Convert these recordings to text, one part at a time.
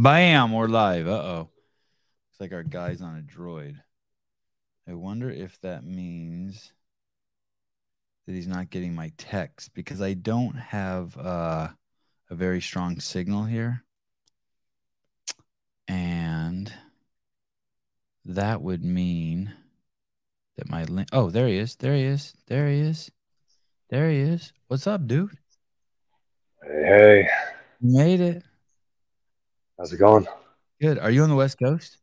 Bam, we're live. Uh oh. Looks like our guy's on a droid. I wonder if that means that he's not getting my text because I don't have uh, a very strong signal here. And that would mean that my link. Oh, there he is. There he is. There he is. There he is. What's up, dude? Hey, hey. You made it. How's it going? Good. Are you on the West Coast?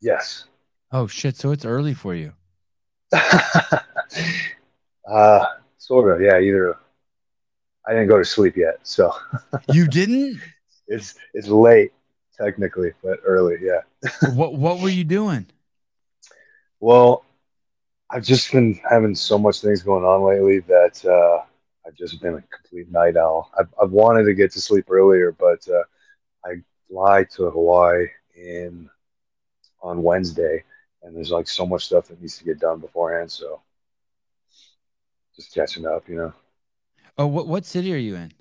Yes. Oh shit! So it's early for you. uh, sort of. Yeah. Either. I didn't go to sleep yet, so You didn't? it's it's late technically, but early. Yeah. what What were you doing? Well, I've just been having so much things going on lately that uh, I've just been a complete night owl. I've, I've wanted to get to sleep earlier, but uh, I fly to Hawaii in on Wednesday, and there's like so much stuff that needs to get done beforehand. So just catching up, you know. Oh, what What city are you in?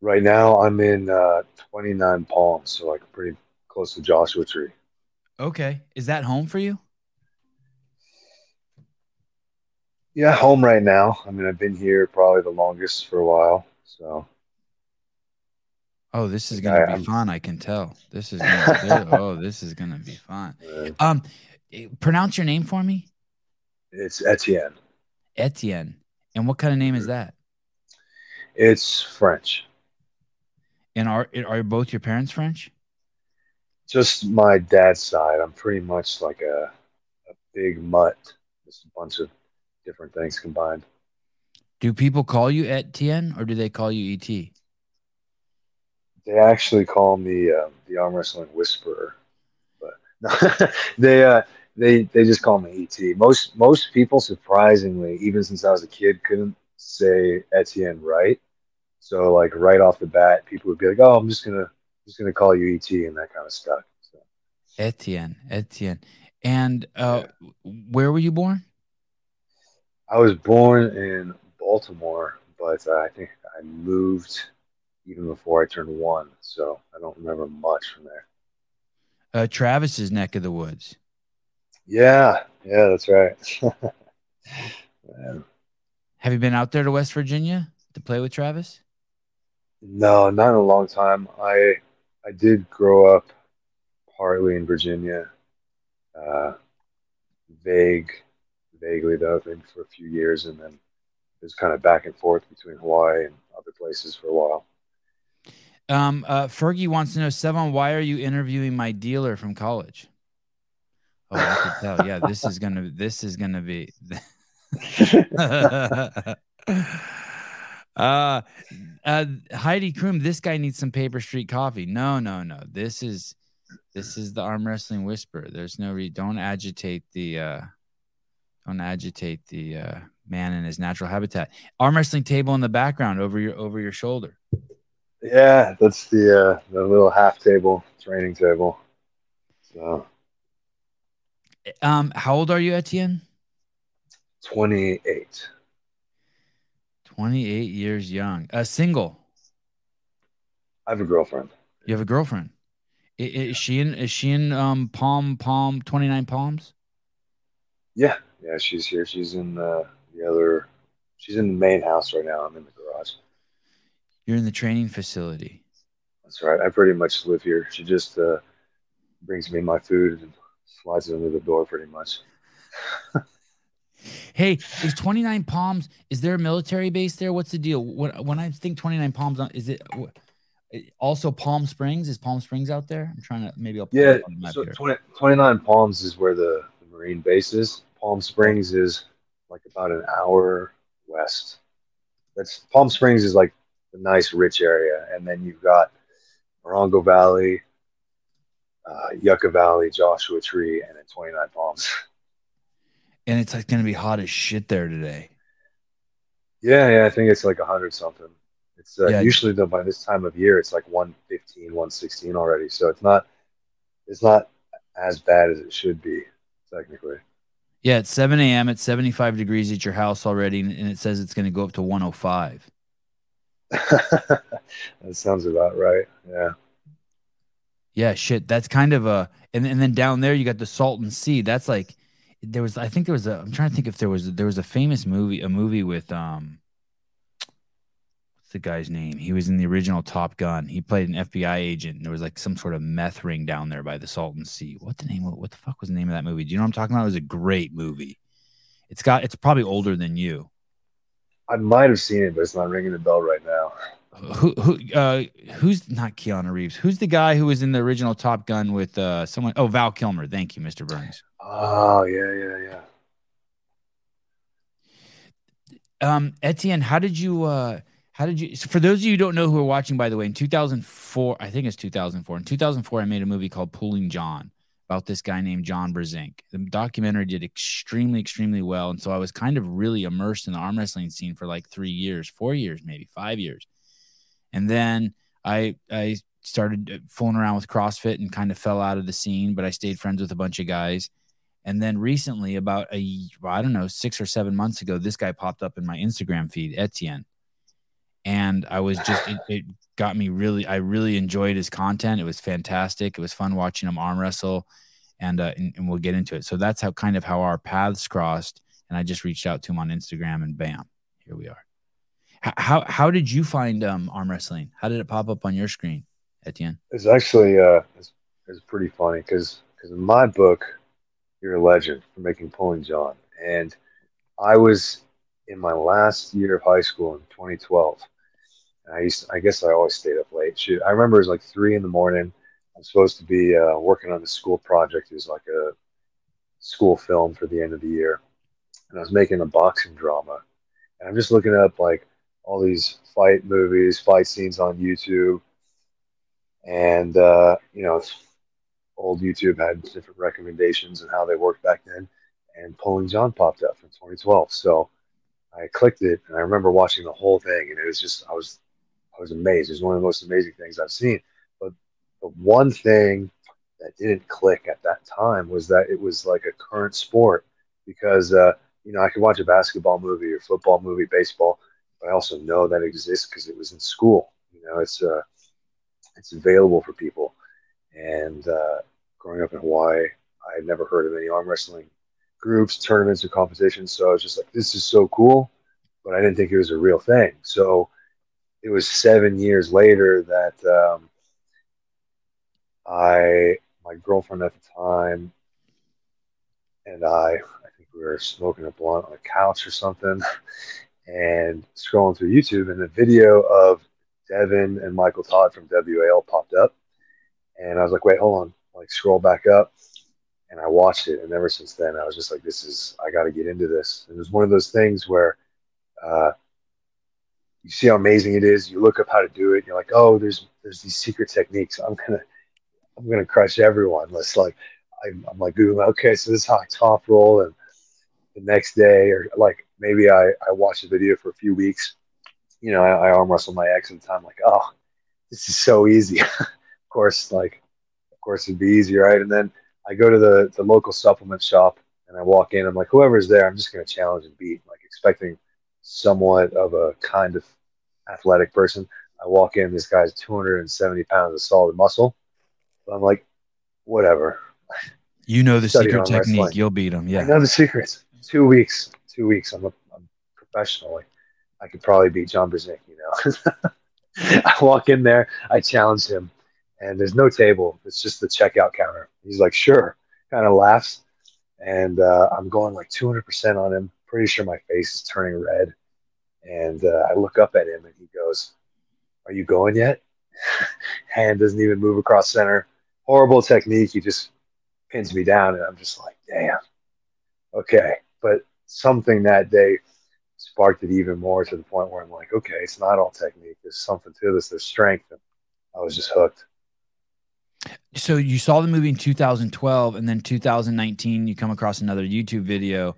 Right now, I'm in uh, 29 Palms, so like pretty close to Joshua Tree. Okay, is that home for you? Yeah, home right now. I mean, I've been here probably the longest for a while. So Oh, this is gonna be I'm- fun. I can tell. This is gonna, be, oh, this is gonna be fun. Um, eh, pronounce your name for me, it's Etienne. Etienne. And what kind of name is that? It's French. And are are both your parents French? Just my dad's side. I'm pretty much like a, a big mutt. Just a bunch of different things combined. Do people call you Etienne or do they call you Et? They actually call me um, the arm wrestling whisperer, but no, they uh, they they just call me ET. Most most people, surprisingly, even since I was a kid, couldn't say Etienne right. So like right off the bat, people would be like, "Oh, I'm just gonna just gonna call you ET," and that kind of stuff. So, Etienne, Etienne. And uh, where were you born? I was born in Baltimore, but uh, I think I moved even before I turned one, so I don't remember much from there. Uh, Travis's neck of the woods. Yeah, yeah, that's right. Have you been out there to West Virginia to play with Travis? No, not in a long time. I I did grow up partly in Virginia, uh, vague, vaguely though, maybe for a few years, and then it was kind of back and forth between Hawaii and other places for a while. Um, uh, Fergie wants to know, Sevan, why are you interviewing my dealer from college? Oh, I could tell. Yeah, this is gonna. This is gonna be. uh, uh, Heidi Kroom, this guy needs some Paper Street coffee. No, no, no. This is this is the arm wrestling whisper. There's no re. Don't agitate the. uh Don't agitate the uh man in his natural habitat. Arm wrestling table in the background over your over your shoulder. Yeah, that's the uh, the little half table training table. So Um, how old are you, Etienne? twenty eight. 28 years young. A single. I have a girlfriend. You have a girlfriend. I- i- Is she in is she in um Palm Palm 29 Palms? Yeah, yeah, she's here. She's in uh, the other. She's in the main house right now. I'm in the garage. You're in the training facility. That's right. I pretty much live here. She just uh, brings me my food and slides it under the door, pretty much. Hey, is 29 Palms is there a military base there? What's the deal? When when I think 29 Palms is it also Palm Springs? Is Palm Springs out there? I'm trying to maybe I'll Yeah, on so 20, 29 Palms is where the, the Marine base is. Palm Springs is like about an hour west. That's Palm Springs is like the nice, rich area, and then you've got Morongo Valley, uh, Yucca Valley, Joshua Tree, and then 29 Palms. And it's like gonna be hot as shit there today. Yeah, yeah, I think it's like 100 something. It's uh, Yeah. usually though by this time of year it's like 115, 116 already. So it's not it's not as bad as it should be technically. Yeah, it's 7 a.m. It's 75 degrees at your house already, and it says it's gonna go up to 105. that sounds about right. Yeah. Yeah, shit. That's kind of a and and then down there you got the Salton Sea. That's like there was I think there was a I'm trying to think if there was there was a famous movie a movie with um what's the guy's name? He was in the original Top Gun. He played an FBI agent and there was like some sort of meth ring down there by the Salton Sea. What the name what the fuck was the name of that movie? Do you know what I'm talking about? It was a great movie. It's got it's probably older than you. I might have seen it, but it's not ringing the bell right now. Who who uh who's not Keanu Reeves? Who's the guy who was in the original Top Gun with uh someone? Oh, Val Kilmer. Thank you, Mr. Burns. Oh yeah, yeah, yeah. Um, Etienne, how did you uh how did you for those of you who don't know who are watching by the way in 2004 i think it's 2004 in 2004 i made a movie called pulling john about this guy named john brzenk the documentary did extremely extremely well. And so i was kind of really immersed in the arm wrestling scene for like three years four years maybe five years. And then i i started uh, fooling around with crossfit and kind of fell out of the scene but i stayed friends with a bunch of guys. And then recently, about a I don't know six or seven months ago, this guy popped up in my Instagram feed, Etienne, and I was just it, it got me really. I really enjoyed his content. It was fantastic. It was fun watching him arm wrestle, and uh, and, and we'll get into it. So that's how kind of how our paths crossed. And I just reached out to him on Instagram, and bam, here we are. How how, how did you find um, arm wrestling? How did it pop up on your screen, Etienne? It's actually uh, it's, it's pretty funny because because in my book you're a legend for making Pulling John. And I was in my last year of high school in 2012. I used, to, I guess I always stayed up late. Shoot, I remember it was like three in the morning. I'm supposed to be uh, working on the school project. It was like a school film for the end of the year. And I was making a boxing drama. And I'm just looking up like all these fight movies, fight scenes on YouTube. And, uh, you know, old YouTube had different recommendations and how they worked back then, and Pulling John popped up from 2012. So I clicked it, and I remember watching the whole thing, and it was just I was was amazed. It was one of the most amazing things I've seen. But the one thing that didn't click at that time was that it was like a current sport because uh, you know I could watch a basketball movie or football movie, baseball, but I also know that exists because it was in school. You know, it's uh, it's available for people, and uh, growing up in Hawaii, I had never heard of any arm wrestling groups, tournaments, or competitions. So I was just like, this is so cool, but I didn't think it was a real thing. So it was seven years later that um, I, my girlfriend at the time, and I, I think we were smoking a blunt on a couch or something, and scrolling through YouTube, and a video of Devon and Michael Todd from WAL popped up. And I was like, wait, hold on like scroll back up and I watched it. And ever since then, I was just like, this is, I got to get into this. And it was one of those things where uh, you see how amazing it is. You look up how to do it. You're like, oh, there's, there's these secret techniques. I'm to, I'm to crush everyone. Let's like, I'm, I'm like, Googling, okay, so this is how I top roll. And the next day, or like maybe I, I watched the video for a few weeks. You know, I, I arm wrestle my ex at the time, like, oh, this is so easy. of course, like of course, it'd be easy, right? And then I go to the, the local supplement shop and I walk in. I'm like, whoever's there, I'm just to challenge and beat, like expecting somewhat of a kind of athletic person. I walk in, this guy's 270 pounds of solid muscle. But I'm like, whatever. You know the secret technique. Wrestling. You'll beat him. Yeah. I know the secrets. Two weeks. Two weeks. I'm, a, I'm professionally. I could probably beat John Brzenk, you know. I walk in there. I challenge him and there's no table. It's just the checkout counter. He's like, sure, kind of laughs. And uh, I'm going like 200% on him. Pretty sure my face is turning red. And uh, I look up at him and he goes, Are you going yet? Hand doesn't even move across center. Horrible technique. He just pins me down. And I'm just like, Damn. Okay. But something that day sparked it even more to the point where I'm like, Okay, it's not all technique. There's something to this. There's strength. And I was just hooked so you saw the movie in 2012 and then 2019 you come across another youtube video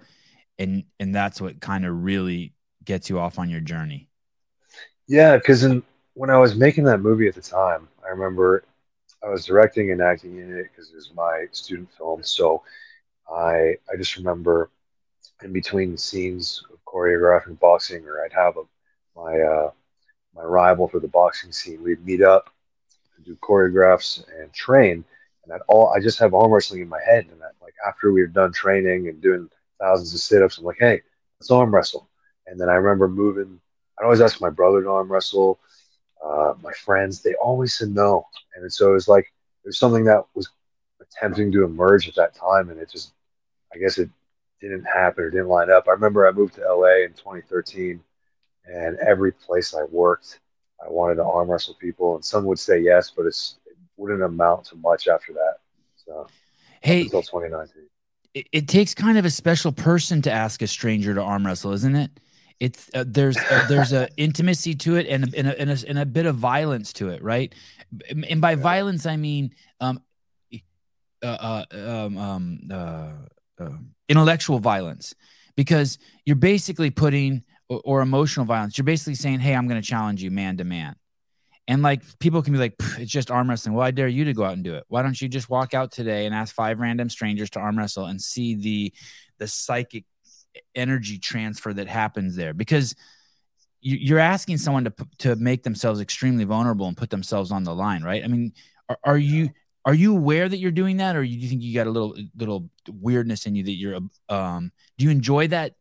and and that's what kind of really gets you off on your journey yeah because when i was making that movie at the time i remember i was directing and acting in it because it was my student film so i i just remember in between scenes of choreographing boxing or i'd have a, my uh, my rival for the boxing scene. We'd meet up, do choreographs, and train. And that all I just have arm wrestling in my head. And that, like after we were done training and doing thousands of sit-ups, I'm like, hey, let's arm wrestle. And then I remember moving. I'd always ask my brother to arm wrestle. Uh, my friends, they always said no. And so it was like was something that was attempting to emerge at that time, and it just, I guess it didn't happen or didn't line up. I remember I moved to LA in 2013, and every place I worked, I wanted to arm wrestle people, and some would say yes, but it's it wouldn't amount to much after that. So, hey, until 2019, it, it takes kind of a special person to ask a stranger to arm wrestle, isn't it? It's uh, there's uh, there's a intimacy to it and a, and, a, and, a, and a bit of violence to it, right? And by violence, I mean um, uh, uh, um, um, uh, uh, intellectual violence, because you're basically putting or, or emotional violence. You're basically saying, "Hey, I'm going to challenge you man to man." And like people can be like, it's just arm wrestling. Well, I dare you to go out and do it. Why don't you just walk out today and ask five random strangers to arm wrestle and see the the psychic energy transfer that happens there? Because you're asking someone to to make themselves extremely vulnerable and put themselves on the line, right? I mean, are, are you are you aware that you're doing that, or do you think you got a little little weirdness in you that you're um? Do you enjoy that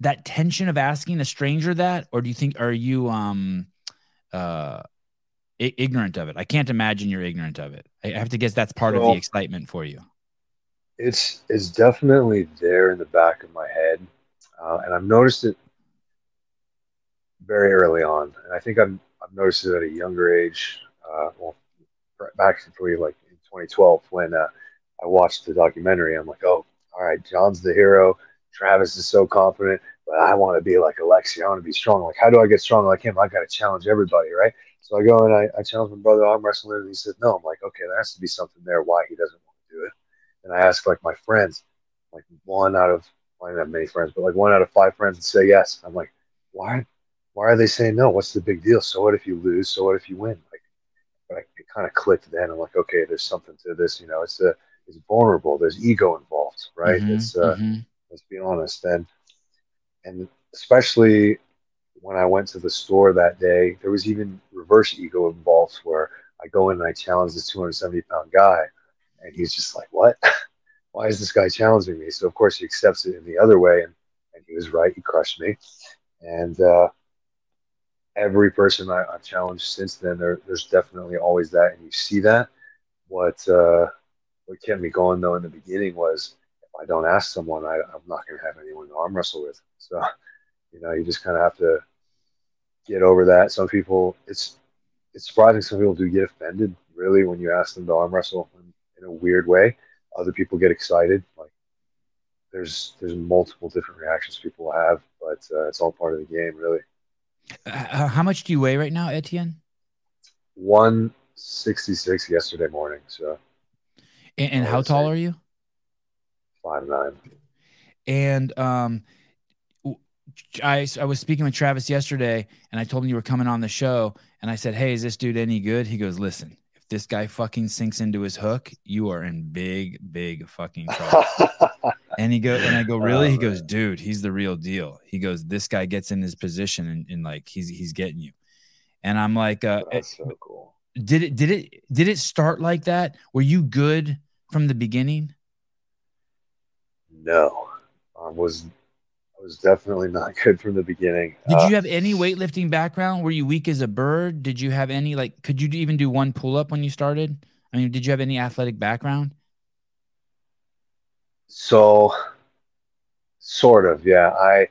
that tension of asking a stranger that, or do you think are you um uh ignorant of it? I can't imagine you're ignorant of it. I have to guess that's part well, of the excitement for you. It's it's definitely there in the back of my head, uh, and I've noticed it very early on, and I think I've I've noticed it at a younger age. Uh, well, back for like in 2012 when uh, I watched the documentary. I'm like, oh, all right, John's the hero. Travis is so confident, I want to be like Alexi. I want to be strong. Like, how do I get strong like him? I got to challenge everybody, right? So I go and I, I challenge my brother arm wrestling, and he said no. I'm like, okay, there has to be something there why he doesn't want to do it. And I ask like my friends, like one out of well, I don't have many friends, but like one out of five friends would say yes. I'm like, why? Why are they saying no? What's the big deal? So what if you lose? So what if you win? but I, it kind of clicked then. I'm like, okay, there's something to this. You know, it's a, it's vulnerable. There's ego involved, right? Mm-hmm, it's uh, mm-hmm. let's be honest, and and especially when I went to the store that day, there was even reverse ego involved, where I go in and I challenge this 270 pound guy, and he's just like, what? Why is this guy challenging me? So of course he accepts it in the other way, and and he was right. He crushed me, and uh, every person I, have challenged since then, there, there's definitely always that, and you see that. What uh, what kept me going though in the beginning was I don't ask someone, I, I'm not going to have anyone to arm wrestle with. So, you know, you just kind of have to get over that. Some people, it's it's surprising. Some people do get offended really when you ask them to arm wrestle in, in a weird way. Other people get excited. Like there's there's multiple different reactions people have, but uh, it's all part of the game, really. Uh, how much do you weigh right now, Etienne? 166 yesterday morning. So, and, and how tall are you? Five nine. And um, I I was speaking with Travis yesterday, and I told him you were coming on the show, and I said, "Hey, is this dude any good?" He goes, "Listen, if this guy fucking sinks into his hook, you are in big, big fucking trouble." And he go and I go, really? Oh, he goes, dude, he's the real deal. He goes, this guy gets in his position and, and like he's he's getting you. And I'm like, uh, that's so cool. Did it did it did it start like that? Were you good from the beginning? No, I was I was definitely not good from the beginning. Did uh, you have any weightlifting background? Were you weak as a bird? Did you have any like? Could you even do one pull up when you started? I mean, did you have any athletic background? So, sort of, yeah. I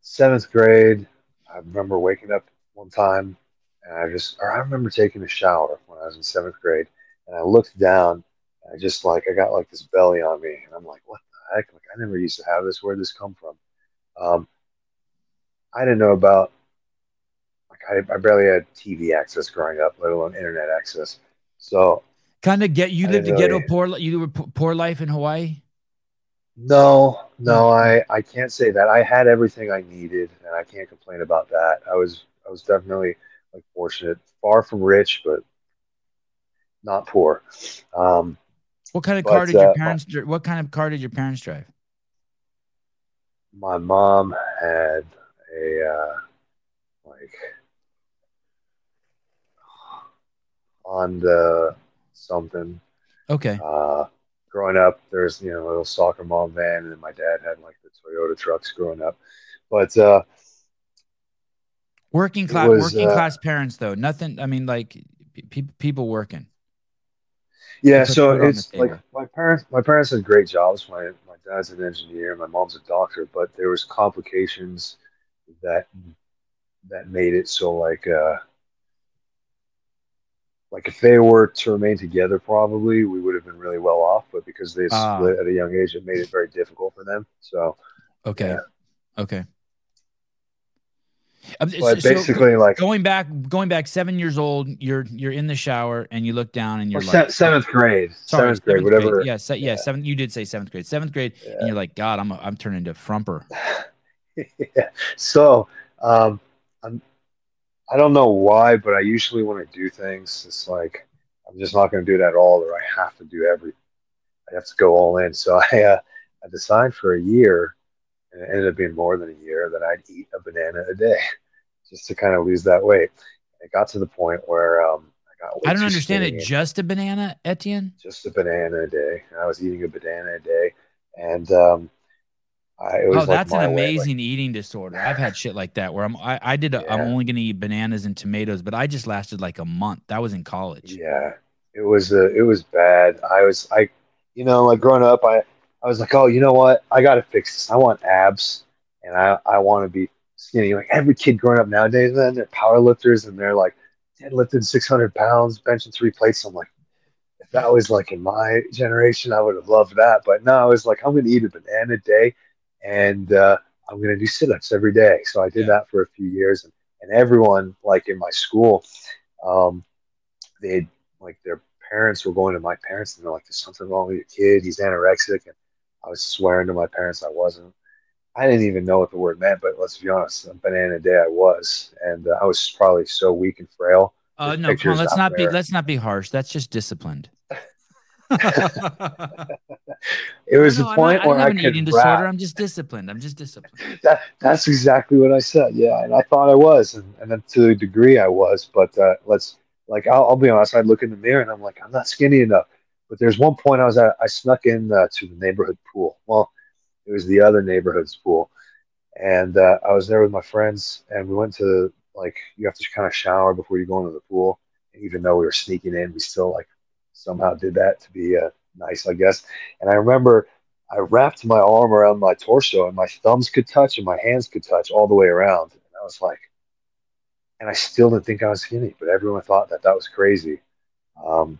seventh grade. I remember waking up one time, and I just, or I remember taking a shower when I was in seventh grade, and I looked down, and I just like, I got like this belly on me, and I'm like, what heck? Like, I never used to have this. Where'd this come from? Um, I didn't know about, like, I, I barely had TV access growing up, let alone internet access. So, kind of get you lived a ghetto poor you were poor life in Hawaii. No, no, I, I can't say that. I had everything I needed, and I can't complain about that. I was I was definitely like fortunate, far from rich, but not poor. Um, what kind of but, car did your uh, parents? My, what kind of car did your parents drive? My mom had a uh, like like Honda something. Okay. Uh, growing up, there's you know a little soccer mom van, and then my dad had like the Toyota trucks growing up. But uh, working class, was, working uh, class parents though. Nothing. I mean, like pe- people working. Yeah, so food on the it's like my parents. My parents had great jobs. My my dad's an engineer. My mom's a doctor. But there was complications that that made it so like uh like if they were to remain together probably we would have been really well off but because they Ah. split at a young age it made it very difficult for them so Okay. Yeah. Okay. Um, so- basically like going back, going back seven years old, you're you're in the shower and you look down and you're like se- seventh grade Sorry, seventh grade whatever Yeah, se- yeah, Yeah. seventh. You did say seventh grade. Seventh grade, Yeah. and you're like, God, I'm a, I'm turning into frumper. yeah. So um, I'm, I don't know why, but I usually when I do things, it's like I'm just not going to do it at all, or I have to do every. I have to go all in. So I uh, I decided for a year, and it ended up being more than a year, that I'd eat a banana a day, just to kind of lose that weight. It got to the point where um, I got. I don't understand it. Just a banana, Etienne. Just a banana a day. I was eating a banana a day, and um, I, it was Oh, like that's an way, like- amazing eating disorder. I've had shit like that where I'm I, I did a, I'm only gonna eat bananas and tomatoes, but I just lasted like a month. That was in college. Yeah, it was uh, it was bad. I was I, you know, like growing up, I I was like, oh, you know what? I got to fix this. I want abs, and I I want to be skinny. Like every kid growing up nowadays, man, they're power lifters and they're like deadlifting six hundred pounds, benching three plates. I'm like, if that was like in my generation, I would have loved that. But no, I was like, I'm gonna eat a banana a day, and uh, I'm gonna do sit-ups every day. So I did Yeah. that for a few years, and, and everyone like in my school, um, they like their parents were going to my parents and they're like, "There's something wrong with your kid. He's anorexic." And I was swearing to my parents I wasn't. I didn't even know what the word meant, but let's be honest, a banana day I was, and uh, I was probably so weak and frail. Uh, no, come on, let's not be let's not be harsh. That's just disciplined. It was No, the point not, I where I an could eating rap. disorder. I'm just disciplined. I'm just disciplined. That, that's exactly what I said. Yeah, and I thought I was, and, and then to a degree I was. But uh, let's like I'll, I'll be honest. I look in the mirror and I'm like, I'm not skinny enough. But there's one point I was at. I snuck in uh, to the neighborhood pool. Well, it was the other neighborhood's pool, and uh, I was there with my friends, and we went to like you have to kind of shower before you go into the pool. And even though we were sneaking in, we still like somehow did that to be uh, nice, I guess. And I remember I wrapped my arm around my torso, and my thumbs could touch and my hands could touch all the way around. And I was like, and I still didn't think I was skinny, but everyone thought that that was crazy. Um,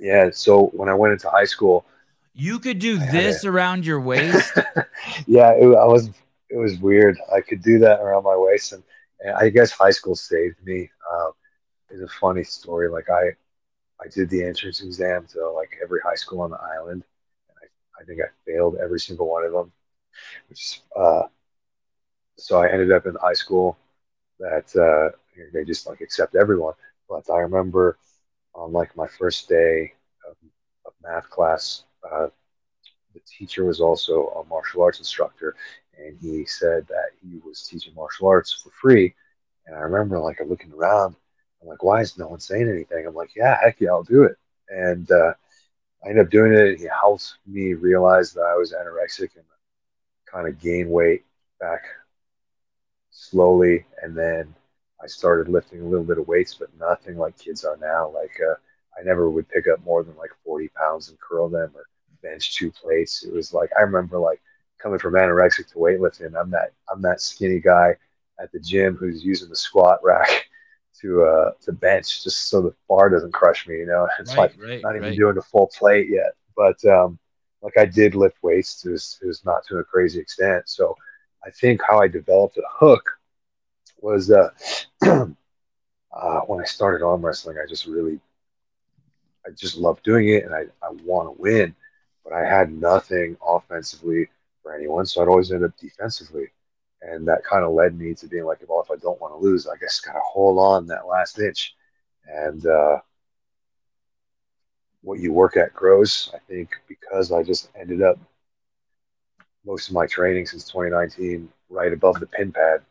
yeah. So when I went into high school, You could do I this around your waist. yeah, it, I was. It was weird. I could do that around my waist, and, and I guess high school saved me. Um, it's a funny story. Like I, I did the entrance exam to like every high school on the island, and I, I think I failed every single one of them. Which, uh, so I ended up in high school that uh, they just like accept everyone. But I remember on like my first day of, of math class, uh, the teacher was also a martial arts instructor, and he said that he was teaching martial arts for free. And I remember like looking around, I'm like, why is no one saying anything? I'm like, yeah, heck yeah, I'll do it. And uh, I ended up doing it. He helped me realize that I was anorexic and kind of gain weight back slowly. And then I started lifting a little bit of weights, but nothing like kids are now. Like uh, I never would pick up more than like 40 pounds and curl them or bench two plates. It was like I remember like coming from anorexic to weightlifting. I'm that I'm that skinny guy at the gym who's using the squat rack to uh to bench just so the bar doesn't crush me. You know, it's right, like right, not even right. doing a full plate yet. But um, like I did lift weights, it was, it was not to a crazy extent. So I think how I developed a hook was uh, uh, when I started arm wrestling. I just really, I just love doing it, and I, I want to win, but I had nothing offensively for anyone, so I'd always end up defensively. And that kind of led me to being like, well, if I don't want to lose, I guess got to hold on that last inch. And uh, what you work at grows. I think because I just ended up most of my training since 2019 right above the pin pad.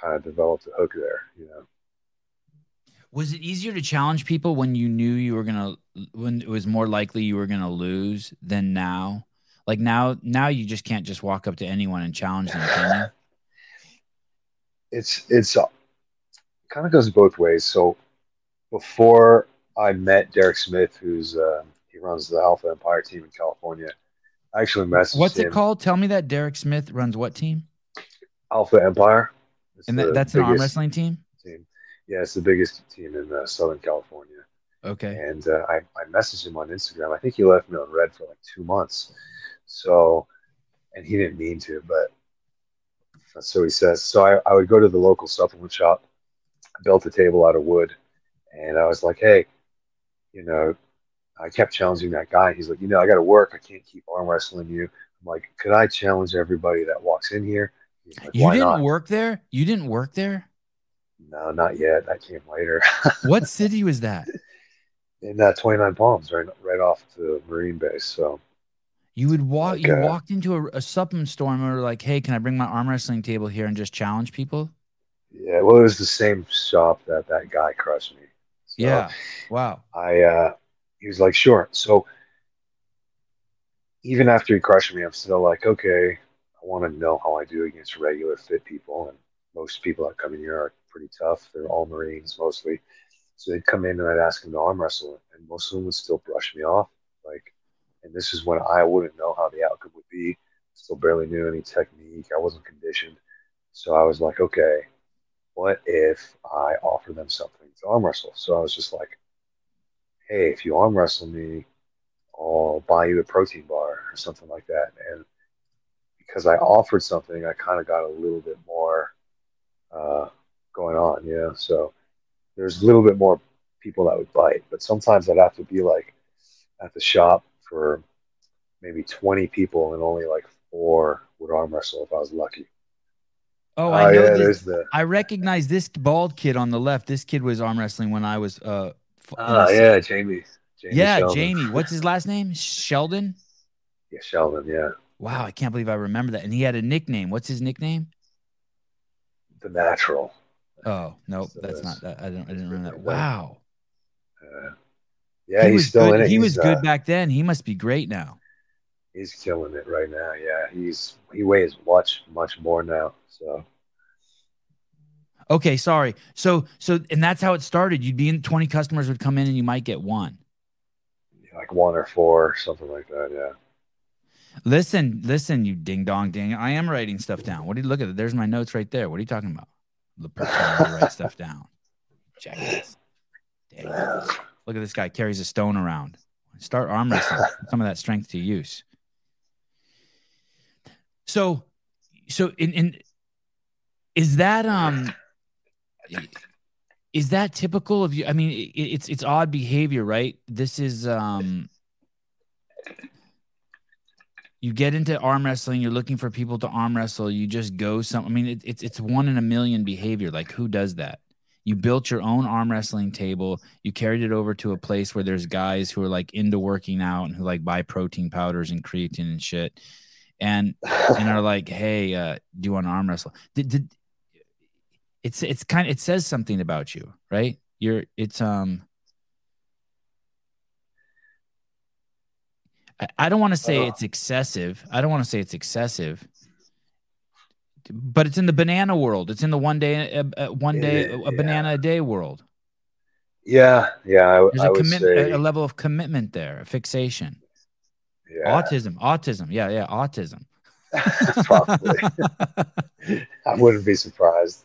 Kind of developed a hook there, you know. Was it easier to challenge people when you knew you were gonna when it was more likely you were gonna lose than now? Like now, now you just can't just walk up to anyone and challenge them, can you? It's it's uh, kind of goes both ways. So before I met Derek Smith, who's uh, he runs the Alpha Empire team in California, I actually messaged What's him. it called? Tell me that Derek Smith runs what team? Alpha Empire. It's And that, that's an arm wrestling team. team. Yeah, it's the biggest team in uh, Southern California. Okay. And uh, I, I messaged him on Instagram. I think he left me on read for like two months. So, and he didn't mean to, but so he says. So I, I would go to the local supplement shop, built a table out of wood, and I was like, hey, you know, I kept challenging that guy. He's like, you know, I got to work. I can't keep arm wrestling you. I'm like, could I challenge everybody that walks in here? Like, You didn't not? work there. You didn't work there. No, not yet. I came later. What city was that? in that 29 Palms, right, right off the Marine base. So You would walk. Like, you uh, walked into a, a supplement store and were like, "Hey, can I bring my arm wrestling table here and just challenge people?" yeah, well, it was the same shop that that guy crushed me. So Yeah. Wow. I, uh, he was like, sure. So even after he crushed me, I'm still like, okay, I want to know how I do against regular fit people. And most people that come in here are pretty tough. They're all Marines mostly. So they'd come in and I'd ask them to arm wrestle, and most of them would still brush me off. Like, and this is when I wouldn't know how the outcome would be. Still barely knew any technique. I wasn't conditioned. So I was like, okay, what if I offer them something to arm wrestle? So I was just like, hey, if you arm wrestle me, I'll buy you a protein bar or something like that. And because I offered something, I kind of got a little bit more uh, going on, you know. So there's a little bit more people that would bite, but sometimes I'd have to be like at the shop for maybe 20 people and only like four would arm wrestle if I was lucky. Oh, I know yeah, this. the I recognize this bald kid on the left. This kid was arm wrestling when I was. Uh, ah the- yeah, Jamie. Jamie yeah, Sheldon. Jamie. What's his last name? Sheldon. Yeah, Sheldon. Yeah, Wow, I can't believe I remember that. And he had a nickname. What's his nickname? the natural. Oh nope, So that's that's- not that. I don't. I didn't remember that. Wow. Uh, yeah, he he's still good. in it. He was good uh, back then. He must be great now. he's killing it right now. Yeah, he's he weighs much much more now. So Okay, sorry. So so and that's how it started. You'd be in 20 customers would come in and you might get one. like one or four, something like that. Yeah. Listen, listen, you ding dong ding. I am writing stuff down. What do you look at? it? There's my notes right there. What are you talking about? The write stuff down. Check this. Dang. Look at this guy carries a stone around. Start arm wrestling. Some of that strength to use. So, so in in is that um is that typical of you? I mean, it, it's it's odd behavior, right? This is um you get into arm wrestling, you're looking for people to arm wrestle, you just go some I mean, it, it's it's one in a million behavior. Like who does that? You built your own arm wrestling table, you carried it over to a place where there's guys who are like into working out and who like buy protein powders and creatine and shit. And and are like, hey, uh, do you want to arm wrestle? Did, did it's it's kind of it says something about you, right? You're it's um I, I don't want to say Uh. it's excessive. I don't want to say it's excessive. But it's in the banana world. It's in the one day, uh, uh, one day, a, a Yeah. banana a day world. yeah, yeah. I, There's I a commitment, say a level of commitment there, a fixation. yeah, Autism, autism. Yeah, yeah, autism. probably. I wouldn't be surprised.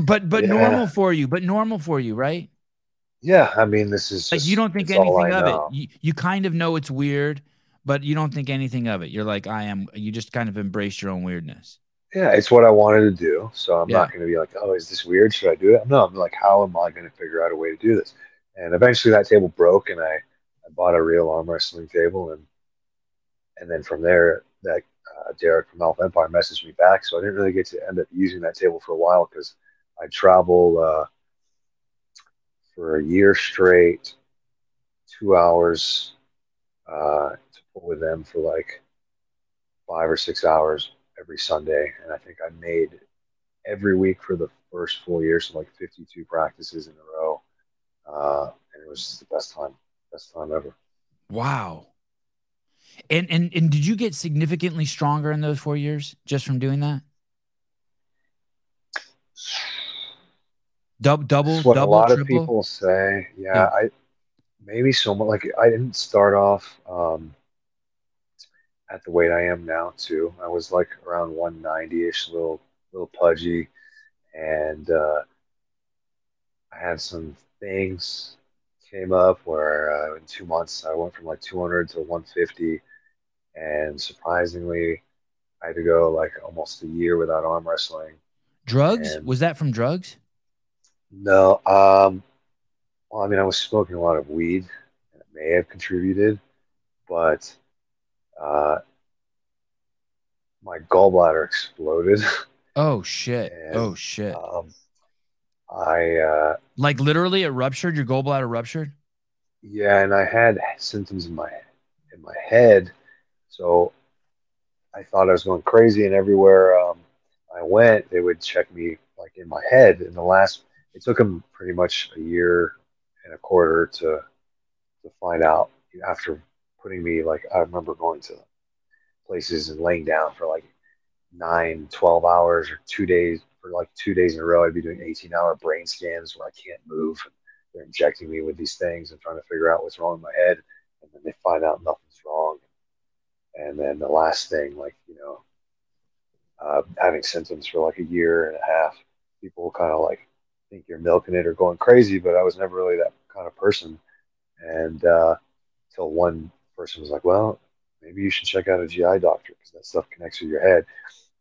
But but Yeah. normal for you, but normal for you, right? Yeah, I mean, this is Like just, you don't think anything of know. it. You, you kind of know it's weird, but you don't think anything of it. You're like, I am. You just kind of embrace your own weirdness. Yeah, it's what I wanted to do. So I'm Yeah. not going to be like, oh, is this weird? Should I do it? No, I'm like, how am I going to figure out a way to do this? And eventually that table broke, and I, I bought a real arm wrestling table, and and then from there, that uh, Derek from Alpha Empire messaged me back. So I didn't really get to end up using that table for a while because I travel uh, for a year straight, two hours uh, to pull with them for like five or six hours every Sunday, and I think I made every week for the first full year, so like 52 practices in a row, uh, and it was just the best time, best time ever. Wow. And and and did you get significantly stronger in those four years just from doing that? Double, double, what double, a lot triple? of people say. Yeah, Yeah. I maybe so much. Like I didn't start off um, at the weight I am now. Too, I was like around 190 ish, little little pudgy, and uh, I had some things came up where uh, in two months I went from like 200 to 150, and surprisingly, I had to go like almost a year without arm wrestling. drugs? And- Was that from drugs? No, um, well, I mean, I was smoking a lot of weed, and it may have contributed, but uh, my gallbladder exploded. Oh shit. And, oh shit. um, I uh, like literally it ruptured, your gallbladder ruptured? yeah, and I had symptoms in my in my head, so I thought I was going crazy, and everywhere um, I went, they would check me like in my head. In the last, it took him pretty much a year and a quarter to to find out after putting me like I remember going to places and laying down for like nine, 12 hours or two days for like two days in a row. I'd be doing 18 hour brain scans where I can't move. They're injecting me with these things and trying to figure out what's wrong in my head. And then they find out nothing's wrong. And then the last thing, like, you know, uh, having symptoms for like a year and a half, people kind of like think you're milking it or going crazy, but I was never really that kind of person. And uh, until one person was like, well, maybe you should check out a GI doctor because that stuff connects with your head.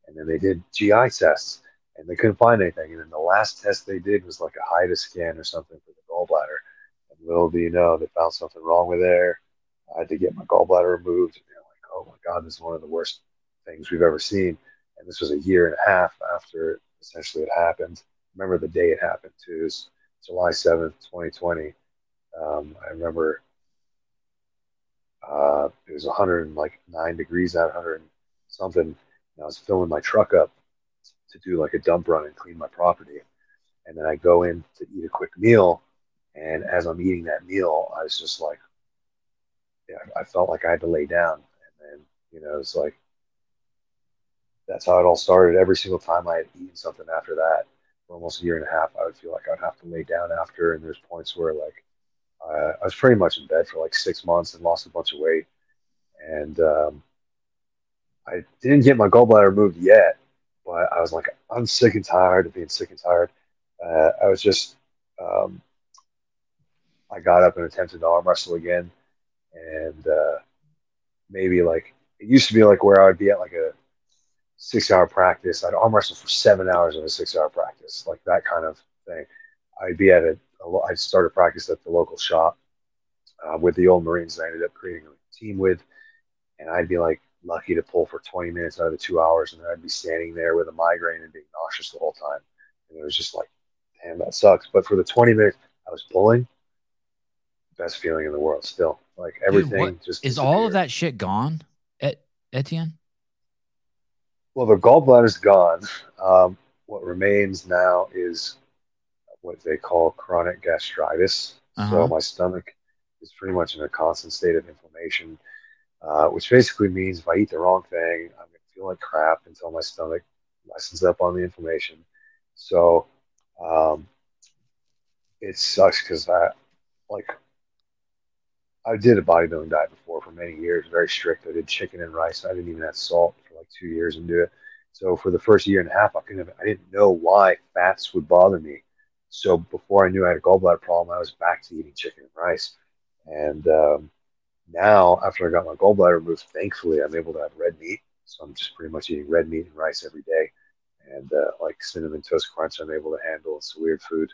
And then they did GI tests and they couldn't find anything. And then the last test they did was like a HIDA scan or something for the gallbladder. And little do you know, they found something wrong with there. I had to get my gallbladder removed. And they're like, oh my God, this is one of the worst things we've ever seen. And this was a year and a half after essentially it happened. Remember the day it happened too. Was July 7th, 2020. Um, I remember uh, it was 109 degrees out, 100 something. And I was filling my truck up to do like a dump run and clean my property. And then I go in to eat a quick meal. And as I'm eating that meal, I was just like, yeah, I felt like I had to lay down. And then, you know, it's like, that's how it all started. Every single time I had eaten something after that, for almost a year and a half, I would feel like I'd have to lay down after. And there's points where like uh, I was pretty much in bed for like six months and lost a bunch of weight. And um, I didn't get my gallbladder removed yet, but I was like, I'm sick and tired of being sick and tired. Uh, I was just, um, I got up and attempted to arm wrestle again. And uh, maybe like, it used to be like where I would be at like a six hour practice. I'd arm wrestle for seven hours of a six hour practice, like that kind of thing. I'd be at a, a lo- I'd start a practice at the local shop uh, with the old Marines that I ended up creating a team with. And I'd be like lucky to pull for 20 minutes out of the two hours. And then I'd be standing there with a migraine and being nauseous the whole time. And it was just like, damn, that sucks. But for the 20 minutes I was pulling, best feeling in the world still. Like everything what- just Is all of that shit gone, Et- Etienne? Well, the gallbladder's gone. Um, what remains now is what they call chronic gastritis. Uh-huh. So my stomach is pretty much in a constant state of inflammation, uh, which basically means if I eat the wrong thing, I'm going to feel like crap until my stomach lessens up on the inflammation. So um, it sucks because I like I did a bodybuilding diet before for many years, very strict. I did chicken and rice. I didn't even have salt like two years into it. So for the first year and a half, I couldn't. Have, I didn't know why fats would bother me. So before I knew I had a gallbladder problem, I was back to eating chicken and rice. And um, now, after I got my gallbladder removed, thankfully, I'm able to have red meat. So I'm just pretty much eating red meat and rice every day. And uh, like cinnamon toast crunch, I'm able to handle. It's a weird food.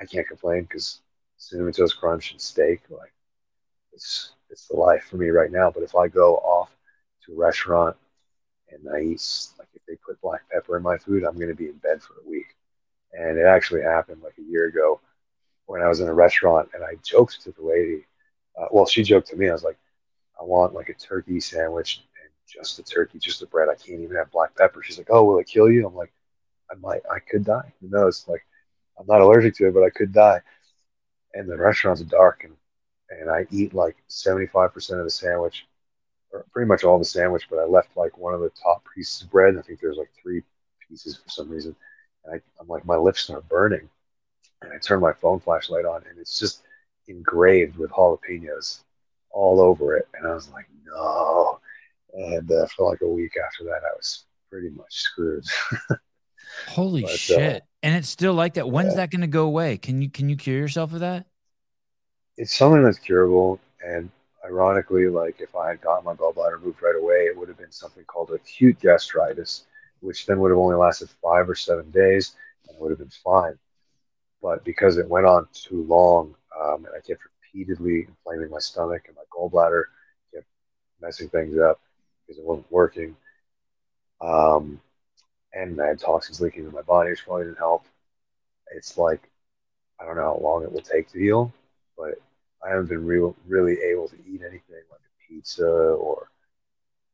I can't complain because cinnamon toast crunch and steak, like it's it's the life for me right now. But if I go off to a restaurant and I eat like if they put black pepper in my food, I'm going to be in bed for a week. And it actually happened like a year ago when I was in a restaurant and I joked to the lady. Uh, well, she joked to me. I was like, I want like a turkey sandwich and just the turkey, just the bread. I can't even have black pepper. She's like, oh, will it kill you? I'm like, I might, I could die. Who knows? Like, I'm not allergic to it, but I could die. And the restaurant's dark, and and I eat like 75% of the sandwich, pretty much all the sandwich, but I left like one of the top pieces of bread. I think there's like three pieces for some reason. And I, I'm like, my lips are burning. And I turn my phone flashlight on, and it's just engraved with jalapenos all over it. And I was like, no. And uh, for like a week after that, I was pretty much screwed. Holy but, uh, shit! Uh, and it's still like that. When's yeah. that going to go away? Can you can you cure yourself of that? It's something that's curable, and ironically, like if I had gotten my gallbladder removed right away, it would have been something called acute gastritis, which then would have only lasted five or seven days and would have been fine. But because it went on too long, um, and I kept repeatedly inflaming my stomach and my gallbladder, kept messing things up because it wasn't working. Um, and I had toxins leaking into my body, which probably didn't help. It's like I don't know how long it will take to heal, but I haven't been real, really able to eat anything like a pizza or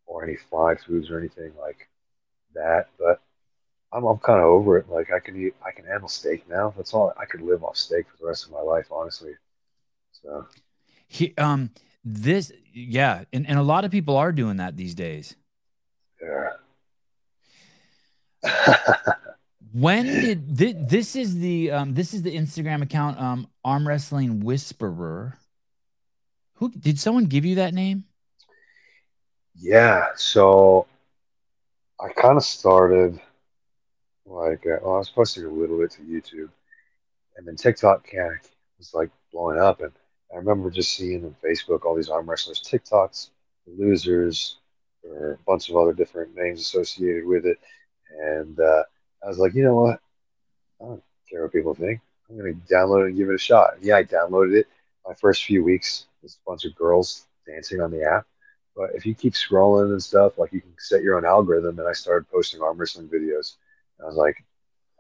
or any fried foods or anything like that. But I'm, I'm kind of over it. Like I can eat, I can handle steak now. That's all. I could live off steak for the rest of my life, honestly. So, he, um, this, yeah, and, and a lot of people are doing that these days. Yeah. when did this, this is the um this is the Instagram account um arm wrestling whisperer. Who did someone give you that name? Yeah, so I kind of started like uh, well, I was posting a little bit to YouTube, and then TikTok kind of was like blowing up, and I remember just seeing on Facebook all these arm wrestlers TikToks, losers, or a bunch of other different names associated with it, and uh, I was like, you know what? I don't care what people think. I'm to download it and give it a shot. Yeah, I downloaded it. My first few weeks, there's a bunch of girls dancing on the app. But if you keep scrolling and stuff, like you can set your own algorithm. And I started posting arm wrestling videos. And I was like,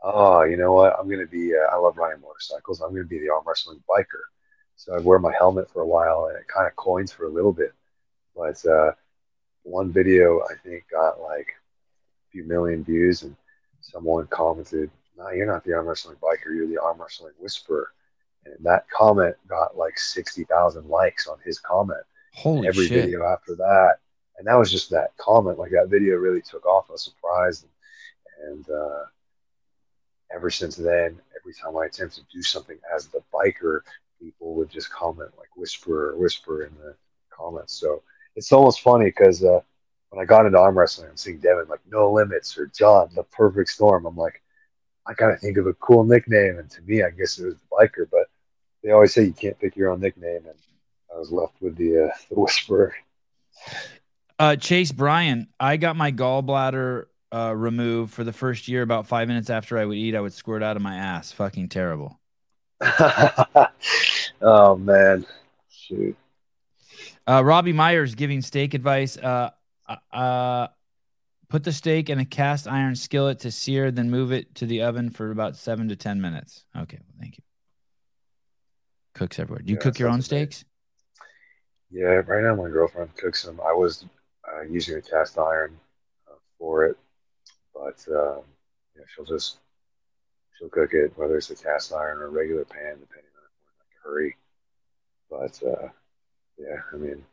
oh, you know what? I'm going to be, uh, I love riding motorcycles. I'm going to be the arm wrestling biker. So I'd wear my helmet for a while and it kind of coins for a little bit. But uh, one video, I think, got like a few million views. And someone commented, "No, you're not the arm wrestling biker. You're the arm wrestling whisperer." And that comment got like sixty thousand likes on his comment. Holy every shit. video after that, and that was just that comment. Like that video really took off. I was surprised, and, and uh, ever since then, every time I attempt to do something as the biker, people would just comment like whisper, or whisper in the comments. So it's almost funny because uh, when I got into arm wrestling, I'm seeing Devon like No Limits or John, the Perfect Storm. I'm like, I gotta think of a cool nickname, and to me, I guess it was the biker. But they always say you can't pick your own nickname, and I was left with the uh, the whisperer. Uh, Chase Bryan, I got my gallbladder uh, removed for the first year. About five minutes after I would eat, I would squirt out of my ass. Fucking terrible. oh man, shoot. Uh, Robbie Myers giving steak advice. Uh, uh, uh, put the steak in a cast iron skillet to sear, then move it to the oven for about seven to 10 minutes. Okay. Well, thank you. Cooks everywhere. Do you yeah, cook your own steaks? Yeah. Right now, my girlfriend cooks them. I was uh, using a cast iron uh, for it, but um, yeah, she'll just she'll cook it, whether it's a cast iron or a regular pan, depending on if we're in like a hurry. But uh, yeah, I mean,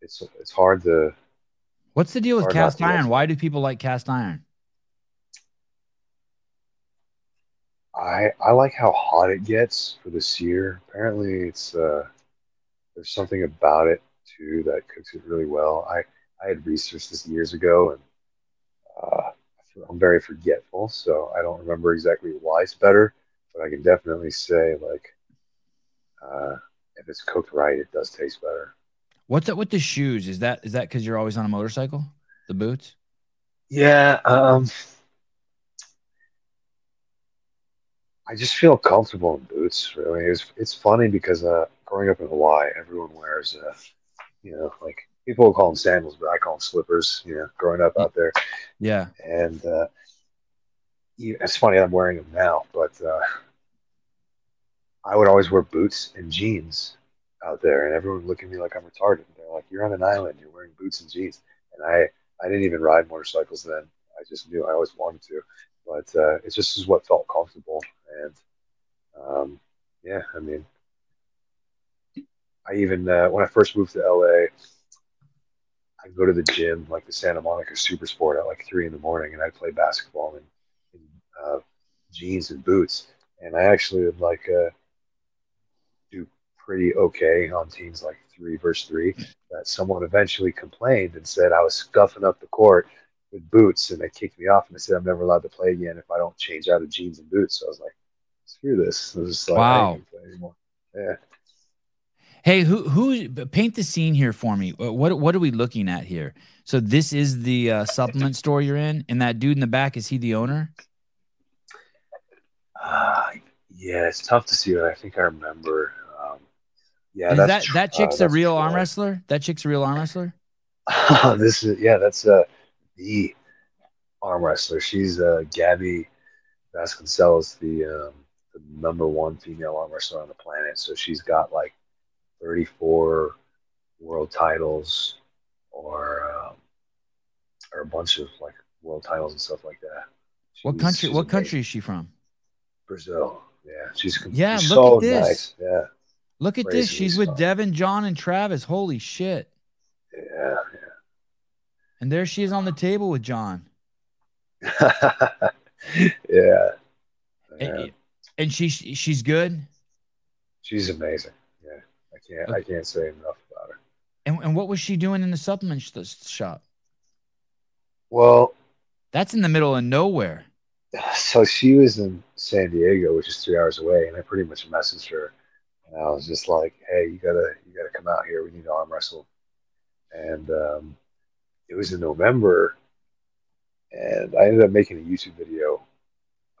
it's it's hard to What's the deal with cast iron? Why do people like cast iron? I I like how hot it gets for the sear. Apparently, it's uh, there's something about it too that cooks it really well. I I had researched this years ago, and uh, I'm very forgetful, so I don't remember exactly why it's better. But I can definitely say like uh, if it's cooked right, it does taste better. What's up with the shoes? Is that is that because you're always on a motorcycle? The boots? Yeah. Um, I just feel comfortable in boots. Really, it's it's funny because uh, growing up in Hawaii, everyone wears, uh, you know, like people will call them sandals, but I call them slippers. You know, growing up out there. Yeah. And uh, it's funny I'm wearing them now, but uh, I would always wear boots and jeans out there, and everyone would look at me like I'm retarded. They're like, "You're on an island. You're wearing boots and jeans." and I I didn't even ride motorcycles then. I just knew I always wanted to, but uh, it just is what felt comfortable. And um, yeah, I mean, I even uh, when I first moved to LA, I'd go to the gym, like the Santa Monica Super Sport, at like three in the morning, and I'd play basketball in, in uh, jeans and boots. And I actually would like uh, do pretty okay on teams like three versus three. That someone eventually complained and said I was scuffing up the court with boots, and they kicked me off and they said I'm never allowed to play again if I don't change out of jeans and boots. So I was like, screw this. I was just like, wow. Yeah. Hey, who who paint the scene here for me? What what are we looking at here? So this is the uh, supplement store you're in, and that dude in the back is he the owner? Uh, yeah, it's tough to see, but I think I remember. Um, yeah, is that that chick's uh, a real arm wrestler. That chick's a real arm wrestler. this is yeah, that's uh, the arm wrestler. She's uh, Gabby Vasconcelos, the um, the number one female arm wrestler on the planet. So she's got like 34 world titles or um, or a bunch of like world titles and stuff like that. She's, what country? What country is she from? Brazil. Yeah, she's yeah. She's look so at this. Nice. Yeah. Look at Crazy this. She's with Devon, John, and Travis. Holy shit. Yeah. And there she is on the table with John. yeah. And, and she she's good. She's amazing. Yeah, I can't okay. I can't say enough about her. And and what was she doing in the supplement shop? Well, that's in the middle of nowhere. So she was in San Diego, which is three hours away, and I pretty much messaged her, and I was just like, "Hey, you gotta you gotta come out here. We need to arm wrestle." And um, it was in November, and I ended up making a YouTube video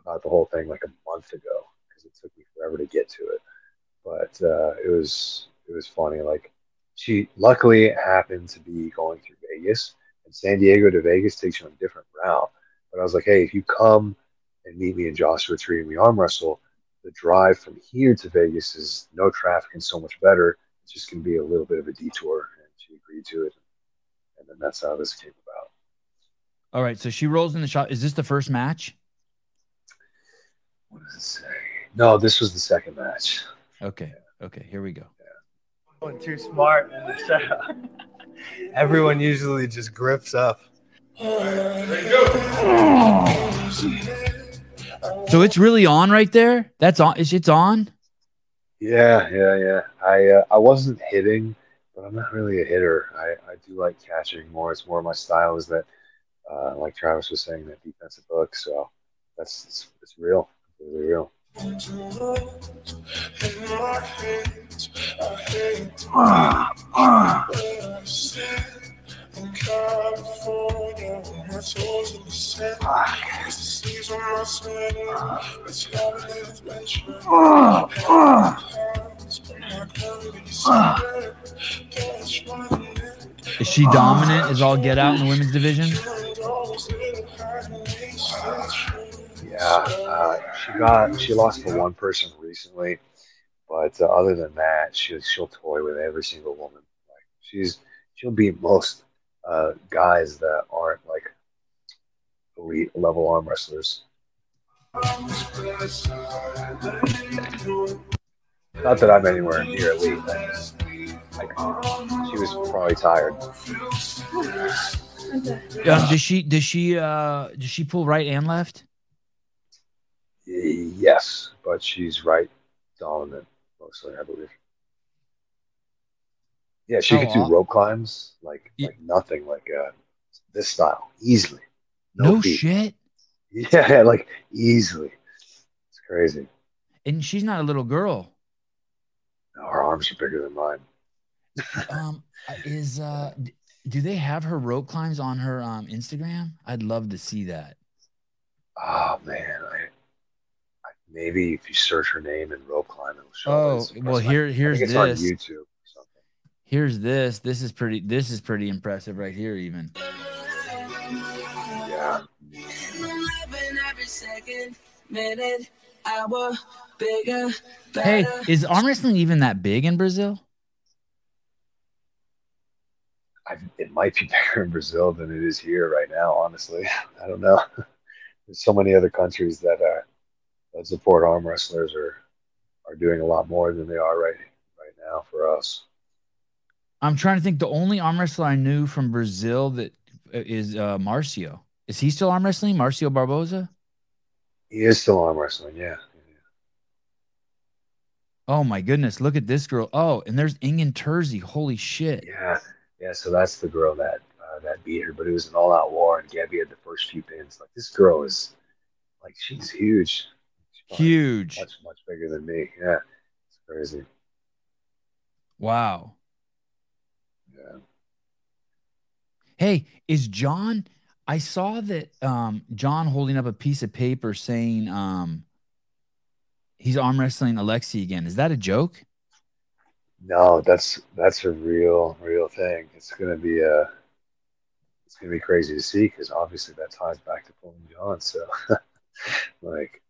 about the whole thing like a month ago because it took me forever to get to it. But uh, it was it was funny. Like she luckily happened to be going through Vegas, and San Diego to Vegas takes you on a different route. But I was like, hey, if you come and meet me in Joshua Tree and we arm wrestle, the drive from here to Vegas is no traffic and so much better. It's just going to be a little bit of a detour. And she agreed to it. And then that's how this came about. All right. So she rolls in the shot. Is this the first match? what does it say? No, this was the second match. Okay. Okay. Here we go. Yeah. Too smart in. Everyone usually just grips up. So it's really on right there. That's on. It's on. Yeah, yeah, yeah. I uh, I wasn't hitting, but I'm not really a hitter. I, I do like catching more. It's more of my style. Is that uh, like Travis was saying that defensive hook. So that's it's, it's real really real. Ah, ah. Is she dominant? Is all get out in the women's division? Yeah, uh, she got she lost to one person recently, but uh, other than that, she she'll toy with every single woman. Like she's she'll beat most uh, guys that aren't like elite level arm wrestlers. Not that I'm anywhere near elite. Like, she was probably tired. Um, does she does she uh does she pull right and left? Yes, but she's right dominant mostly, I believe. Yeah, she oh, could do rope climbs like yeah. like nothing, like uh, this style easily. No, no shit. Yeah, like easily. It's crazy. And she's not a little girl. No, her arms are bigger than mine. um, is uh, do they have her rope climbs on her um Instagram? I'd love to see that. Oh man, I maybe if you search her name in rope climb, it'll show. Oh well, here here's this. on YouTube. Here's this. This is pretty. This is pretty impressive right here. Even. Yeah. Hey, is arm wrestling even that big in Brazil? I, it might be bigger in Brazil than it is here right now. Honestly, I don't know. There's so many other countries that uh, that support arm wrestlers are are doing a lot more than they are right right now for us. I'm trying to think. The only arm wrestler I knew from Brazil that is uh, uh, Marcio. Is he still arm wrestling? Marcio Barbosa. He is still arm wrestling. Yeah. Oh my goodness! Look at this girl. Oh, and there's Engin Terzi. Holy shit! Yeah, yeah. So that's the girl that uh, that beat her, but it was an all-out war, and Gabby had the first few pins. Like this girl is, like, she's huge. She's Huge. Much much bigger than me. Yeah, it's crazy. Wow. Yeah. Hey, is John? I saw that um, John holding up a piece of paper saying um, he's arm wrestling Alexi again. Is that a joke? No, that's that's a real real thing. It's gonna be uh it's gonna be crazy to see because obviously that ties back to pulling John. So, like,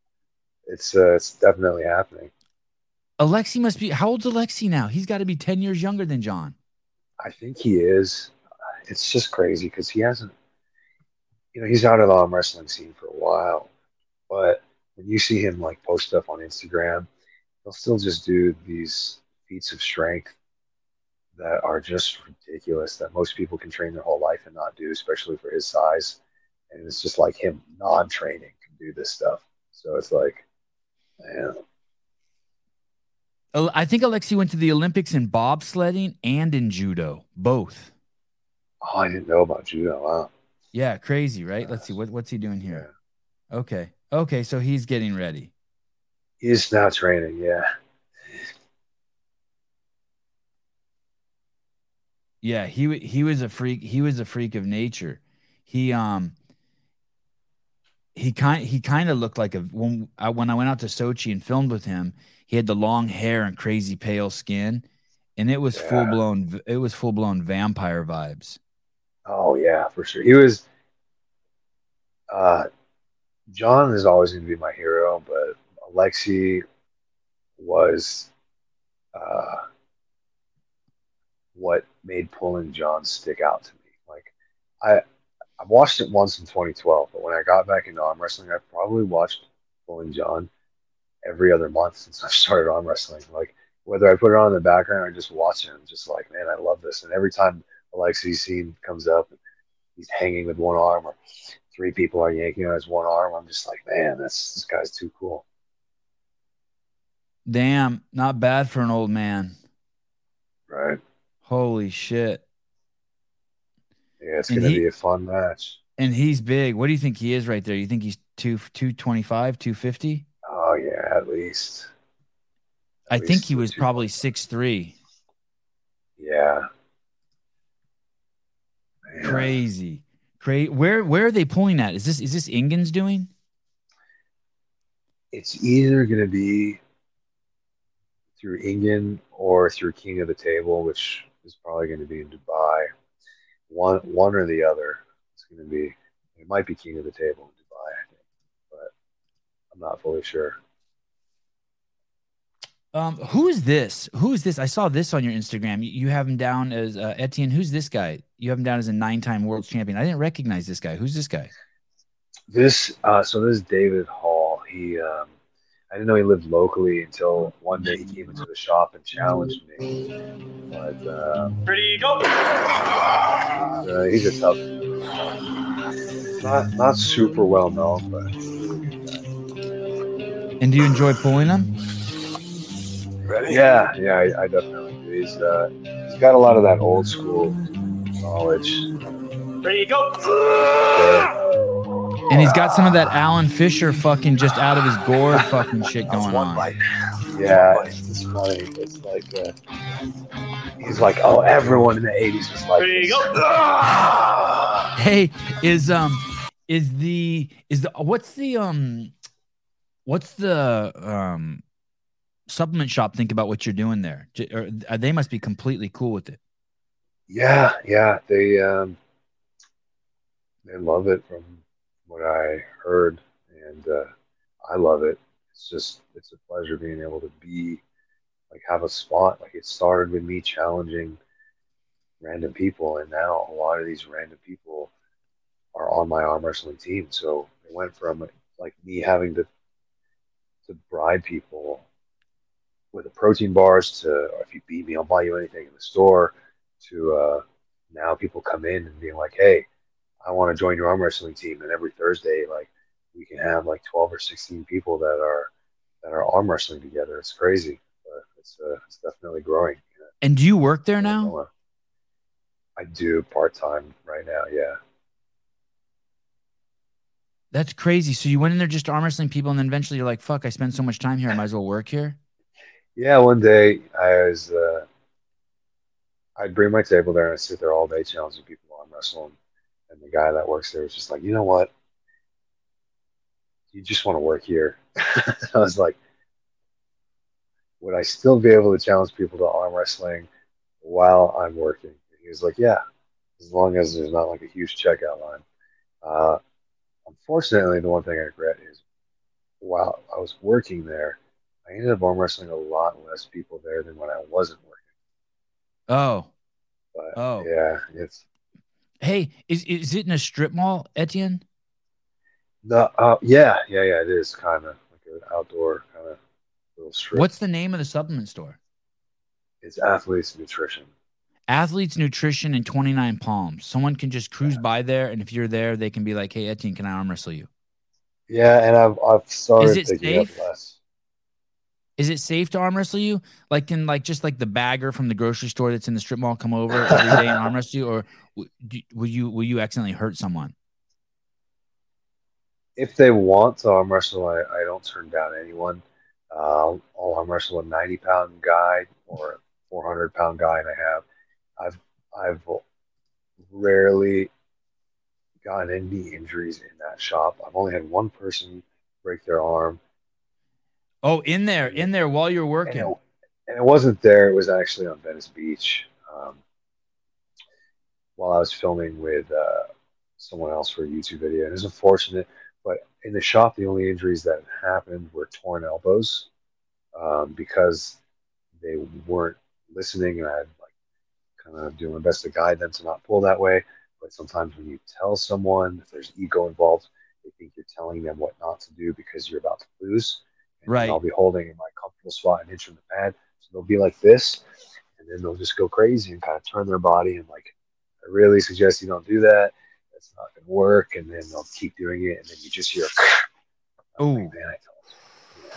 it's uh, it's definitely happening. Alexi must be how old's Alexi now? He's got to be ten years younger than John. I think he is. It's just crazy because he hasn't. You know, he's out of the arm wrestling scene for a while, but when you see him like post stuff on Instagram, he'll still just do these feats of strength that are just ridiculous that most people can train their whole life and not do, especially for his size. And it's just like him non-training can do this stuff. So it's like, man. I think Alexi went to the Olympics in bobsledding and in judo, both. Oh, I didn't know about judo. Wow. Yeah, crazy, right? Let's see what what's he doing here. Okay, okay, so he's getting ready. He's now training. Yeah. Yeah, he he was a freak. He was a freak of nature. He um he kind he kind of looked like a when I when I went out to Sochi and filmed with him. He had the long hair and crazy pale skin, and it was Yeah. full blown. It was full blown vampire vibes. Oh yeah, for sure. He was. Uh, John is always going to be my hero, but Alexi was uh, what made pulling John stick out to me. Like, I I watched it once in 2012, but when I got back into arm wrestling, I probably watched pulling John every other month since I started arm wrestling. Like, whether I put it on in the background or just watch it, I'm just like, man, I love this. And every time Alexi's scene comes up, he's hanging with one arm, or three people are yanking on his one arm. I'm just like, man, this this guy's too cool. Damn, not bad for an old man. Right? Holy shit! Yeah, it's And gonna he- be a fun match. And he's big. What do you think he is right there? You think he's two two twenty five, two fifty? Oh yeah, at least. I At think he was probably six three. Yeah. Man. Crazy, crazy. Where where are they pulling at? Is this is this Engin's doing? It's either gonna be through Engin or through King of the Table, which is probably going to be in Dubai. One one or the other. It's going to be. It might be King of the Table in Dubai, I think, but I'm not fully sure. Um, who is this? Who is this? I saw this on your Instagram. You, you have him down as uh, Etienne. Who's this guy? You have him down as a nine-time world champion. I didn't recognize this guy. Who's this guy? This uh, so this is David Hall. He um, I didn't know he lived locally until one day he came into the shop and challenged me. But uh, Ready, go! uh, he's a tough, not not super well known, but And do you enjoy pulling him? Ready? yeah, yeah, I, I definitely do. He's uh, he's got a lot of that old school knowledge. Ready, go! And he's got some of that Alan Fisher fucking just out of his gourd fucking shit going one on. bite. Yeah, it's just funny. It's like uh, he's like, oh, everyone in the '80s was like, Ready, this. go! Hey, is um is the is the what's the um what's the um supplement shop think about what you're doing there? Or uh, they must be completely cool with it. Yeah, yeah, they um, they love it from what I heard, and uh, I love it. It's just it's a pleasure being able to be like have a spot. Like it started with me challenging random people, and now a lot of these random people are on my arm wrestling team. So it went from like me having to to bribe people with the protein bars to if you beat me, I'll buy you anything in the store. To uh, now people come in and being like, hey, I want to join your arm wrestling team, and every Thursday, like we can have like twelve or sixteen people that are that are arm wrestling together. It's crazy, but it's uh, it's definitely growing. And do you work there now? I do part time right now. Yeah. That's crazy. So you went in there just arm wrestling people, and then eventually you're like, "Fuck! I spend so much time here. I might as well work here." Yeah. One day I was, uh, I'd bring my table there and I'd sit there all day challenging people arm wrestling, and the guy that works there was just like, "You know what? You just want to work here." I was like, "Would I still be able to challenge people to arm wrestling while I'm working?" And he was like, "Yeah, as long as there's not like a huge checkout line." Uh, unfortunately, the one thing I regret is while I was working there, I ended up arm wrestling a lot less people there than when I wasn't. Oh. But Oh. yeah, it's Hey, is is it in a strip mall, Etienne? the uh, yeah, yeah, yeah. It is kind of like an outdoor kind of little strip. What's the name of the supplement store? it's athletes nutrition? Athletes Nutrition and 29 Palms. Someone can just cruise by there, and if you're there, they can be like, "Hey, Etienne, can I arm wrestle you?" Yeah, and I've I've started it picking safe? up less. Is it safe to arm wrestle you? Like, can like just like the bagger from the grocery store that's in the strip mall come over every day and arm wrestle you, or will you will you accidentally hurt someone? If they want to arm wrestle, I, I don't turn down anyone. Uh, I'll arm wrestle a ninety pound guy or a four hundred pound guy, and I have I've I've rarely gotten any injuries in that shop. I've only had one person break their arm, Oh, in there, in there while you're and working. it, and it wasn't there. It was actually on Venice Beach um, while I was filming with uh, someone else for a YouTube video. And it was unfortunate, but in the shop, the only injuries that happened were torn elbows um, because they weren't listening, and I had like kind of doing my best to guide them to not pull that way. But sometimes when you tell someone if there's ego involved, they think you're telling them what not to do because you're about to lose. And Right. I'll be holding in my comfortable spot an inch from the pad. So they'll be like this, and then they'll just go crazy and kind of turn their body. And like, I really suggest you don't do that. That's not going to work. And then they'll keep doing it, and then you just hear. Ooh. man, you.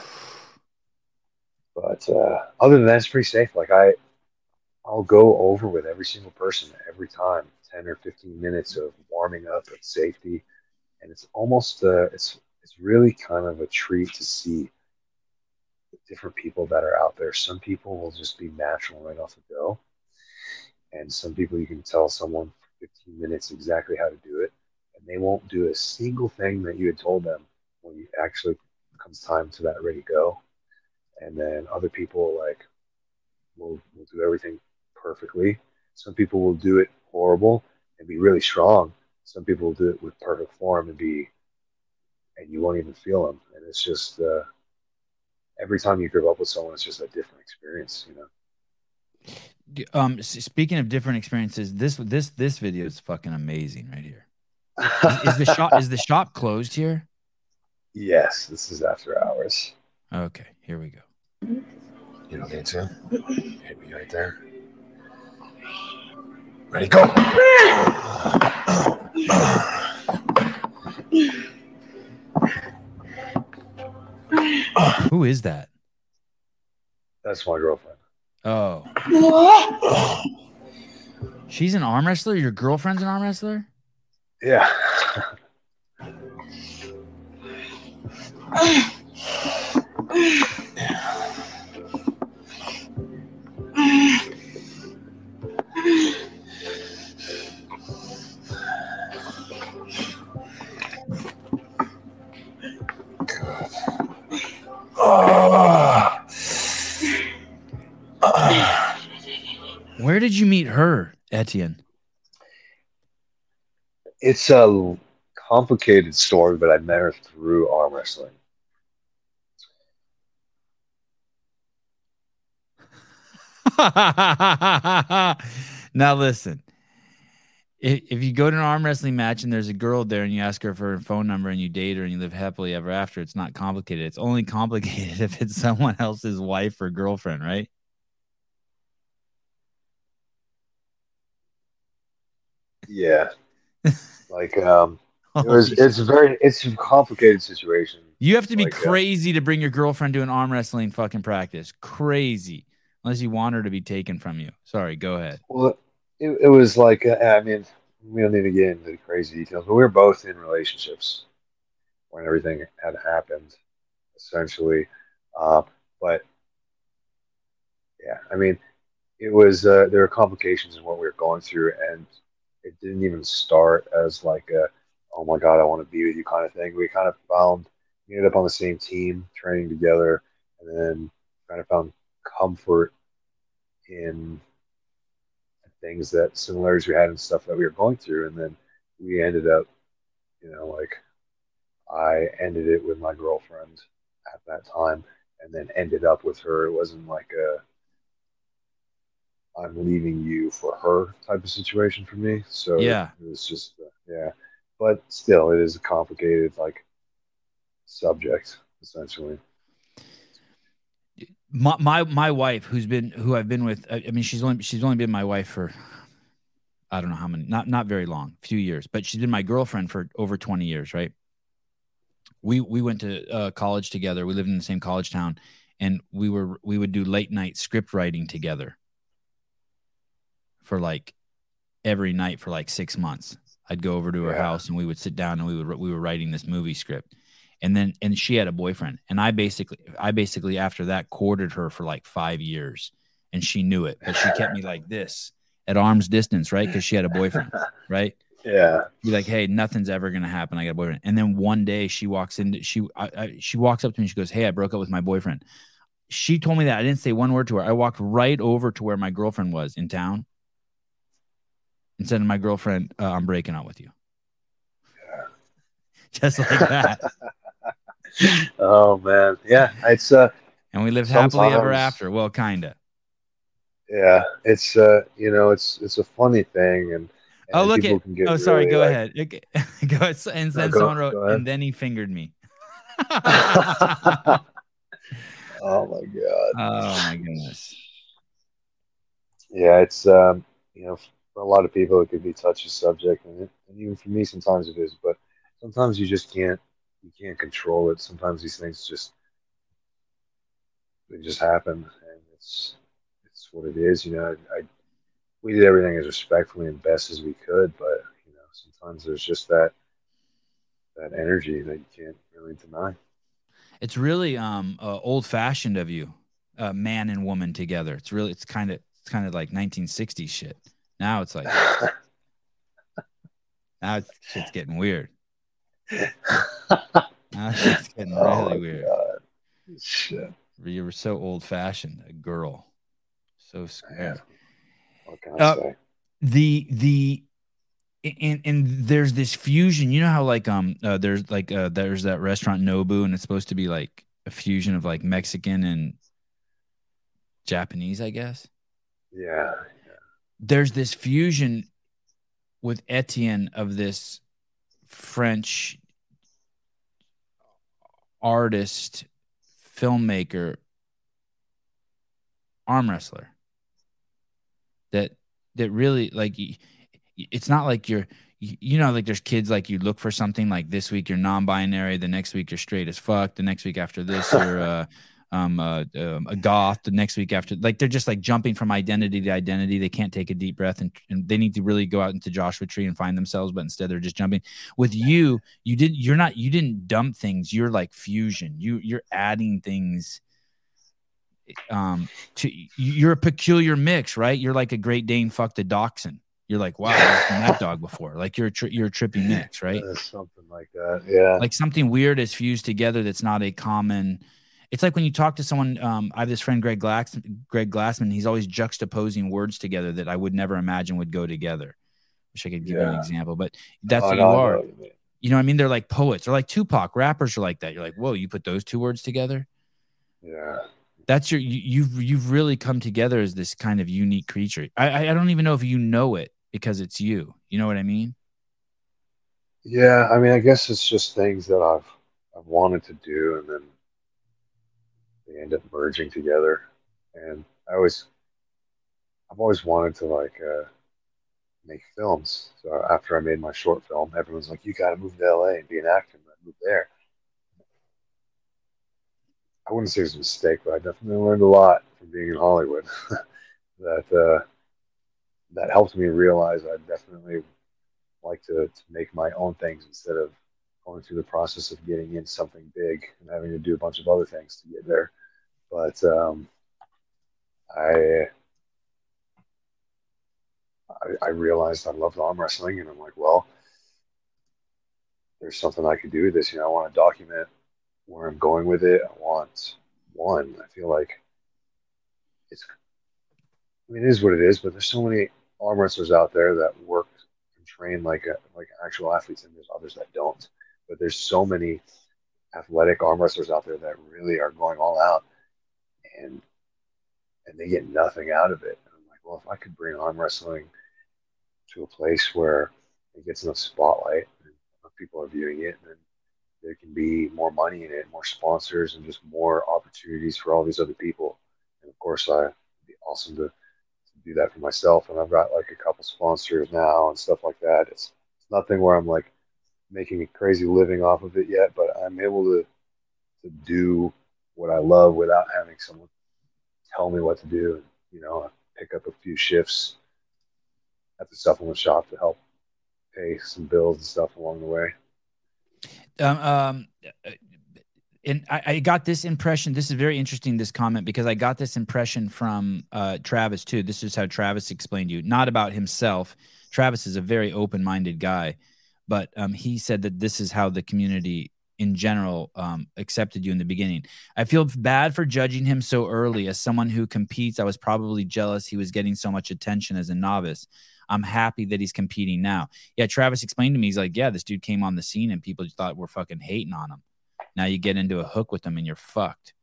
But uh, other than that, it's pretty safe. Like I, I'll go over with every single person every time, ten or fifteen minutes of warming up and safety, and it's almost uh, it's it's really kind of a treat to see different people that are out there. Some people will just be natural right off the go, and some people you can tell someone for fifteen minutes exactly how to do it, and they won't do a single thing that you had told them when you actually comes time to that ready go. And then other people like will will do everything perfectly. Some people will do it horrible and be really strong. Some people will do it with perfect form and be, and you won't even feel them. And it's just uh, every time you group up with someone, it's just a different experience, you know. Um, speaking of different experiences, this this this video is fucking amazing right here. Is, is the shop is the shop closed here? yes, this is after hours. Okay, here we go. You don't need to. Hit me right there. Ready, go. Who is that? That's my girlfriend. Oh, she's an arm wrestler. Your girlfriend's an arm wrestler. Yeah. Where did you meet her, Etienne? It's a complicated story, but I met her through arm wrestling. now listen. If, if you go to an arm wrestling match and there's a girl there and you ask her for her phone number and you date her and you live happily ever after, it's not complicated. It's only complicated if it's someone else's wife or girlfriend, right? Yeah. like um it was it's very it's a complicated situation. You have to be Like, uh, crazy to bring your girlfriend to an arm wrestling fucking practice. Crazy. Unless you want her to be taken from you. Sorry, go ahead. Well, it, it was like uh, I mean, we don't need to get into the crazy details, but we were both in relationships when everything had happened, essentially. Uh, but yeah, I mean, it was uh, there were complications in what we were going through, and it didn't even start as like a oh my god, I want to be with you kind of thing. We kind of found we ended up on the same team, training together, and then kind of found comfort in things that similarities we had and stuff that we were going through, and then we ended up, you know, like I ended it with my girlfriend at that time, and then ended up with her. It wasn't like a I'm leaving you for her type of situation for me. So Yeah. it was just uh, yeah, but still, it is a complicated like subject essentially. My my my wife who's been who I've been with I mean she's only she's only been my wife for I don't know how many not not very long few years but she's been my girlfriend for over 20 years right? We we went to uh, college together. We lived in the same college town and we were we would do late night script writing together for like every night for like 6 months. I'd go over to her Yeah. house and we would sit down and we would we were writing this movie script and then and she had a boyfriend and i basically i basically after that courted her for like five years and she knew it but she kept me like this at arm's distance right? Because she had a boyfriend right? Yeah, be like hey nothing's ever gonna happen. I got a boyfriend. And then one day she walks in she I, I, she walks up to me she goes hey i broke up with my boyfriend. She told me that i didn't say one word to her. I walked right over to where my girlfriend was in town and said to my girlfriend uh, i'm breaking up with you. Just like that oh man, yeah, it's uh, and we lived happily ever after well kinda yeah, it's uh, you know, it's it's a funny thing, and, and Oh, look at. can get Oh, sorry. really, go like- ahead. Okay. go ahead. And No, then go- someone wrote, and then he fingered me. oh my god. oh my goodness. Yeah, it's um, you know, for a lot of people it could be touchy subject, and, it, and even for me sometimes it is. But sometimes you just can't you can't control it. Sometimes these things just they just happen, and it's it's what it is. You know, I, I we did everything as respectfully and best as we could, but you know, sometimes there's just that that energy that you can't really deny. It's really um uh, old fashioned of you, uh, man and woman together. It's really it's kind of it's kind of like 1960s shit. Now it's like now it's, shit's getting weird. Now shit's getting really oh my weird. god, shit. You were so old fashioned, a girl, so square. Uh, the the and and there's this fusion. You know how like um uh, there's like uh there's that restaurant nobu and it's supposed to be like a fusion of like mexican and japanese i guess? Yeah, there's this fusion with etienne of this french artist filmmaker arm wrestler that that really like it's not like you're you know like there's kids like you look for something like this week you're non-binary the next week you're straight as fuck the next week after this you're uh um, uh, um a goth the next week after like they're just like jumping from identity to identity. They can't take a deep breath and, and they need to really go out into joshua tree and find themselves but instead they're just jumping. With you you didn't. you're not you didn't dump things. You're like fusion. You you're adding things um to you're a peculiar mix right? You're like a great dane fucked a dachshund. You're like wow i've seen that dog before. Like you're a tri- you're a trippy mix right? Something like that. Yeah. like something weird is fused together that's not a common it's like when you talk to someone um, i have this friend greg glass greg glassman he's always juxtaposing words together that i would never imagine would go together. Wish i could give you an example but that's Oh, what you know are. you know what i mean? They're like poets. They're like tupac. Rappers are like that. You're like whoa you put those two words together? Yeah. That's your you, you've you've really come together as this kind of unique creature. I I I don't even know if you know it because it's you. You know what I mean? Yeah, I mean, I guess it's just things that I've I've wanted to do, and then they end up merging together. And I always, I've always wanted to like uh, make films. So after I made my short film, everyone's like, "You got to move to LA and be an actor." And I moved there. I wouldn't say it was a mistake, but I definitely learned a lot from being in Hollywood. that uh, that helped me realize I definitely like to, to make my own things instead of going through the process of getting in something big and having to do a bunch of other things to get there. But um, I, I, I realized I loved arm wrestling, and I'm like, well, there's something I could do with this. You know, I want to document where I'm going with it. I want one. I feel like it's. I mean, it is what it is, but there's so many arm wrestlers out there that work and train like a, like actual athletes, and there's others that don't. But there's so many athletic arm wrestlers out there that really are going all out, and and they get nothing out of it. And I'm like, well, if I could bring arm wrestling to a place where it gets enough spotlight and people are viewing it, then there can be more money in it, more sponsors, and just more opportunities for all these other people. And of course, I it'd be awesome to do that for myself. And I've got like a couple sponsors now and stuff like that. It's, it's nothing where I'm like making a crazy living off of it yet, but I'm able to to do what I love without having someone tell me what to do. And, you know, pick up a few shifts at the supplement shop to help pay some bills and stuff along the way. Um, um, and I, I, got this impression. This is very interesting. This comment because I got this impression from uh, Travis too. This is how Travis explained you, not about himself. Travis is a very open-minded guy, but um, he said that this is how the community in general um, accepted you in the beginning. I feel bad for judging him so early. As someone who competes, I was probably jealous he was getting so much attention as a novice. I'm happy that he's competing now. Yeah, Travis explained to me, he's like, yeah, this dude came on the scene and people thought we're fucking hating on him. Now you get into a hook with them and you're fucked.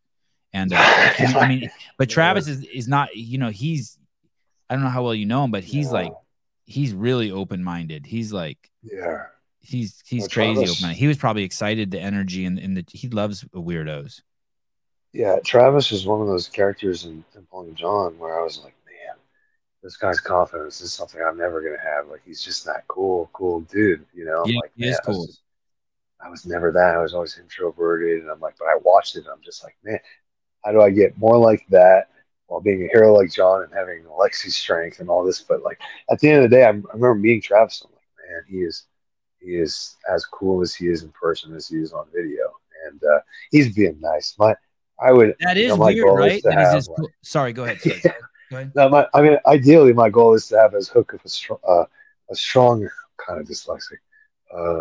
And uh, I mean, but Travis is is not. You know, he's. I don't know how well you know him, but he's yeah. like, he's really open minded. He's like, yeah, he's he's crazy open. He was probably excited the energy and, and the he loves weirdos. Yeah, Travis is one of those characters in Pulling John where I was like, man, this guy's confidence is something I'm never gonna have. Like he's just that cool, cool dude. You know, yeah, like, he is cool. Just, I was never that. I was always introverted, and I'm like, but I watched it. I'm just like, man, how do I get more like that while being a hero like John and having Alexi's strength and all this? But like at the end of the day, I, I remember meeting Travis. I'm like, man, he is he is as cool as he is in person as he is on video, and uh, he's being nice. My I would that is you know, weird, right? That have, cool. Sorry, go ahead. Sorry. Yeah. Go ahead. No, my, I mean, ideally, my goal is to have as hook of a strong, uh, a strong kind of dyslexic. Uh,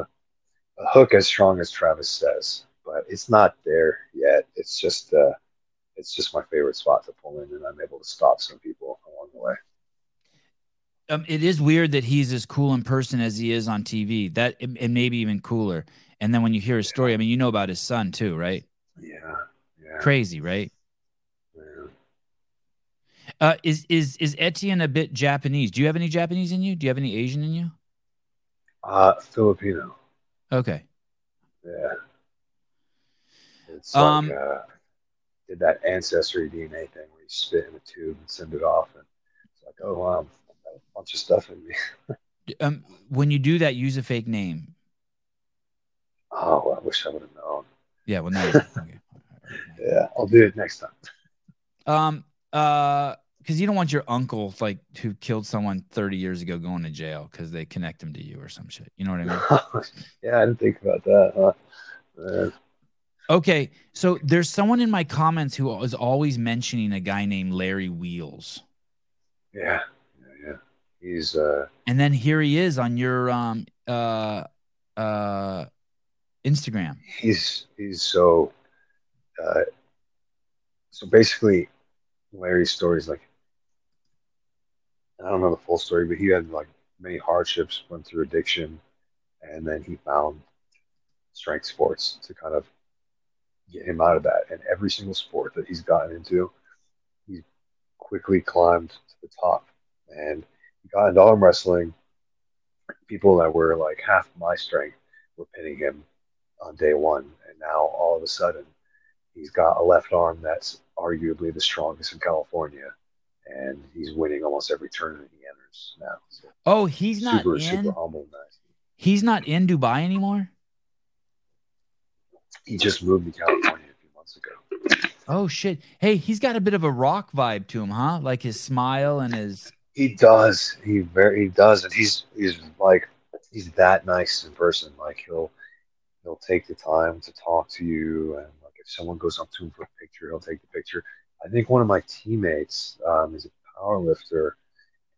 a hook as strong as Travis says, but it's not there yet. It's just uh, it's just my favorite spot to pull in, and I'm able to stop some people along the way. Um, it is weird that he's as cool in person as he is on TV. That and maybe even cooler. And then when you hear his story, I mean, you know about his son too, right? Yeah, yeah. Crazy, right? Yeah. Uh, is is is Etienne a bit Japanese? Do you have any Japanese in you? Do you have any Asian in you? Uh, Filipino. Okay. Yeah. It's um, like uh, did that ancestry DNA thing where you spit in a tube and send it off, and it's like, oh wow, a bunch of stuff in me. um, when you do that, use a fake name. Oh, I wish I would have known. Yeah, well, no. okay. yeah, I'll do it next time. Um. Uh because you don't want your uncle like who killed someone 30 years ago going to jail because they connect him to you or some shit. You know what I mean? yeah, I didn't think about that. Huh? Okay, so there's someone in my comments who is always mentioning a guy named Larry Wheels. Yeah. He's uh And then here he is on your um uh uh Instagram. He's he's so uh so basically Larry's story is like I don't know the full story, but he had like many hardships, went through addiction, and then he found strength sports to kind of get him out of that. And every single sport that he's gotten into, he's quickly climbed to the top. And got into arm wrestling. People that were like half my strength were pinning him on day one. And now all of a sudden, he's got a left arm that's arguably the strongest in California. And he's winning almost every tournament he enters now. So Oh, he's not super, in. super humble. Nice. He's not in Dubai anymore. He just moved to California a few months ago. Oh shit! Hey, he's got a bit of a rock vibe to him, huh? Like his smile and his. He does. He very he does, and he's he's like he's that nice in person. Like he'll he'll take the time to talk to you, and like if someone goes up to him for a picture, he'll take the picture. I think one of my teammates um, is a power lifter,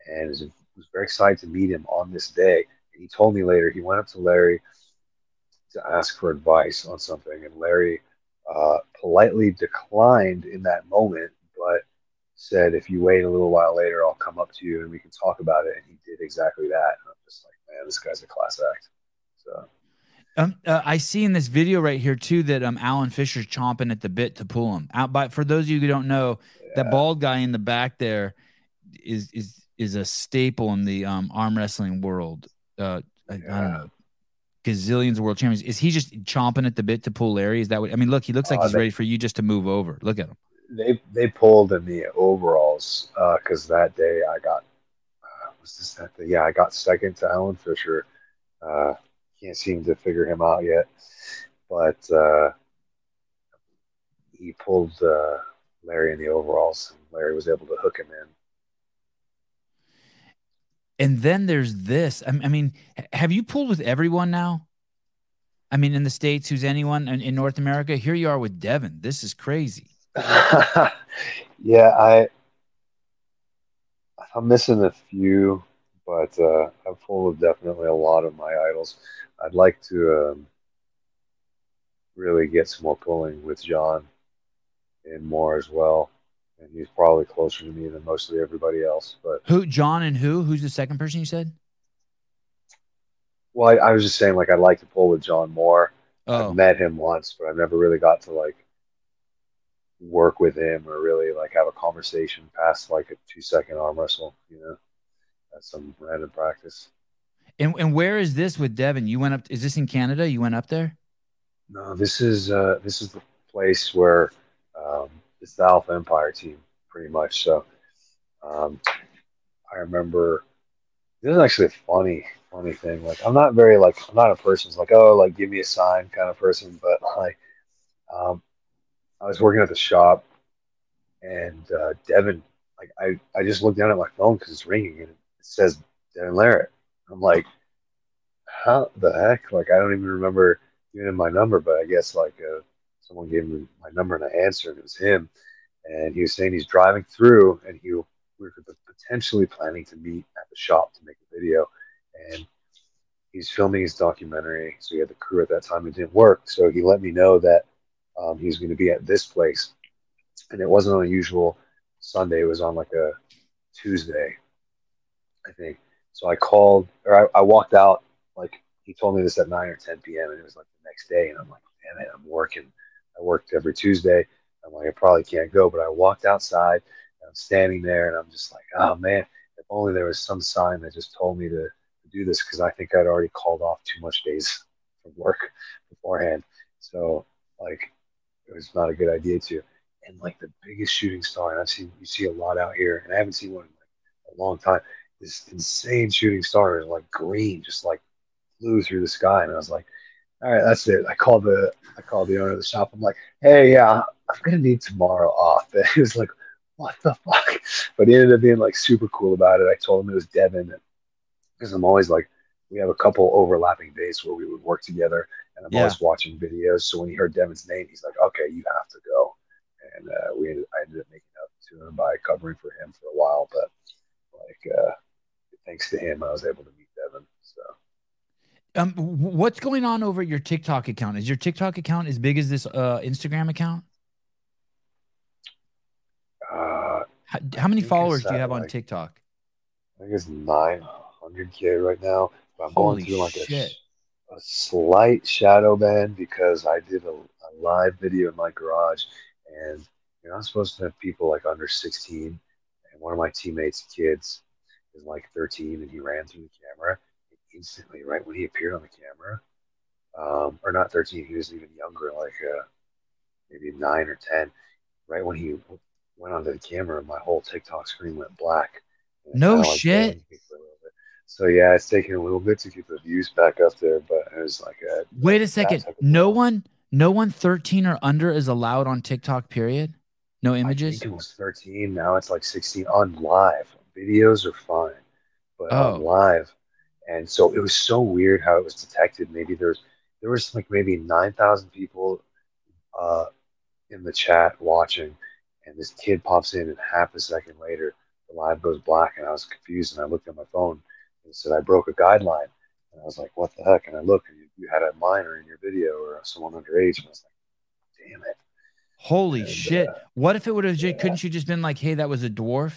and is, was very excited to meet him on this day. And he told me later he went up to Larry to ask for advice on something, and Larry uh, politely declined in that moment, said, "If you wait a little while later, I'll come up to you and we can talk about it." And he did exactly that. And I'm just like, man, this guy's a class act. So Um, uh, I see in this video right here too that um Alan Fisher's chomping at the bit to pull him out. But for those of you who don't know, yeah, that bald guy in the back there is is is a staple in the um arm wrestling world. Uh, I, I don't know, gazillions of world champions. Is he just chomping at the bit to pull Larry? Is that what I mean? Look, he looks like Uh, he's they- ready for you just to move over. Look at him. They they pulled in the overalls because that day I got uh, was this that day? Yeah, I got second to Alan Fisher. Uh, can't seem to figure him out yet, but uh, he pulled uh, Larry in the overalls, and Larry was able to hook him in. And then there's this. I, I mean, have you pulled with everyone now? I mean, in the states, who's anyone in, in North America? Here you are with Devon. This is crazy. yeah, I I'm missing a few, but uh, I'm full of definitely a lot of my idols. I'd like to um, really get some more pulling with John and more as well, and he's probably closer to me than mostly everybody else. But Who? John and who? Who's the second person you said? well, I, I was just saying like I'd like to pull with John more. Oh, I've met him once, but I've never really got to like work with him or really like have a conversation past like a two second arm wrestle, you know, at some random practice. and and where is this with Devon? You went up. Is this in Canada? You went up there? No, this is uh, this is the place where um, it's the Alpha Empire team, pretty much. So um, I remember this is actually a funny, funny thing. Like I'm not very like I'm not a person who's like oh like give me a sign kind of person, but like um, I was working at the shop and uh, Devon like I I just looked down at my phone because it's ringing and it says Devon Larratt. I'm like, how the heck? Like I don't even remember giving him my number, but I guess like uh, someone gave me my number and I answered, and it was him. And he was saying he's driving through, and he we were potentially planning to meet at the shop to make a video, and he's filming his documentary. So he had the crew at that time. It didn't work, so he let me know that um, going to be at this place, and it wasn't on a usual Sunday. It was on like a Tuesday, I think. So I called, or I, I walked out like he told me this at 9 or 10 p.m. and it was like the next day and i'm like damn it i'm working i worked every tuesday i'm like i probably can't go but i walked outside and i'm standing there and i'm just like oh man if only there was some sign that just told me to, to do this because i think i'd already called off too much days from work beforehand so like it was not a good idea to and like the biggest shooting star and i've seen you see a lot out here and i haven't seen one in like a long time this insane shooting star like green just like flew through the sky, and I was like, "All right, that's it." I called the I called the owner of the shop. I'm like, "Hey, yeah, I'm gonna need tomorrow off." And he was like, "What the fuck?" But he ended up being like super cool about it. I told him it was Devon, because I'm always like, we have a couple overlapping days where we would work together, and I'm Yeah. always watching videos. So when he heard Devon's name, he's like, "Okay, you have to go." And uh, we ended, I ended up making up to him by covering for him for a while, but like, uh, thanks to him, I was able to meet Devon. So. Um, what's going on over your TikTok account? Is your TikTok account as big as this uh Instagram account? Uh, How, how many followers do you have on TikTok? I think it's 900k right now. But I'm Holy going through like shit. a slight shadow ban because I did a, a a live video in my garage, and you're not supposed to have people like under 16. And one of my teammates' kids is like 13, and he ran through the camera and instantly, right when he appeared on the camera, um, or not 13, he was even younger, like uh, maybe nine or 10. Right when he went onto the camera, my whole TikTok screen went black. No like shit. So yeah, it's taking a little bit to get the views back up there, but it was like a wait a second. No one, no one 13 or under is allowed on TikTok. Period. No images. it was 13. Now it's like 16 on live. Videos are fine, but oh. on live, and so it was so weird how it was detected. Maybe there's there was like maybe 9,000 people uh, in the chat watching, and this kid pops in, and half a second later, the live goes black, and I was confused, and I looked at my phone, and it said I broke a guideline, and I was like, "What the heck?" And I looked, and you, you had a minor in your video or someone underage, and I was like, "Damn it!" Holy and, shit! Uh, what if it would have? Yeah. Couldn't you just been like, "Hey, that was a dwarf"?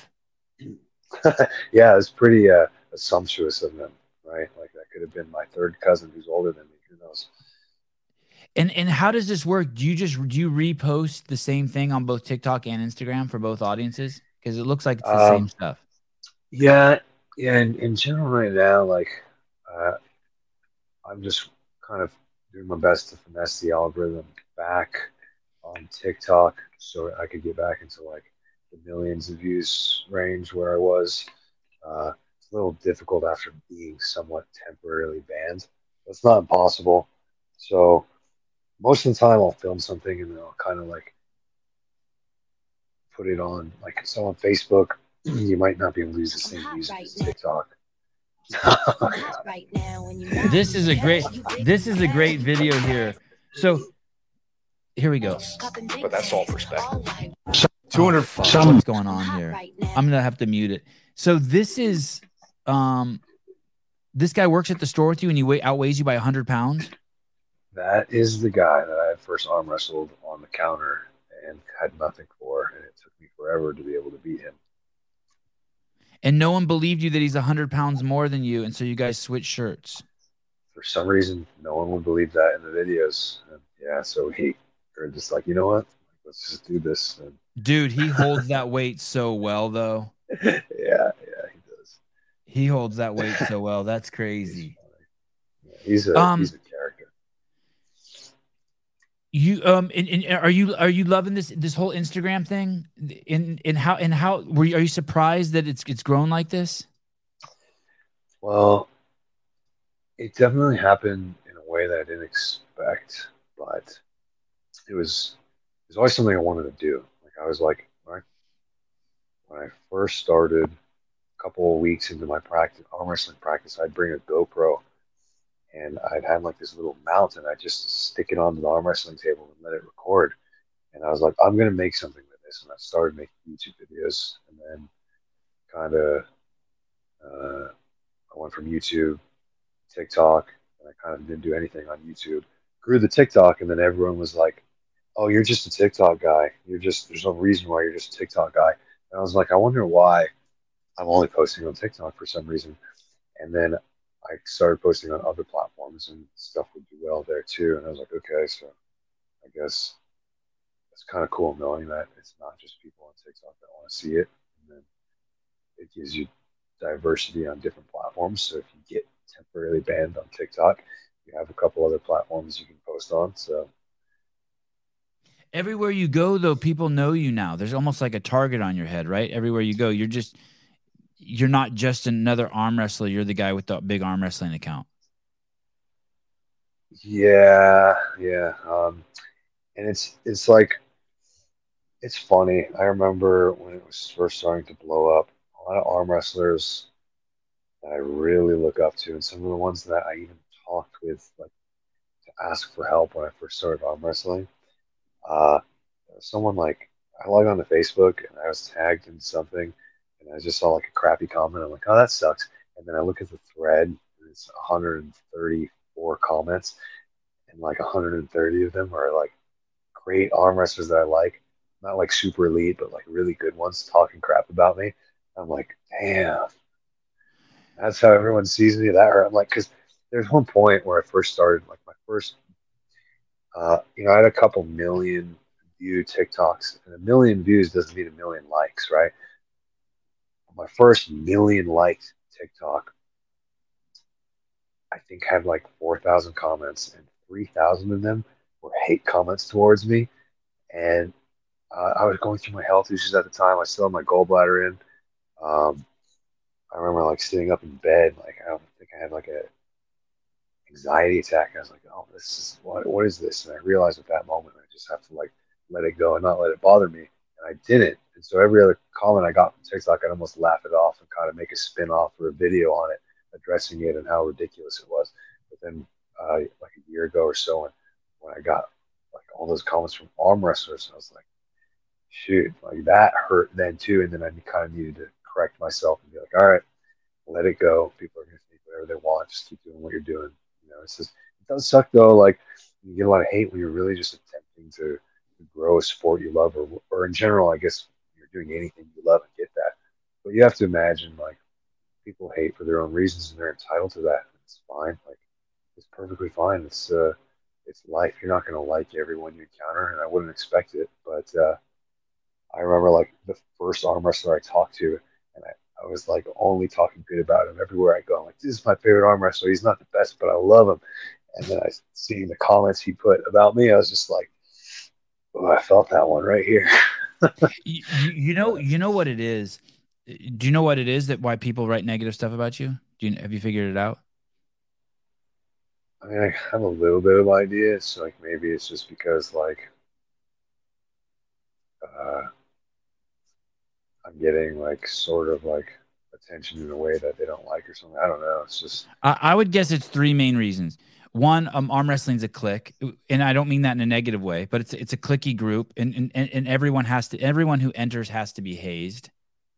yeah, it's pretty uh, assumptuous of them, right? Like that could have been my third cousin who's older than me. Who knows? And and how does this work? Do you just do you repost the same thing on both TikTok and Instagram for both audiences? Because it looks like it's the um, same stuff. Yeah, yeah. In, in general, right now, like uh, I'm just kind of doing my best to finesse the algorithm back on TikTok so I could get back into like the millions of views range where I was. Uh, it's a little difficult after being somewhat temporarily banned. It's not impossible. So most of the time I'll film something and then I'll kind of like put it on like so on Facebook. You might not be able to use the same music right as TikTok. this is a great this is a great video here. So here we go. But that's all perspective. 200 oh, what's going on here? I'm gonna have to mute it. So this is um this guy works at the store with you and he outweighs you by 100 pounds that is the guy that I had first arm wrestled on the counter and had nothing for, and it took me forever to be able to beat him. And no one believed you that he's hundred pounds more than you, and so you guys switched shirts. For some reason, no one would believe that in the videos. And yeah, so he we are just like, you know what? Let's just do this. And... Dude, he holds that weight so well, though. yeah, yeah, he does. He holds that weight so well. That's crazy. He's, yeah, he's a um, he's a you um and, and are you are you loving this this whole Instagram thing? In in how and how were you, are you surprised that it's it's grown like this? Well, it definitely happened in a way that I didn't expect, but it was it was always something I wanted to do. Like I was like when I, when I first started, a couple of weeks into my practice arm wrestling practice, I'd bring a GoPro and I'd had like this little mount, and I just stick it on the arm wrestling table and let it record. And I was like, I'm gonna make something with this, and I started making YouTube videos, and then kind of uh, I went from YouTube, TikTok, and I kind of didn't do anything on YouTube. Grew the TikTok, and then everyone was like, "Oh, you're just a TikTok guy. You're just there's no reason why you're just a TikTok guy." And I was like, I wonder why I'm only posting on TikTok for some reason. And then I started posting on other platforms and stuff would do well there too. And I was like, okay, so I guess it's kind of cool knowing that it's not just people on TikTok that want to see it. And then it gives you diversity on different platforms. So if you get temporarily banned on TikTok, you have a couple other platforms you can post on. So everywhere you go, though, people know you now. There's almost like a target on your head, right? Everywhere you go, you're just you're not just another arm wrestler. You're the guy with the big arm wrestling account. Yeah, yeah. Um, and it's it's like it's funny. I remember when it was first starting to blow up. A lot of arm wrestlers that I really look up to, and some of the ones that I even talked with, like to ask for help when I first started arm wrestling. Uh, someone like I log on to Facebook and I was tagged in something and I just saw like a crappy comment. I'm like, oh, that sucks. And then I look at the thread, and it's 134 comments, and like 130 of them are like great arm wrestlers that I like, not like super elite, but like really good ones talking crap about me. I'm like, damn, that's how everyone sees me. That hurt. I'm like, because there's one point where I first started, like my first, uh, you know, I had a couple million view TikToks, and a million views doesn't mean a million likes, right? My first million likes TikTok, I think, had like 4,000 comments, and 3,000 of them were hate comments towards me. And uh, I was going through my health issues at the time. I still had my gallbladder in. Um, I remember like sitting up in bed, like I don't think I had like a anxiety attack. I was like, oh, this is what what is this? And I realized at that moment I just have to like let it go and not let it bother me. And I didn't. And so every other comment I got from TikTok, I'd almost laugh it off and kind of make a spin off or a video on it, addressing it and how ridiculous it was. But then uh, like a year ago or so, and when I got like all those comments from arm wrestlers, I was like, shoot, like that hurt then too. And then I kind of needed to correct myself and be like, all right, let it go. People are going to think whatever they want. Just keep doing what you're doing. You know, it's just, it does suck though. Like you get a lot of hate when you're really just attempting to, to grow a sport you love, or, or in general, I guess doing anything you love and get that. But you have to imagine like people hate for their own reasons and they're entitled to that. It's fine. Like it's perfectly fine. It's, uh, it's life. You're not to like everyone you encounter, and I wouldn't expect it. But uh, I remember like the first arm wrestler I talked to, and I, I was like only talking good about him everywhere I go. I'm like, this is my favorite arm wrestler. He's not the best, but I love him. And then I seeing the comments he put about me, I was just like, oh, I felt that one right here. you, you know, you know what it is. Do you know what it is that why people write negative stuff about you? Do you have you figured it out? I mean, I have a little bit of ideas. So like maybe it's just because like uh, I'm getting like sort of like attention in a way that they don't like or something. I don't know. It's just I, I would guess it's three main reasons. One, um, arm wrestling's a clique, and I don't mean that in a negative way, but it's it's a clicky group, and, and and everyone has to everyone who enters has to be hazed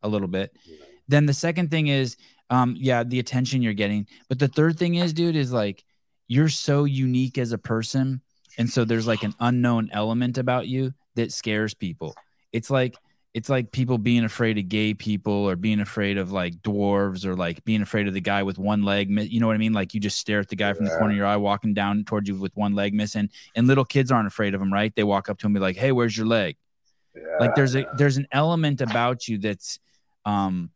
a little bit. Yeah. Then the second thing is, um, yeah, the attention you're getting. But the third thing is, dude, is like you're so unique as a person, and so there's like an unknown element about you that scares people. It's like it's like people being afraid of gay people or being afraid of like dwarves or like being afraid of the guy with one leg you know what i mean? Like you just stare at the guy from the corner of your eye walking down towards you with one leg missing and little kids aren't afraid of him right? They walk up to him and be like hey where's your leg? Yeah. like there's a there's an element about you that's um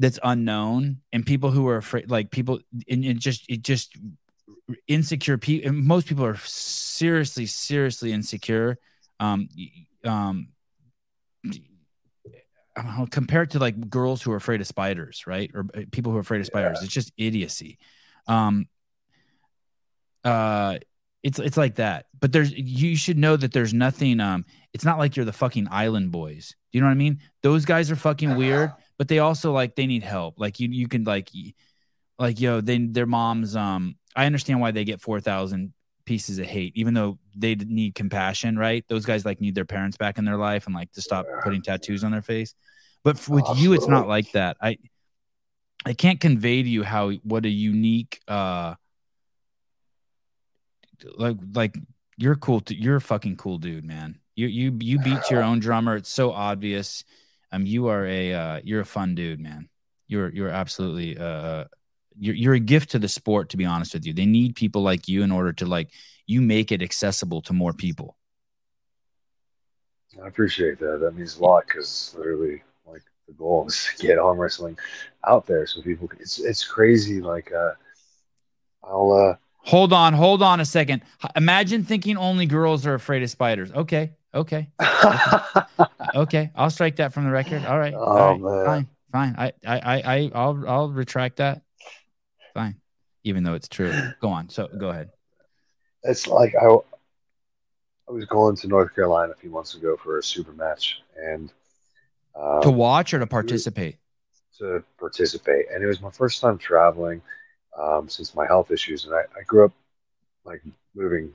that's unknown and people who are afraid like people and it just it just insecure people most people are seriously seriously insecure um um know, compared to like girls who are afraid of spiders, right? Or uh, people who are afraid of spiders. Yeah. It's just idiocy. Um, uh, it's it's like that. But there's you should know that there's nothing. Um, it's not like you're the fucking island boys. Do you know what I mean? Those guys are fucking weird, but they also like they need help. Like you you can like like yo, they their moms. Um, I understand why they get four thousand pieces of hate, even though they need compassion, right? Those guys like need their parents back in their life and like to stop putting tattoos on their face. But with you, it's not like that. I I can't convey to you how what a unique uh like like you're cool to, you're a fucking cool dude, man. You you you beat your own drummer. It's so obvious. Um you are a uh you're a fun dude, man. You're you're absolutely uh you're, you're a gift to the sport to be honest with you. They need people like you in order to like you make it accessible to more people. I appreciate that. That means a lot because literally like the goal is to get arm wrestling out there so people can, it's it's crazy like uh i'll uh hold on hold on a second. Imagine thinking only girls are afraid of spiders. Okay okay. Okay, okay. i'll strike that from the record. All right, oh, all right. fine fine. I, I i i'll i'll retract that fine, even though it's true. Go on. So go ahead. It's like I, I was going to North Carolina a few months ago for a super match, and um, to watch or to participate. To participate, and it was my first time traveling um, since my health issues, and I, I grew up like moving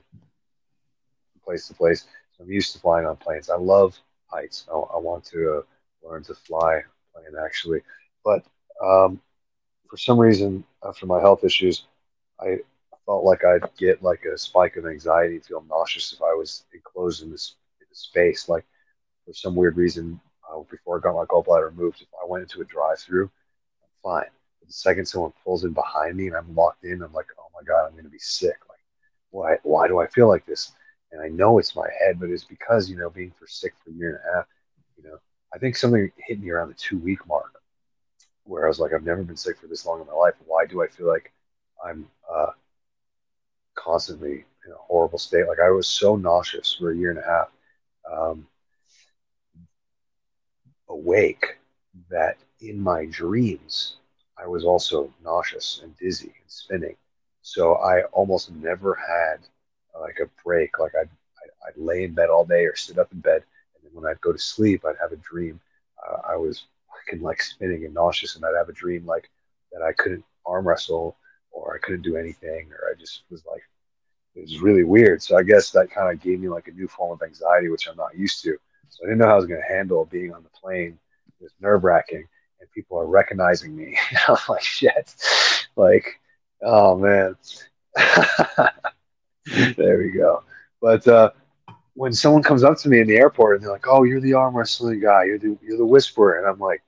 place to place. So I'm used to flying on planes. I love heights. I, I want to uh, learn to fly plane actually, but um, for some reason, after my health issues, I felt like I'd get like a spike of anxiety, feel nauseous if I was enclosed in this, in this space. Like for some weird reason, uh, before I got my gallbladder removed, if I went into a drive-through, I'm fine. But the second someone pulls in behind me and I'm locked in, I'm like, oh my god, I'm going to be sick. Like, why? Why do I feel like this? and I know it's my head, but it's because you know being for sick for a year and a half. You know, I think something hit me around the two week mark, where I was like, I've never been sick for this long in my life. Why do I feel like I'm uh, constantly in a horrible state? Like I was so nauseous for a year and a half, um, awake that in my dreams I was also nauseous and dizzy and spinning. So I almost never had like a break. Like I'd, I'd, lay in bed all day or sit up in bed. And then when I'd go to sleep, I'd have a dream. Uh, I was fucking like spinning and nauseous and I'd have a dream like that I couldn't arm wrestle or I couldn't do anything or I just was like, it was really weird. So I guess that kind of gave me like a new form of anxiety, which I'm not used to. So I didn't know how I was going to handle being on the plane. It was nerve wracking and people are recognizing me. I'm like, shit. Like, oh man. there we go. But uh, when someone comes up to me in the airport and they're like, "Oh, you're the arm wrestling guy. You're the you're the whisperer," and I'm like,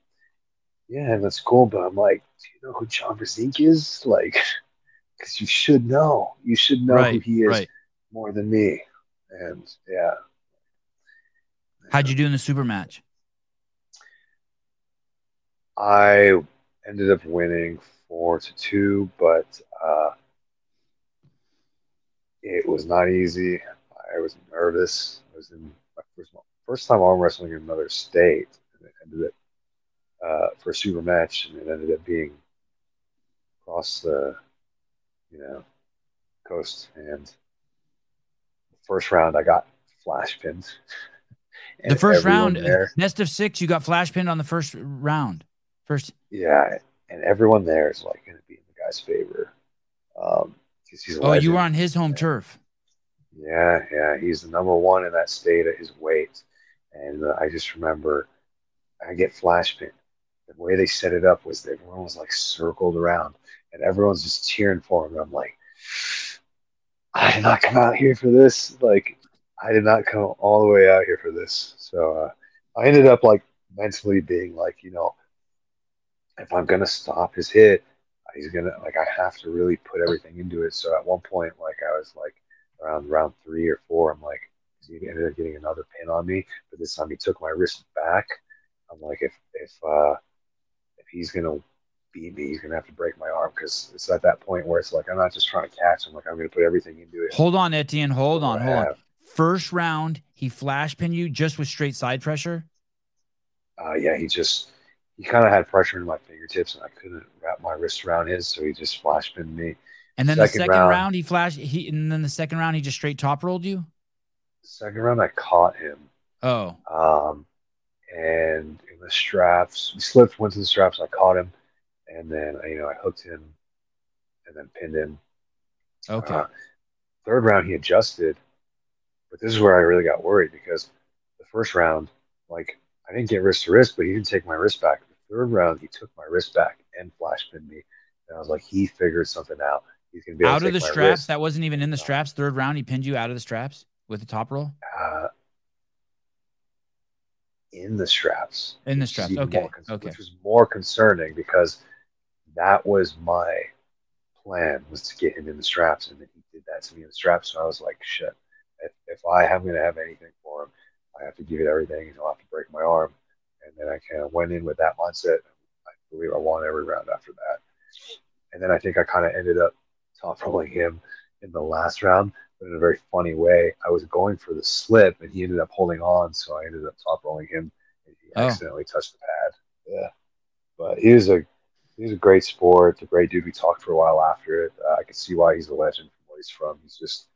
"Yeah, that's cool," but I'm like, "Do you know who John Brzenk is?" Like, because you should know. You should know right, who he is right. more than me. And yeah. How'd you do in the super match? I ended up winning four to two, but uh, it was not easy. I was nervous. I was in my first first time arm wrestling in another state, and it ended up uh, for a super match, and it ended up being across the you know coast. And the first round, I got flash pinned. the first round, there, best of six, you got flash pinned on the first round. First, yeah, and everyone there is like going to be in the guy's favor. Um, oh, you were on his home turf. Yeah, yeah, he's the number one in that state at his weight, and uh, I just remember I get flash pinned. The way they set it up was that everyone was like circled around, and everyone's just cheering for him. And I'm like, I did not come out here for this. Like, I did not come all the way out here for this. So uh, I ended up like mentally being like, you know, if I'm gonna stop his hit, he's gonna like I have to really put everything into it. So at one point, like I was like around round three or four, I'm like he ended up getting another pin on me, but this time he took my wrist back. I'm like if if uh he's gonna beat me, he's gonna have to break my arm because it's at that point where it's like I'm not just trying to catch him, like I'm gonna put everything into it. Hold on, Etienne. Hold on, hold on. First round, he flash pinned you just with straight side pressure. Uh, yeah, he just he kind of had pressure in my fingertips, and I couldn't wrap my wrist around his, so he just flash pinned me. And then second the second round, round, he flashed he, and then the second round he just straight top rolled you. Second round, I caught him. Oh. Um, and the straps, he slipped, went to the straps. I caught him, and then you know I hooked him, and then pinned him. Okay. Uh, third round, he adjusted, but this is where I really got worried because the first round, like I didn't get wrist to wrist, but he didn't take my wrist back The third round, he took my wrist back and flash pinned me. And I was like, he figured something out. He's gonna be out of the straps. Wrist. That wasn't even in the straps. Third round, he pinned you out of the straps with the top roll. Uh, in the straps. In the straps. Okay. Okay. Which was more concerning because that was my plan was to get him in the straps, and then he did that to me in the straps. So I was like, shit. If, if I am going to have anything for him, I have to give it everything, and he'll have to break my arm and then I kind of went in with that mindset. I believe I won every round after that. And then I think I kind of ended up top rolling him in the last round, in a very funny way. I was going for the slip, and he ended up holding on, so I ended up top rolling him. And he oh. accidentally touched the pad. Yeah, but he was a he's a great sport. It's a great dude. We talked for a while after it. Uh, I can see why he's a legend from where he's from. He's just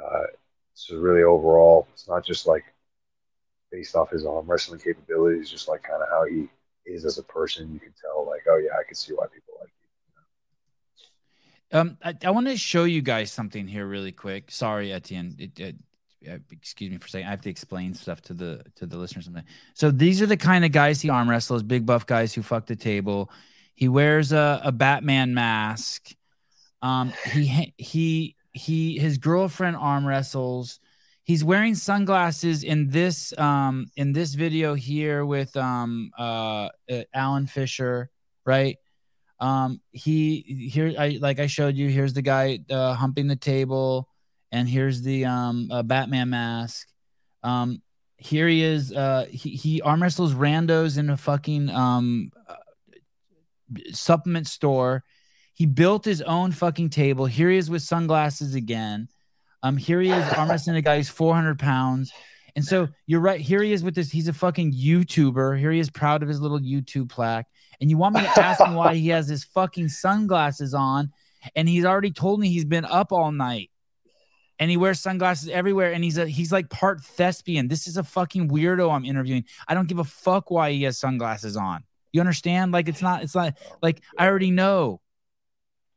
uh, so really overall. It's not just like based off his arm wrestling capabilities, just like kind of how he is as a person. You can tell, like, oh yeah, I can see why people. Um, I, I want to show you guys something here really quick. Sorry, Etienne. It, it, uh, excuse me for saying I have to explain stuff to the to the listeners. Something. So these are the kind of guys he arm wrestles, big buff guys who fuck the table. He wears a, a Batman mask. Um, he he he his girlfriend arm wrestles he's wearing sunglasses in this um in this video here with um uh, uh Alan Fisher, right? Um he here I like I showed you here's the guy uh, humping the table and here's the um uh, Batman mask. Um, here he is. Uh, he, he arm wrestles randos in a fucking um uh, supplement store. He built his own fucking table. Here he is with sunglasses again. Um, here he is arm wrestling a guy who's 400 pounds. And so you're right. Here he is with this. He's a fucking YouTuber. Here he is proud of his little YouTube plaque. And you want me to ask him why he has his fucking sunglasses on? And he's already told me he's been up all night. And he wears sunglasses everywhere. And he's a he's like part thespian. This is a fucking weirdo I'm interviewing. I don't give a fuck why he has sunglasses on. You understand? Like it's not, it's not like I already know.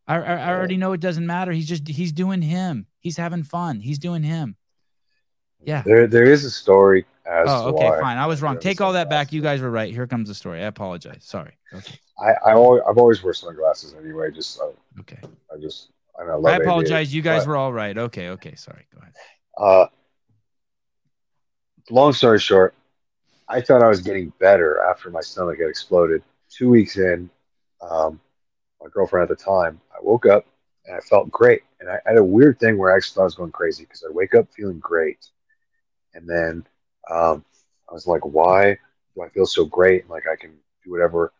I, I, I already know it doesn't matter. He's just he's doing him. He's having fun. He's doing him. Yeah. There, there is a story as Oh, okay, why fine. I was wrong. Take all that back. You guys were right. Here comes the story. I apologize. Sorry. Okay. I, I always, I've always worn sunglasses anyway. Just, I, Okay. I just, I, I I apologize. You guys but, were all right. Okay. Okay. Sorry. Go ahead. Uh, long story short, I thought I was getting better after my stomach had exploded. Two weeks in, um, my girlfriend at the time, I woke up and I felt great. And I, I had a weird thing where I actually thought I was going crazy because I'd wake up feeling great. And then um, I was like, why do I feel so great? Like I can do whatever.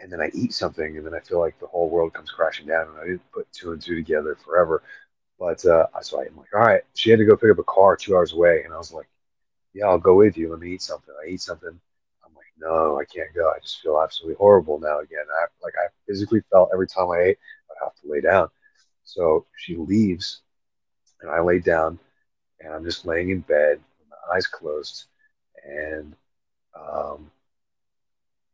And then I eat something and then I feel like the whole world comes crashing down. And I didn't put two and two together forever. But uh, so I'm like, all right. She had to go pick up a car two hours away. And I was like, yeah, I'll go with you. Let me eat something. I eat something. I'm like, no, I can't go. I just feel absolutely horrible now again. I like I physically felt every time I ate, I'd have to lay down. So she leaves, and I lay down, and I'm just laying in bed, with my eyes closed, and um,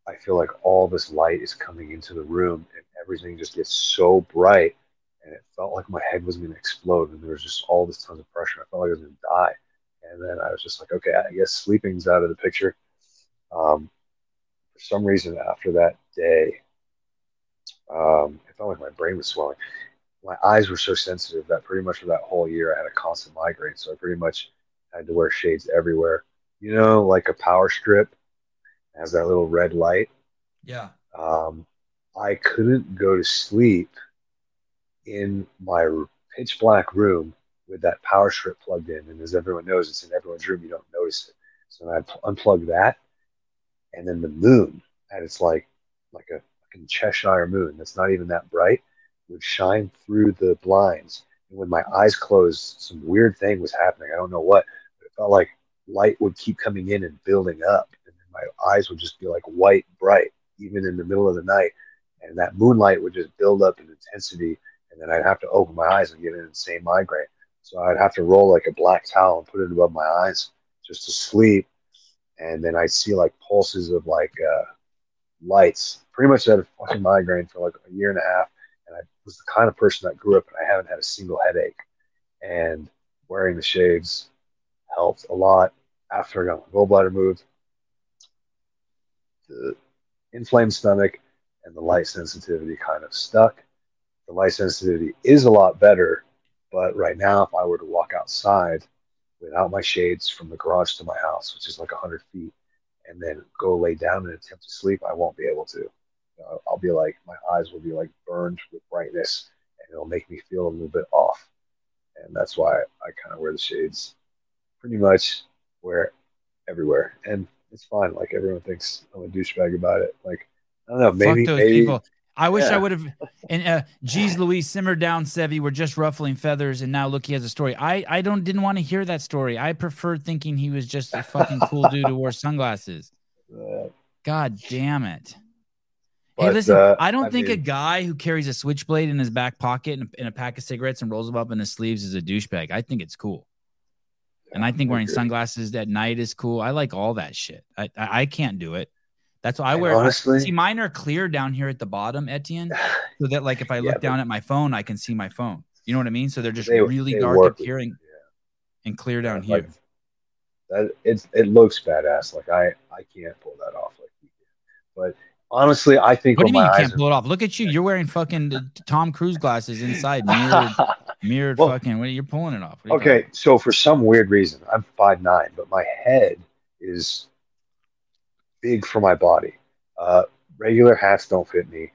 I feel like all this light is coming into the room, and everything just gets so bright, and it felt like my head was going to explode, and there was just all this tons of pressure. I felt like I was going to die. And then I was just like, okay, I guess sleeping's out of the picture. Um, for some reason, after that day, um, it felt like my brain was swelling. My eyes were so sensitive that pretty much for that whole year, I had a constant migraine. So I pretty much had to wear shades everywhere. You know, like a power strip has that little red light. Yeah. Um, I couldn't go to sleep in my pitch black room with that power strip plugged in. And as everyone knows, it's in everyone's room. You don't notice it. So I unplugged that, and then the moon at its like like a fucking Cheshire moon that's not even that bright would shine through the blinds. And when my eyes closed, some weird thing was happening. I don't know what, but it felt like light would keep coming in and building up, and my eyes would just be like white bright, even in the middle of the night. And that moonlight would just build up in intensity, and then I'd have to open my eyes and get an insane migraine. So I'd have to roll like a black towel and put it above my eyes just to sleep. And then I'd see like pulses of like uh, lights. Pretty much had a fucking migraine for like a year and a half. Was the kind of person that grew up and I haven't had a single headache. And wearing the shades helped a lot after I got my gallbladder moved. The inflamed stomach and the light sensitivity kind of stuck. The light sensitivity is a lot better but right now, if I were to walk outside without my shades from the garage to my house, which is like 100 feet, and then go lay down and attempt to sleep, I won't be able to. I'll be like, my eyes will be like burned with brightness, and it'll make me feel a little bit off. And that's why I kind of wear the shades pretty much where everywhere. And it's fine. Like everyone thinks I'm a douchebag about it. Like, I don't know, maybe, Fuck those maybe people. I wish I would have. And uh, geez, Louise, simmer down, Sevy. We're just ruffling feathers, and now look, he has a story. I I don't didn't want to hear that story. I preferred thinking he was just a fucking cool dude who wore sunglasses. uh, God damn it. Hey, listen, uh, I don't I think a guy who carries a switchblade in his back pocket and, and a pack of cigarettes and rolls them up in his sleeves is a douchebag. I think it's cool. And I think I wearing sunglasses at night is cool. I like all that shit. I I, I can't do it. That's why I wear. honestly- see, mine are clear down here at the bottom, Etienne, so that like if I Yeah, look but- down at my phone, I can see my phone. You know what I mean? So they're just They- really they dark work up with here you, and, clear down Like, here. that it's it looks badass. Like I I can't pull that off like you can. But honestly, I think What do you mean you can't pull it off? Look at you. You're wearing fucking Tom Cruise glasses inside, mirrored, mirrored Well- fucking. What are you pulling it off? What are you talking okay, so for some weird reason, I'm five nine, but my head is big for my body. Uh, regular hats don't fit me,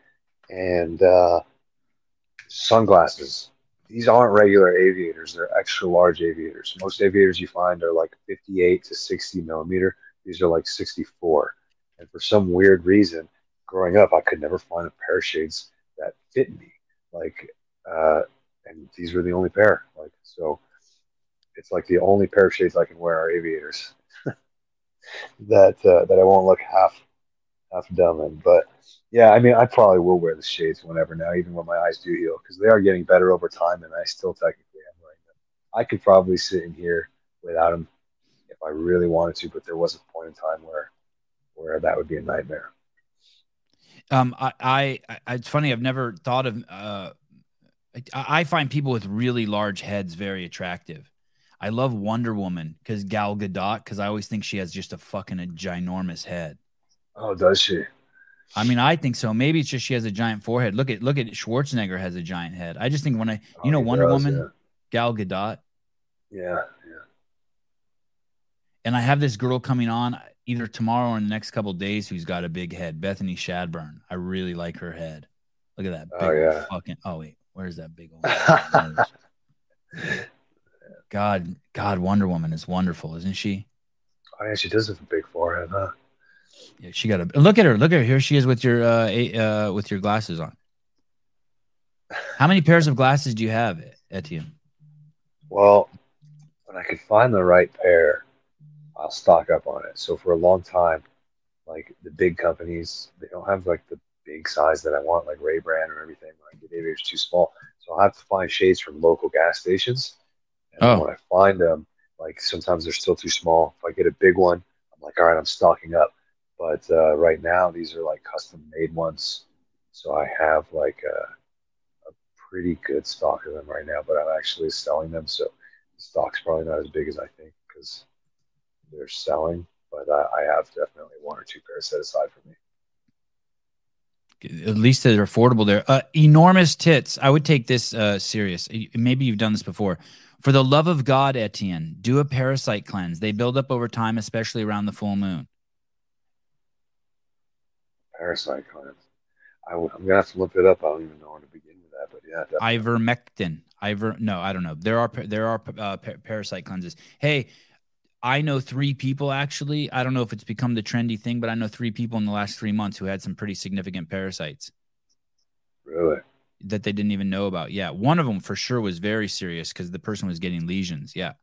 and uh, sunglasses these aren't regular aviators; they're extra large aviators. Most aviators you find are like 58 to 60 millimeter. These are like 64. And for some weird reason, growing up, I could never find a pair of shades that fit me. Like, uh, and these were the only pair. Like, so it's like the only pair of shades I can wear are aviators. that uh, that I won't look half half dumb in. But yeah, I mean, I probably will wear the shades whenever now, even when my eyes do heal, because they are getting better over time, and I still technically am wearing them. I could probably sit in here without them if I really wanted to, but there was a point in time where where that would be a nightmare. Um, I, I, I it's funny. I've never thought of. Uh, I, I find people with really large heads very attractive. I love Wonder Woman because Gal Gadot because I always think she has just a fucking a ginormous head. Oh, does she? I mean, I think so. Maybe it's just she has a giant forehead. Look at look at Schwarzenegger has a giant head. I just think when I you oh, know Wonder does, Woman, yeah. Gal Gadot. Yeah, yeah. And I have this girl coming on either tomorrow or in the next couple days who's got a big head. Bethany Shadburne. I really like her head. Look at that. oh yeah. Fucking. Oh wait, where's that big old? God, God, Wonder Woman is wonderful, isn't she? Oh yeah, she does have a big forehead, huh? Yeah, she got a look at her. Look at her. Here she is with your uh, uh with your glasses on. How many pairs of glasses do you have, Etienne? Well, when I could find the right pair, I'll stock up on it. So for a long time, like the big companies, they don't have like the big size that I want, like Ray Ban or everything. Like the Aviator's too small. So I have to find shades from local gas stations. And oh. when I find them, like sometimes they're still too small. If I get a big one, I'm like, all right, I'm stocking up. But uh, right now, these are like custom made ones. So I have like a, a pretty good stock of them right now, but I'm actually selling them. So the stock's probably not as big as I think because they're selling, but uh, I have definitely one or two pairs set aside for me. At least they're affordable there. Uh, enormous tits. I would take this uh, serious. Maybe you've done this before. For the love of God, Etienne, do a parasite cleanse. They build up over time, especially around the full moon. Parasite cleanse. I, am gonna have to look it up. I don't even know where to begin with that, but yeah. Definitely. Ivermectin. Iver. No, I don't know. There are there are uh, parasite cleanses. Hey, I know three people actually. I don't know if it's become the trendy thing, but I know three people in the last three months who had some pretty significant parasites. Really? That they didn't even know about. Yeah. One of them for sure was very serious because the person was getting lesions. Yeah.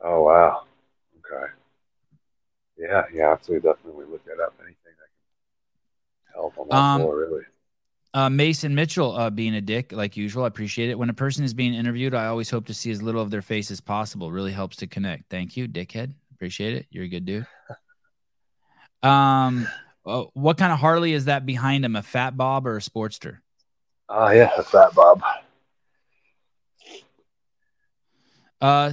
Oh, wow. Okay. Yeah. Yeah. Absolutely. Definitely look that up. Anything that can help on that um, floor, really. Uh, Mason Mitchell uh, being a dick, like usual. I appreciate it. When a person is being interviewed, I always hope to see as little of their face as possible. Really helps to connect. Thank you, dickhead. Appreciate it. You're a good dude. Um, uh, what kind of Harley is that behind him? A Fat Bob or a Sportster? Oh, uh, yeah, a Fat Bob. Uh,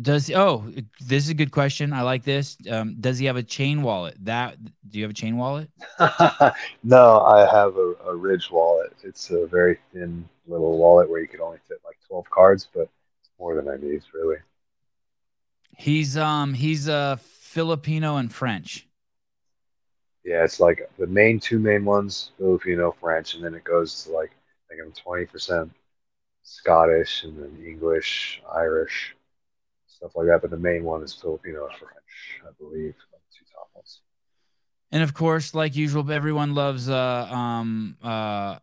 does oh, this is a good question. I like this. Um, does he have a chain wallet? That do you have a chain wallet? no, I have a, a Ridge wallet. It's a very thin little wallet where you can only fit like twelve cards, but it's more than I need, really. He's um he's uh Filipino and French. Yeah, it's like the main two main ones, Filipino, French, and then it goes to like I think I'm twenty percent Scottish and then English, Irish stuff like that. But the main one is Filipino French, I believe, two top ones. And of course, like usual, everyone loves uh um uh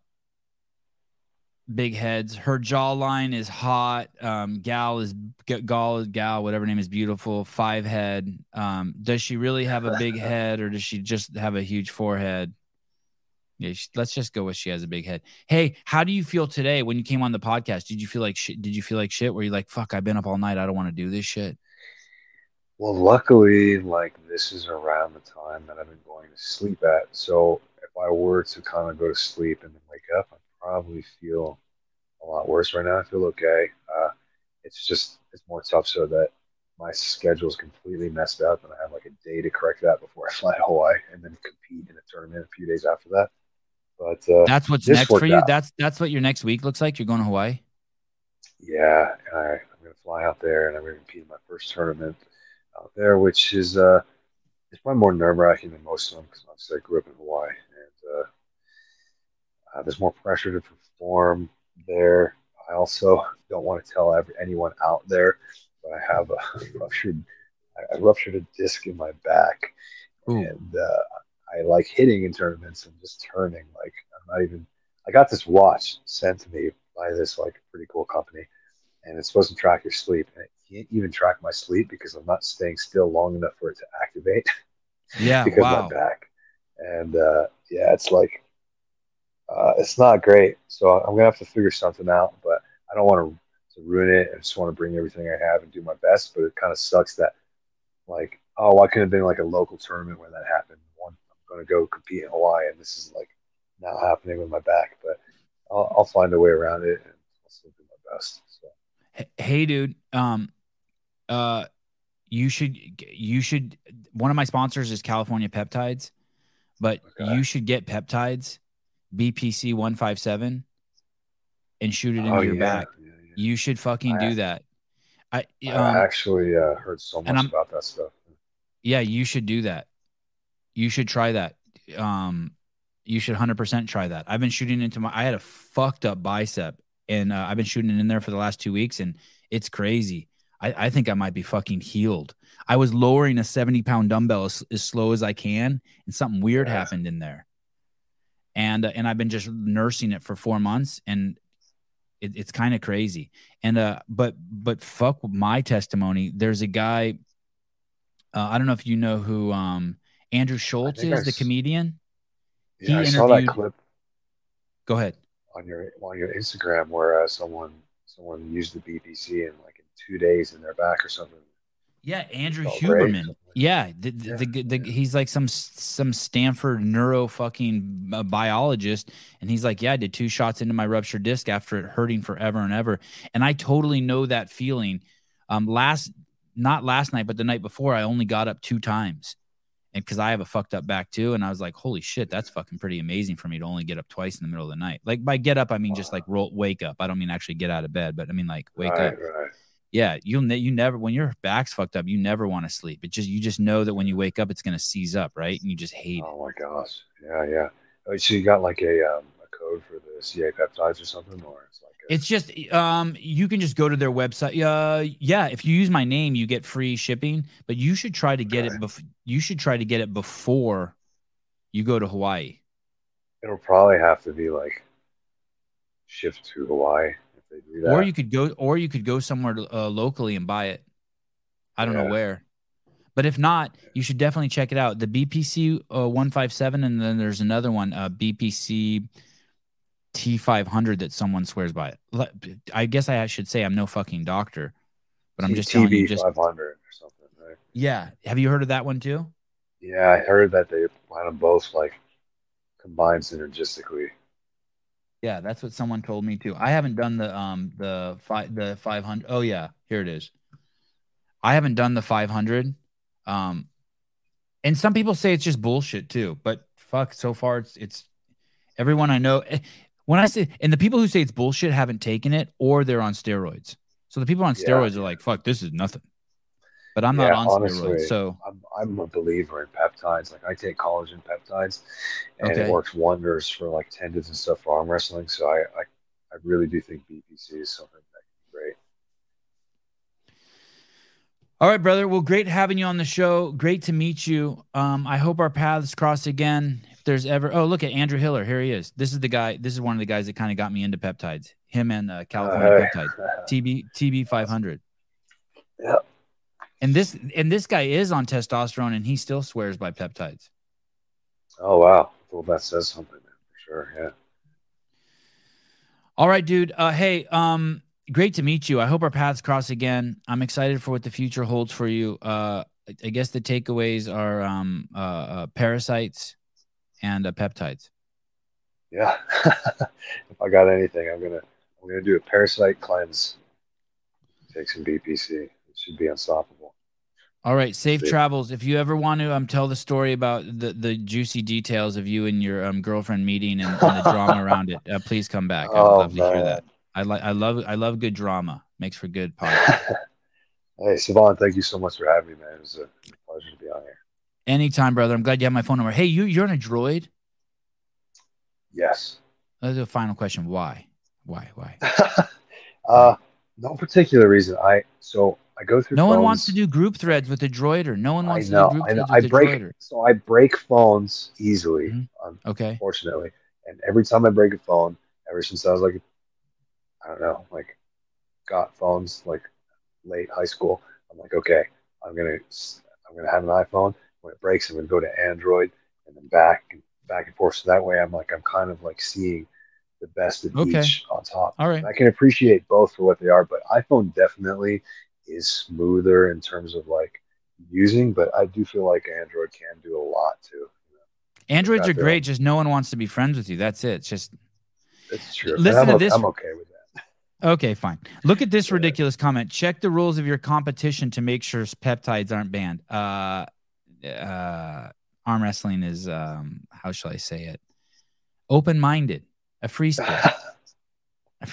big heads. Her jawline is hot. Um, gal is gal gal whatever name is beautiful. Five head. Um, does she really have a big head, or does she just have a huge forehead? Yeah, let's just go with she has a big head. Hey, how do you feel today when you came on the podcast? Did you feel like shit? Did you feel like shit? Were you like, fuck, I've been up all night. I don't want to do this shit. Well, luckily, like this is around the time that I've been going to sleep at. So if I were to kind of go to sleep and then wake up, I'd probably feel a lot worse right now. I feel okay. Uh, it's just it's more tough so that my schedule is completely messed up and I have like a day to correct that before I fly to Hawaii and then compete in a tournament a few days after that. But uh, that's what's next for you. Out. That's that's what your next week looks like. You're going to Hawaii. Yeah, I, am going to fly out there, and I'm going to compete in my first tournament out there, which is uh, it's probably more nerve wracking than most of them because obviously I grew up in Hawaii, and uh, uh, there's more pressure to perform there. I also don't want to tell every, anyone out there, but I have a ruptured, I ruptured a disc in my back, Ooh. and uh, I like hitting in tournaments and just turning. Like I'm not even. I got this watch sent to me by this like pretty cool company, and it's supposed to track your sleep. And it can't even track my sleep because I'm not staying still long enough for it to activate Yeah. because wow. my back. And uh, yeah, it's like uh, it's not great. So I'm gonna have to figure something out. But I don't want to, to ruin it. I just want to bring everything I have and do my best. But it kind of sucks that like oh, I could have been like a local tournament where that happened. I'm gonna go compete in Hawaii, and this is like now happening with my back. But I'll, I'll find a way around it, and I'll still do my best. So Hey, dude. Um, uh, you should you should. One of my sponsors is California Peptides, but Okay. you should get peptides, BPC one five seven, and shoot it into oh your yeah, back. yeah, yeah. You should fucking I- do that. I I um, actually uh, heard so much about that stuff. yeah, you should do that. You should try that. Um, you should hundred percent try that. I've been shooting into my. I had a fucked up bicep, and uh, I've been shooting in there for the last two weeks, and it's crazy. I, I think I might be fucking healed. I was lowering a seventy pound dumbbell as, as slow as I can, and something weird Yeah. happened in there. And uh, and I've been just nursing it for four months, and it, it's kind of crazy. And uh, but but fuck my testimony. There's a guy. Uh, I don't know if you know who um Andrew Schulz is, I the comedian. Yeah, He I saw that clip Go ahead. on your on your Instagram where uh, someone someone used the BPC in like in two days in their back or something. Yeah, Andrew Huberman. Yeah, the, the, Yeah, the, the, yeah. he's like some some Stanford neuro fucking uh, biologist, and he's like, yeah, I did two shots into my ruptured disc after it hurting forever and ever, and I totally know that feeling. Um, last not last night, but the night before, I only got up two times, and because I have a fucked up back too, and I was like, holy shit, that's fucking pretty amazing for me to only get up twice in the middle of the night. Like by get up, I mean just like roll, wake up. I don't mean actually get out of bed, but I mean like wake right, up right. yeah you'll ne- you never when your back's fucked up you never want to sleep it just you just know that when you wake up it's going to seize up right and you just hate it Oh my gosh. Yeah, yeah. Oh, so you got like a um, a code for the CA peptides or something, or it's like it's just um you can just go to their website. Uh yeah if you use my name you get free shipping but you should try to get it bef- you should try to get it before you go to hawaii. It'll probably have to be like shift to Hawaii if they do that. or you could go or you could go somewhere uh, locally and buy it. I don't know where. But if not you should definitely check it out. The bpc uh, 157 and then there's another one uh, bpc t500 that someone swears by i guess i should say i'm no fucking doctor but i'm just telling you just 500 or something, right? yeah. Have you heard of that one too? Yeah, I heard that they want them both like combined synergistically. yeah that's what someone told me too. I haven't done the um the five the 500 oh yeah here it is. I haven't done the 500 um and some people say it's just bullshit too but fuck so far it's it's everyone i know eh, when i say and the people who say it's bullshit haven't taken it or they're on steroids so the people on Yeah. steroids are like fuck this is nothing but i'm not on honestly, steroids so I'm, I'm a believer in peptides. Like I take collagen peptides, and Okay. it works wonders for like tendons and stuff for arm wrestling. So I, I, I really do think BPC is something that can be great. All right, brother. Well, great having you on the show. Great to meet you. Um, I hope our paths cross again. There's ever, oh, look at Andrew Hiller. Here he is. This is the guy. This is one of the guys that kind of got me into peptides. Him and uh, California Uh, Peptide TB TB 500. Yeah. And this and this guy is on testosterone, and he still swears by peptides. oh wow, well that says something for sure. Yeah. All right, dude. Uh, hey, um, great to meet you. I hope our paths cross again. I'm excited for what the future holds for you. Uh, I- I guess the takeaways are um, uh, uh, parasites and uh, peptides. Yeah. if I got anything, I'm gonna I'm gonna do a parasite cleanse. Take some BPC. It should be unstoppable. All right, safe See. travels. If you ever want to um, tell the story about the, the juicy details of you and your um, girlfriend meeting and, and the drama around it, uh, please come back. I would Oh, love to hear that. I like, I love, I love good drama. Makes for good podcast. hey, Sevan, thank you so much for having me, man. It was a pleasure to be on here. Anytime, brother. I'm glad you have my phone number. Hey, you, you're on a droid. Yes. That's a final question. Why? Why? Why? uh, no particular reason. I so I go through. No one wants to do group threads with a droid, or No one wants know. to do group I know. threads I with a break. droider. So I break phones easily. Mhm. Okay. Unfortunately, and every time I break a phone, ever since I was like, I don't know, like, got phones like late high school. I'm like, okay, I'm gonna, I'm gonna have an iPhone. When it breaks, I'm gonna go to Android and then back and back and forth. So that way, I'm like, I'm kind of like seeing the best of Okay. each on top. All right. And I can appreciate both for what they are, but iPhone definitely is smoother in terms of like using. But I do feel like Android can do a lot too. Androids are great. own- Just no one wants to be friends with you. That's it. It's just It's true. Listen to this- I'm okay with that. okay. Fine. Look at this ridiculous comment. Check the rules of your competition to make sure peptides aren't banned. Uh, uh, arm wrestling is um, how shall I say it? Open minded, a free spirit,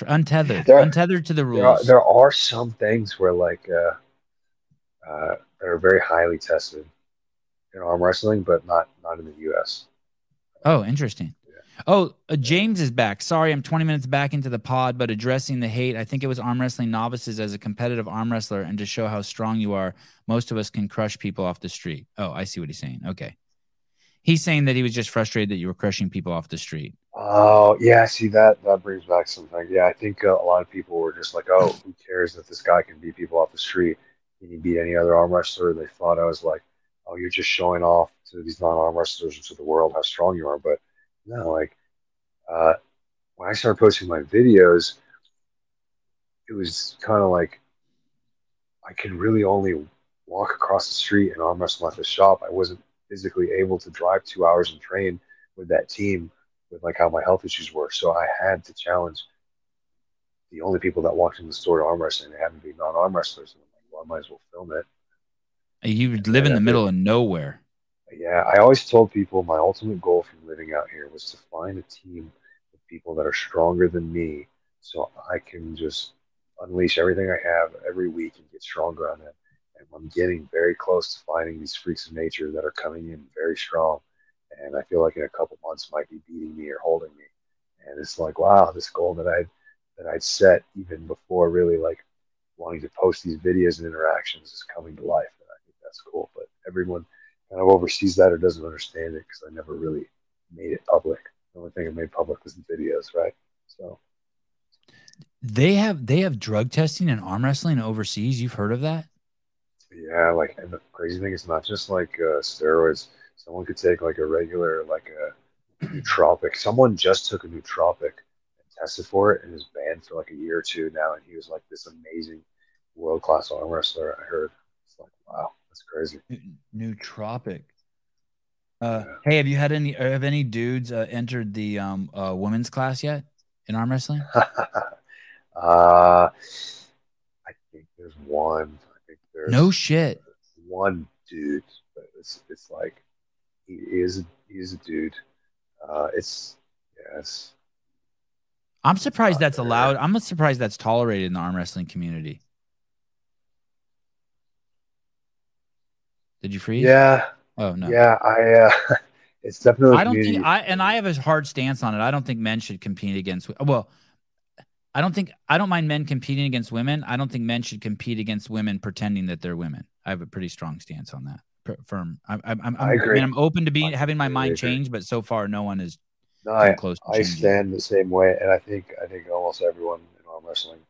untethered, There- untethered to the There are, rules. there are some things where like uh, uh, that are very highly tested in arm wrestling, but not not in the U.S. Oh, interesting. Oh, uh, James is back. Sorry, I'm 20 minutes back into the pod, but addressing the hate. I think it was arm wrestling novices as a competitive arm wrestler and to show how strong you are. Most of us can crush people off the street. Oh, I see what he's saying. Okay. He's saying that he was just frustrated that you were crushing people off the street. Oh yeah, see that that brings back something. Yeah, I think uh, a lot of people were just like, "Oh, who cares that this guy can beat people off the street? Can he beat any other arm wrestler?" They thought I was like, "Oh, you're just showing off to these non-arm wrestlers and to the world how strong you are." But no, like uh, when I started posting my videos, it was kind of like I could really only walk across the street and arm wrestle at the shop. I wasn't physically able to drive two hours and train with that team with like how my health issues were. So I had to challenge the only people that walked in the store to arm wrestling. They happened to be non-arm wrestlers. And I'm like, well, I might as well film it. You live in the middle of nowhere. Yeah, I always told people my ultimate goal from living out here was to find a team of people that are stronger than me, so I can just unleash everything I have every week and get stronger on them. And I'm getting very close to finding these freaks of nature that are coming in very strong, and I feel like in a couple months might be beating me or holding me. And it's like, wow, this goal that I that I'd set even before really like wanting to post these videos and interactions is coming to life, and I think that's cool. But everyone kind of oversees that or doesn't understand it because I never really made it public. The only thing I made public was the videos, right? So They have they have drug testing and arm wrestling overseas. You've heard of that? yeah, like and the crazy thing is not just like uh, steroids. Someone could take like a regular like a nootropic. Someone just took a nootropic and tested for it and is banned for like a year or two now. And he was like this amazing world class arm wrestler. I heard. It's like wow, that's crazy. Nootropic. Uh, Yeah. hey, have you had any? Have any dudes uh, entered the um uh, women's class yet in arm wrestling? uh, I think there's one. I think there's No shit. one dude, but it's it's like he is he is a dude. Uh, it's yes. I'm surprised that's allowed. I'm surprised that's tolerated in the arm wrestling community. Did you freeze? Yeah, Oh no. yeah. I uh, it's definitely. I don't think. I and I have a hard stance on it. I don't think men should compete against. Well, I don't think I don't mind men competing against women. I don't think men should compete against women pretending that they're women. I have a pretty strong stance on that. Per- Firm. I'm. I'm. I'm I agree. mean, I'm open to being having my completely mind change, but so far, no one is No, I, close to I stand the same way, and I think I think almost everyone in arm wrestling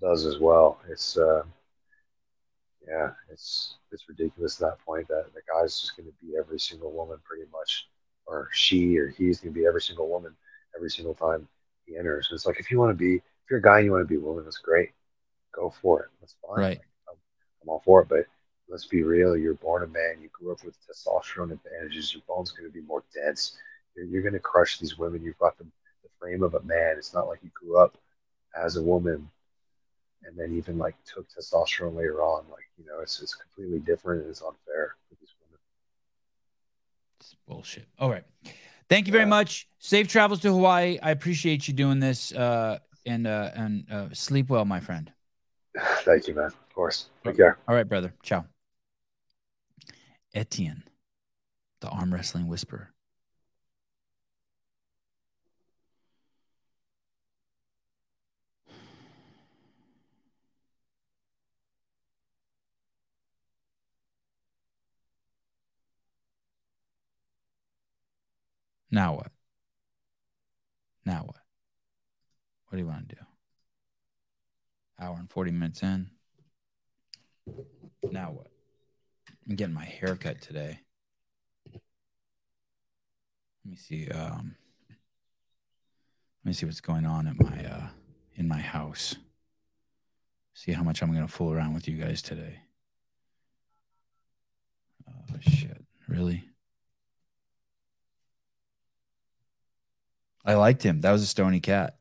does as well. It's uh, yeah, it's it's ridiculous at that point that the guy's just going to beat every single woman pretty much, or she or he's going to be every single woman every single time he enters. It's like if you want to be if you're a guy and you want to be a woman, that's great, go for it. That's fine. Right. Like, I'm, I'm all for it, but let's be real. You're born a man. You grew up with testosterone advantages. Your bone's going to be more dense. You're, you're going to crush these women. You've got the, the frame of a man. It's not like you grew up as a woman and then even like took testosterone later on. Like, you know, it's, it's completely different and it's unfair for these women. It's bullshit. All right. Thank you very Yeah. much. Safe travels to Hawaii. I appreciate you doing this. Uh, and uh, and uh, sleep well, my friend. Thank you, man. Of course. Take care. All right, brother. Ciao. Etienne, the arm wrestling whisperer. Now what? Now what? What do you want to do? Hour and 40 minutes in. Now what? I'm getting my hair cut today. Let me see. Um, let me see what's going on at my uh, in my house. See how much I'm gonna fool around with you guys today. Oh shit! Really? I liked him. That was a stony cat.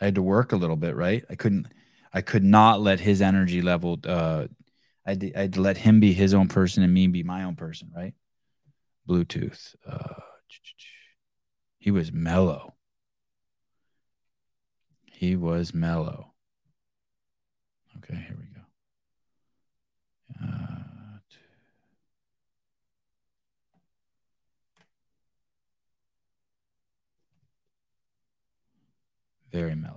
I had to work a little bit, right? I couldn't. I could not let his energy level. Uh, I had, to, I had to let him be his own person and me be my own person, right? Bluetooth. Uh, he was mellow. He was mellow. Okay, here we go. Uh, very mellow.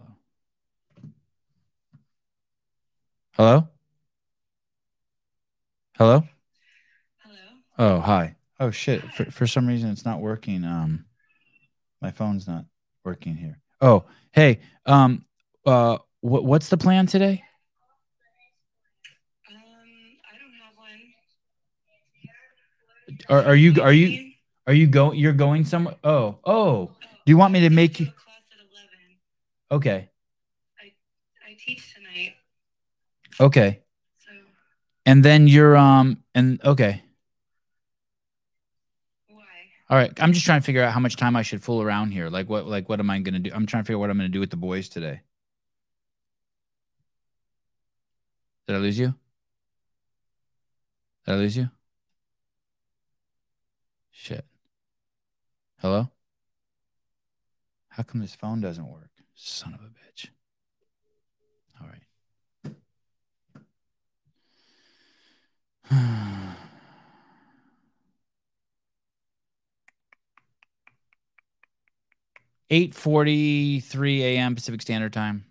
Hello? Hello? Hello. Oh, hi. Oh shit. For, for some reason it's not working. Um my phone's not working here. Oh, hey. Um uh what what's the plan today? Um, I don't have one. Are are you are you are you going you're going somewhere? Oh. Oh. Oh, Do you want me to make you a class at eleven. Okay. I I teach tonight, Okay. so And then you're um and okay. why? All right. I'm just trying to figure out how much time I should fool around here. Like what like what am I going to do? I'm trying to figure out what I'm going to do with the boys today. Did I lose you? Did I lose you? Shit. Hello? How come this phone doesn't work? Son of a bitch. All right. Eight forty-three a.m. Pacific Standard Time.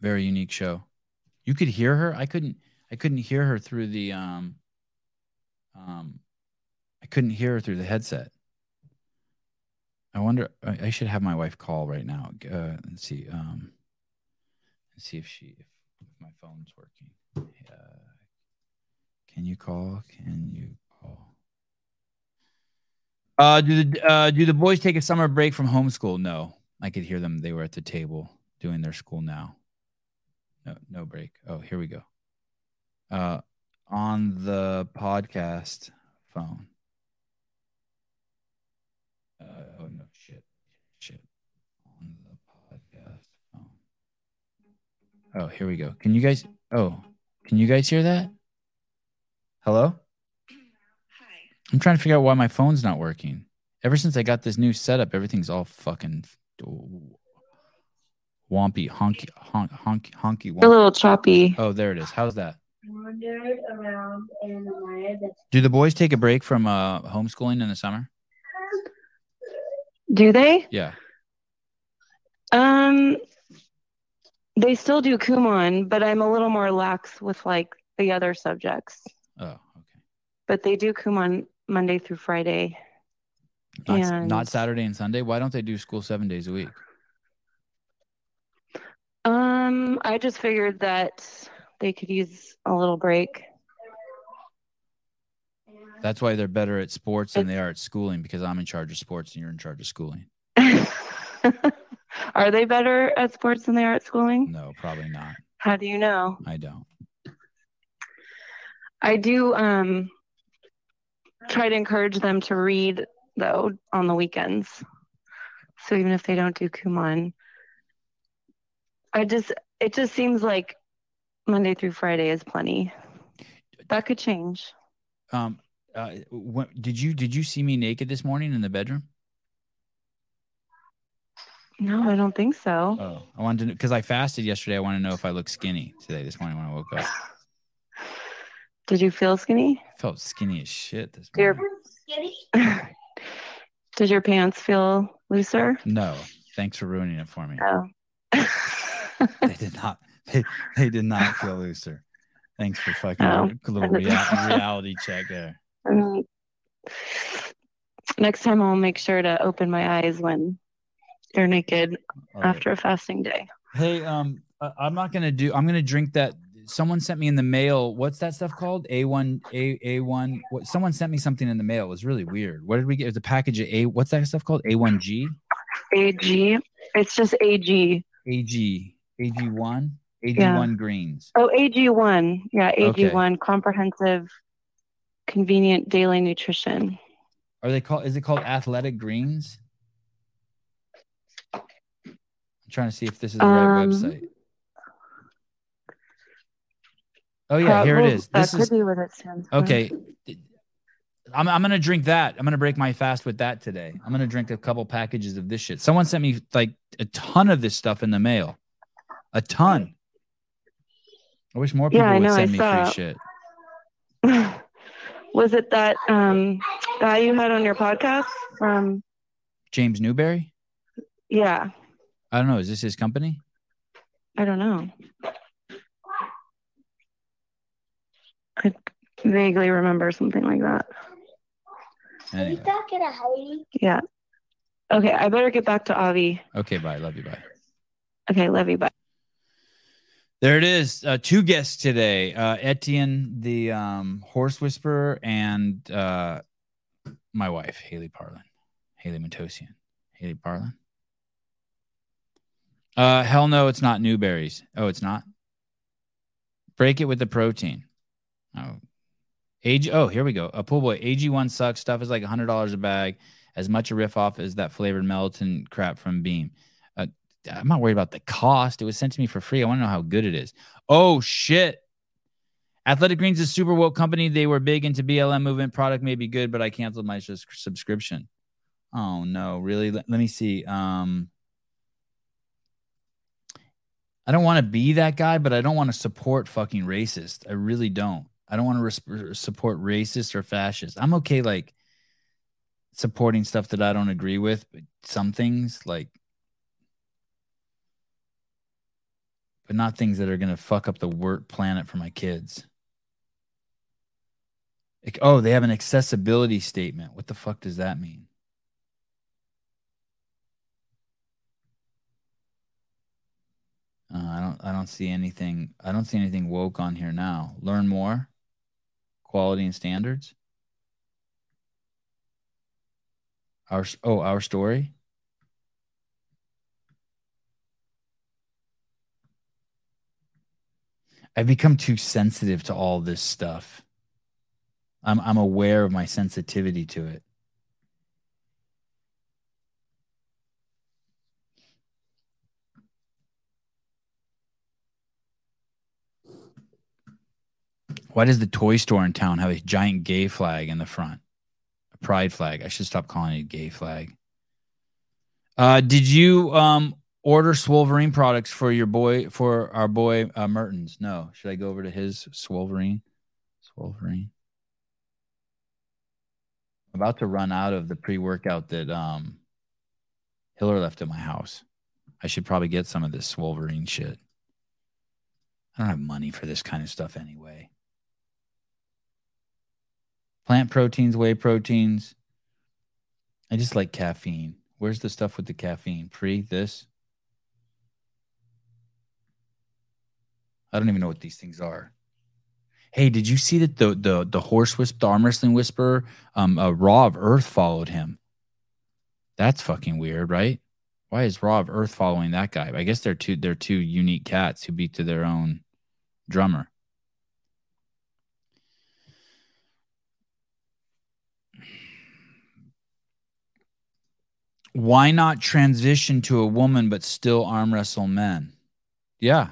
Very unique show. You could hear her. I couldn't. I couldn't hear her through the um. Um, I couldn't hear her through the headset. I wonder. I, I should have my wife call right now. Uh, and see. Um, and see if she if, if my phone's working. Uh, can you call? Can you call? Uh, do the uh, do the boys take a summer break from homeschool? No, I could hear them. They were at the table doing their school now. No, no break. Oh, here we go. Uh, on the podcast phone. Uh, oh no, shit, shit. On the podcast phone. Oh, here we go. Can you guys? Oh, can you guys hear that? Hello. Hi. I'm trying to figure out why my phone's not working. Ever since I got this new setup, everything's all fucking wompy, honky, honk, honky, honky. A little choppy. Oh, there it is. How's that? wandered around and admired the Do the boys take a break from uh, homeschooling in the summer? Do they? Yeah. Um, they still do Kumon, but I'm a little more lax with like the other subjects. Oh, okay. But they do Kumon Monday through Friday. Not, And- not Saturday and Sunday. Why don't they do school seven days a week? Um, I just figured that they could use a little break. That's why they're better at sports than they are at schooling because I'm in charge of sports and you're in charge of schooling. Are they better at sports than they are at schooling? No, probably not. How do you know? I don't. I do um try to encourage them to read though on the weekends. So even if they don't do Kumon, I just it just seems like Monday through Friday is plenty. That could change. Um, uh, what, did you did you see me naked this morning in the bedroom? No, I don't think so. Oh, I wanted to because I fasted yesterday. I want to know if I look skinny today. This morning when I woke up, Did you feel skinny? I felt skinny as shit this morning. skinny. Did your pants feel looser? No, thanks for ruining it for me. Oh. They did not. They, they did not feel looser. Thanks for fucking Oh. a little rea- reality check there. I mean, next time I'll make sure to open my eyes when you're naked right. after a fasting day. Hey, um, I'm not gonna do. I'm gonna drink that. Someone sent me in the mail. What's that stuff called? A1, A A1. What? Someone sent me something in the mail. It was really weird. What did we get? It was a package of A. What's that stuff called? A1G, AG. It's just AG. AG, AG1, AG1 greens. Oh, AG1. Yeah, AG1. Comprehensive, convenient daily nutrition. Are they called? Is it called athletic greens? I'm trying to see if this is the right Um, website. Oh yeah, here it is. That This could is be what it stands for. okay. I'm I'm gonna drink that. I'm gonna break my fast with that today. I'm gonna drink a couple packages of this shit. Someone sent me like a ton of this stuff in the mail, a ton. I wish more people Yeah, would know, I send me saw. free shit. Was it that um, guy you had on your podcast from? James Newberry. Yeah, I don't know. Is this his company? I don't know. I vaguely remember something like that. Are you Anyway. talking to Heidi? Yeah. Okay, I better get back to Avi. Okay. Bye. Love you. Bye. Okay, love you. Bye. There it is. Uh, two guests today: uh, Etienne, the um, horse whisperer, and uh, my wife, Haley Parlin, Haley Matossian, Haley Parlin. Uh, hell no, it's not Newberries. Oh, it's not. Break it with the protein. Oh, AG. Oh, here we go. A pool boy. AG one sucks. Stuff is like hundred dollars a bag. As much a riff off as that flavored melton crap from Beam. I'm not worried about the cost. It was sent to me for free. I want to know how good it is. Oh shit. Athletic Greens is a super woke company. They were big into BLM movement. Product may be good, but I canceled my subscription. Oh no, really? Let, let me see. Um I don't want to be that guy, but I don't want to support fucking racist. I really don't. I don't want to res- support racist or fascist. I'm okay like supporting stuff that I don't agree with, but some things like but not things that are going to fuck up the work planet for my kids. Like, oh, they have an accessibility statement. What the fuck does that mean? Uh, I don't. I don't see anything. I don't see anything woke on here now. Learn more. Quality and standards. Our oh, our story. I've become too sensitive to all this stuff. I'm I'm aware of my sensitivity to it. Why does the toy store in town have a giant gay flag in the front? A pride flag. I should stop calling it a gay flag. Uh, did you um order Swolverine products for your boy for our boy uh, Mertens? No. Should I go over to his Swolverine? Swolverine. I'm about to run out of the pre-workout that um Hiller left at my house. I should probably get some of this Swolverine shit. I don't have money for this kind of stuff anyway. Plant proteins, whey proteins. I just like caffeine. Where's the stuff with the caffeine? Pre this? I don't even know what these things are. Hey, did you see that the the the horse whisp, the arm wrestling whisperer, um, uh, Raw of Earth followed him? That's fucking weird, right? Why is Raw of Earth following that guy? I guess they're two they're two unique cats who beat to their own drummer. Why not transition to a woman but still arm wrestle men? Yeah.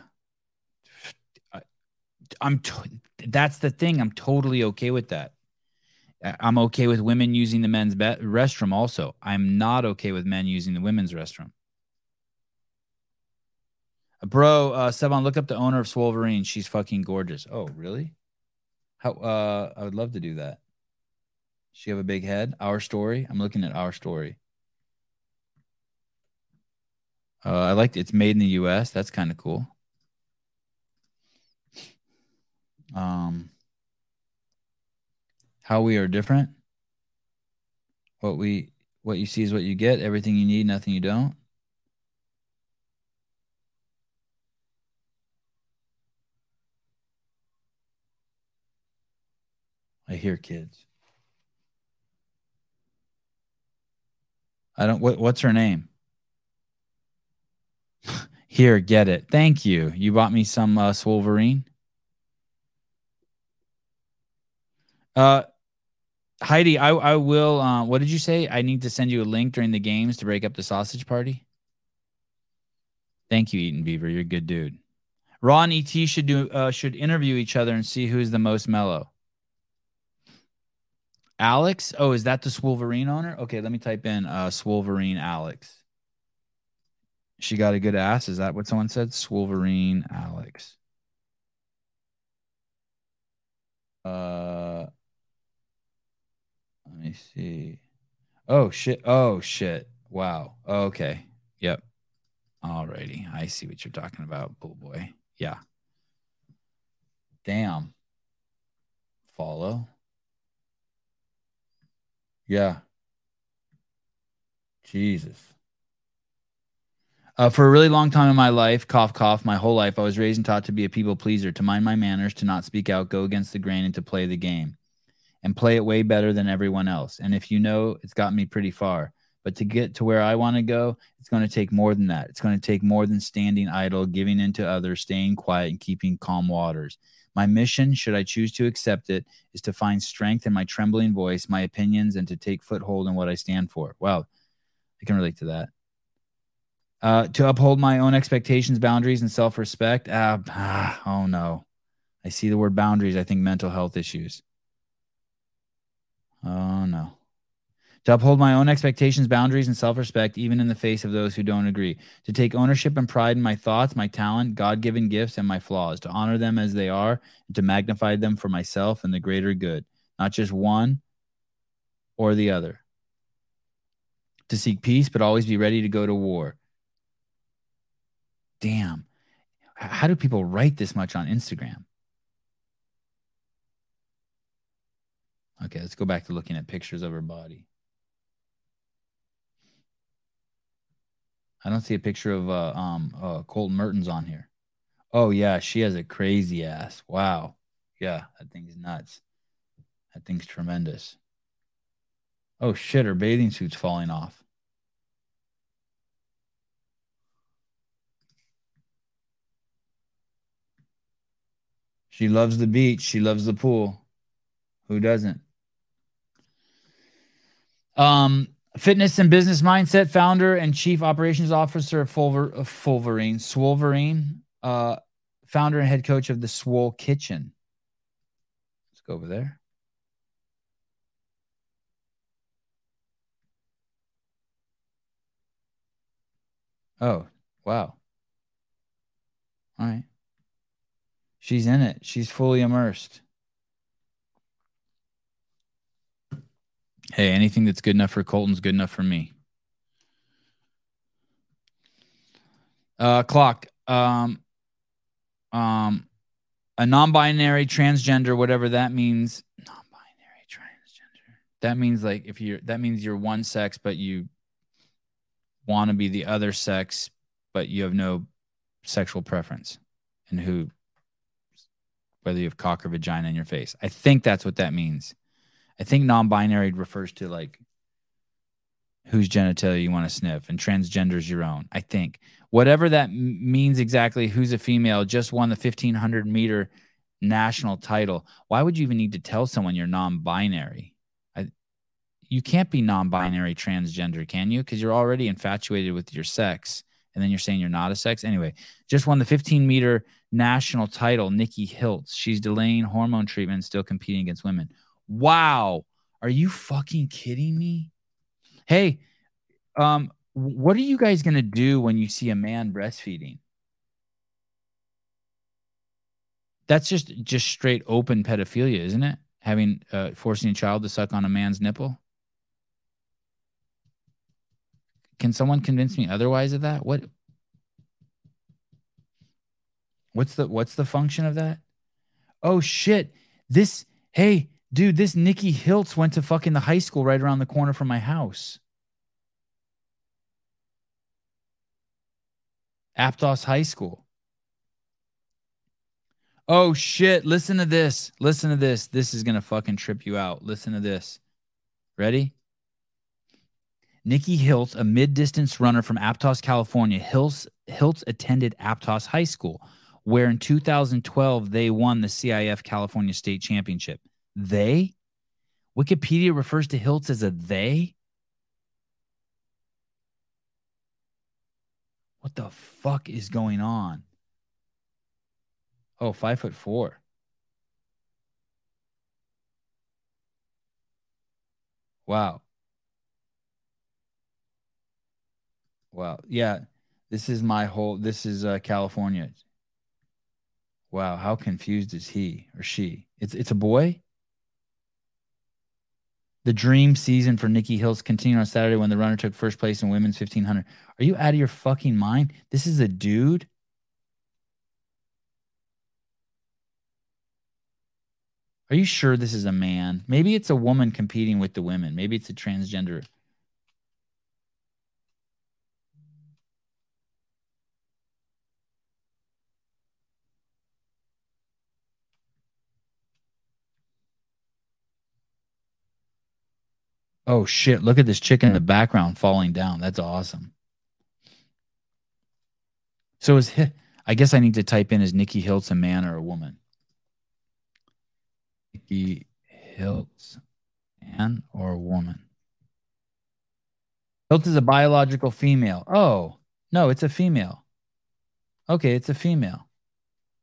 I'm t- that's the thing. I'm totally okay with that. I'm okay with women using the men's be- restroom also. I'm not okay with men using the women's restroom. Bro, uh look up the owner of Swolverine. She's fucking gorgeous. Oh, really? How uh I would love to do that. She have a big head. Our story. I'm looking at our story. Uh, I like it's made in the U.S. That's kind of cool. Um, how we are different. What we what you see is what you get. Everything you need, nothing you don't. I hear kids. I don't what what's her name? Here, get it. Thank you. You bought me some uh Swolverine. Uh Heidi, I I will uh, what did you say? I need to send you a link during the games to break up the sausage party. Thank you, Eaton Beaver. You're a good dude. Ron ET should do uh, should interview each other and see who's the most mellow. Alex? Oh, is that the Swolverine owner? Okay, let me type in uh Swolverine Alex. She got a good ass. Is that what someone said? Swolverine Alex. Uh let me see. Oh shit. Oh shit. Wow. Okay. Yep. Alrighty. I see what you're talking about, bull boy. Yeah. Damn. Follow. Yeah. Jesus. Uh, for a really long time in my life, cough, cough, my whole life, I was raised and taught to be a people pleaser, to mind my manners, to not speak out, go against the grain, and to play the game and play it way better than everyone else. And if you know, it's got me pretty far. But to get to where I want to go, it's going to take more than that. It's going to take more than standing idle, giving in to others, staying quiet, and keeping calm waters. My mission, should I choose to accept it, is to find strength in my trembling voice, my opinions, and to take foothold in what I stand for. Wow, I can relate to that. Uh, to uphold my own expectations, boundaries, and self respect. Uh, ah, oh no. I see the word boundaries. I think mental health issues. Oh, no. To uphold my own expectations, boundaries, and self respect, even in the face of those who don't agree. To take ownership and pride in my thoughts, my talent, God given gifts, and my flaws. To honor them as they are, and to magnify them for myself and the greater good, not just one or the other. To seek peace, but always be ready to go to war. Damn. How do people write this much on Instagram? Okay, let's go back to looking at pictures of her body. I don't see a picture of uh, um uh, Colten Mertens on here. Oh yeah, she has a crazy ass. Wow. Yeah, that thing's nuts. That thing's tremendous. Oh shit, her bathing suit's falling off. She loves the beach. She loves the pool. Who doesn't? Um, fitness and business mindset founder and chief operations officer of Fulver, Fulverine, Swolverine, uh, founder and head coach of the Swole Kitchen. Let's go over there. Oh, wow. All right. She's in it. She's fully immersed. Hey, anything that's good enough for Colten's good enough for me. Uh, clock. Um, um, a non-binary transgender, whatever that means. Non-binary transgender. That means like if you're that means you're one sex, but you want to be the other sex, but you have no sexual preference, and who, whether you have cock or vagina in your face. I think that's what that means. I think non-binary refers to like whose genitalia you want to sniff, and transgender is your own. I think whatever that m- means exactly. Who's a female just won the fifteen hundred meter national title. Why would you even need to tell someone you're non-binary? I, you can't be non-binary transgender, can you? Because you're already infatuated with your sex, and then you're saying you're not a sex. Anyway, just won the 15 meter national title. Nikki Hiltz. She's delaying hormone treatment, still competing against women. Wow. Are you fucking kidding me? Hey, um, what are you guys gonna do when you see a man breastfeeding? That's just just straight open pedophilia, isn't it? Having uh, forcing a child to suck on a man's nipple. Can someone convince me otherwise of that? What What's the what's the function of that? Oh shit. This hey, Dude, this Nikki Hiltz went to fucking the high school right around the corner from my house. Aptos High School. Oh shit, listen to this. Listen to this. This is going to fucking trip you out. Listen to this. Ready? Nikki Hiltz, a mid-distance runner from Aptos, California. Hiltz, Hiltz attended Aptos High School, where in 2012 they won the CIF California State Championship. They? Wikipedia refers to Hiltz as a they? What the fuck is going on? Oh, five foot four. Wow. Wow. Yeah. This is my whole this is uh California. Wow, how confused is he or she? It's it's a boy? The dream season for Nikki Hiltz continued on Saturday when the runner took first place in women's 1500. Are you out of your fucking mind? This is a dude? Are you sure this is a man? Maybe it's a woman competing with the women. Maybe it's a transgender. Oh shit, look at this chick in the hmm. background falling down. That's awesome. So is I guess I need to type in is Nikki Hiltz a man or a woman? Nikki Hiltz, man or woman? Hiltz is a biological female. Oh, no, it's a female. Okay, it's a female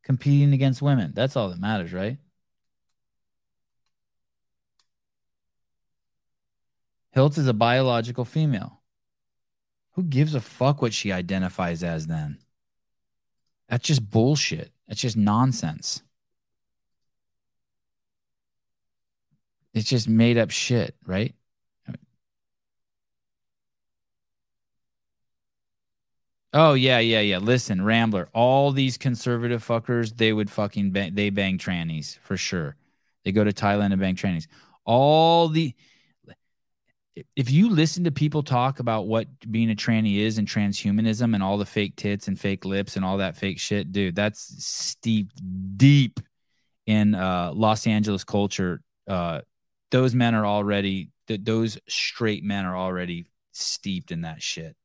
competing against women. That's all that matters, right? Hiltz is a biological female. Who gives a fuck what she identifies as then? That's just bullshit. That's just nonsense. It's just made up shit, right? Oh yeah, yeah, yeah. Listen, Rambler, all these conservative fuckers, they would fucking bang, they bang trannies for sure. They go to Thailand and bang trannies. All the if you listen to people talk about what being a tranny is and transhumanism and all the fake tits and fake lips and all that fake shit, dude, that's steeped deep in uh, Los Angeles culture. Uh, those men are already th- those straight men are already steeped in that shit.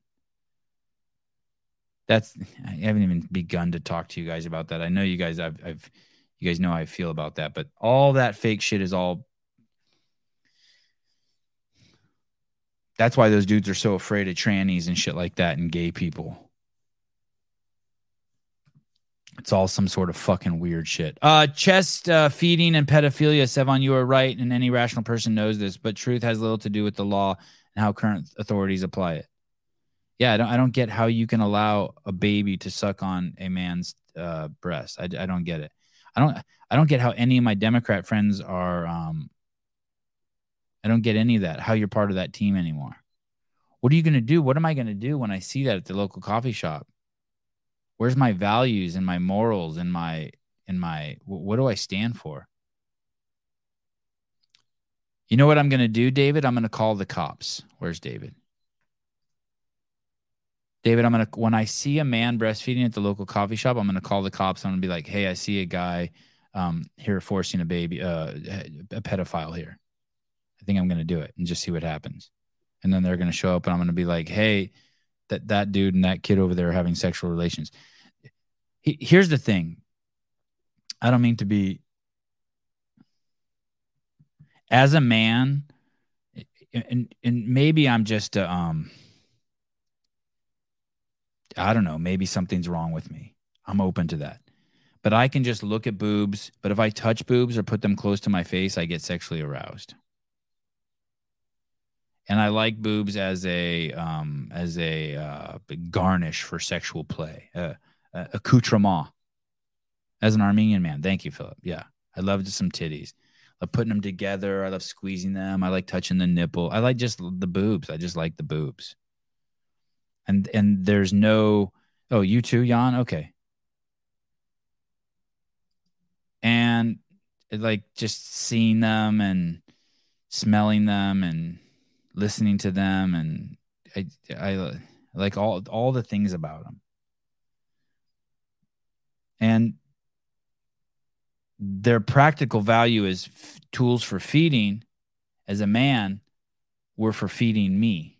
That's I haven't even begun to talk to you guys about that. I know you guys I've I've you guys know how I feel about that, but all that fake shit is all That's why those dudes are so afraid of trannies and shit like that and gay people. It's all some sort of fucking weird shit. Uh, chest uh, feeding and pedophilia, Sevan, you are right, and any rational person knows this, but truth has little to do with the law and how current authorities apply it. Yeah, I don't, I don't get how you can allow a baby to suck on a man's uh, breast. I, I don't get it. I don't, I don't get how any of my Democrat friends are um, I don't get any of that. How you're part of that team anymore. What are you going to do? What am I going to do when I see that at the local coffee shop? Where's my values and my morals and my and my what do I stand for? You know what I'm going to do, David? I'm going to call the cops. Where's David? David, I'm going to when I see a man breastfeeding at the local coffee shop, I'm going to call the cops. I'm going to be like, "Hey, I see a guy um, here forcing a baby, uh, a pedophile here." I think I'm going to do it and just see what happens. And then they're going to show up and I'm going to be like, hey, that, that dude and that kid over there having sexual relations. He, here's the thing I don't mean to be, as a man, and, and maybe I'm just, a, um, I don't know, maybe something's wrong with me. I'm open to that. But I can just look at boobs. But if I touch boobs or put them close to my face, I get sexually aroused and I like boobs as a um, as a uh, garnish for sexual play, uh, uh, accoutrement. As an Armenian man, thank you, Philip. Yeah, I love some titties. I love putting them together. I love squeezing them. I like touching the nipple. I like just the boobs. I just like the boobs. And and there's no oh you too, Jan. Okay. And like just seeing them and smelling them and listening to them and I I like all all the things about them. And their practical value as f- tools for feeding as a man were for feeding me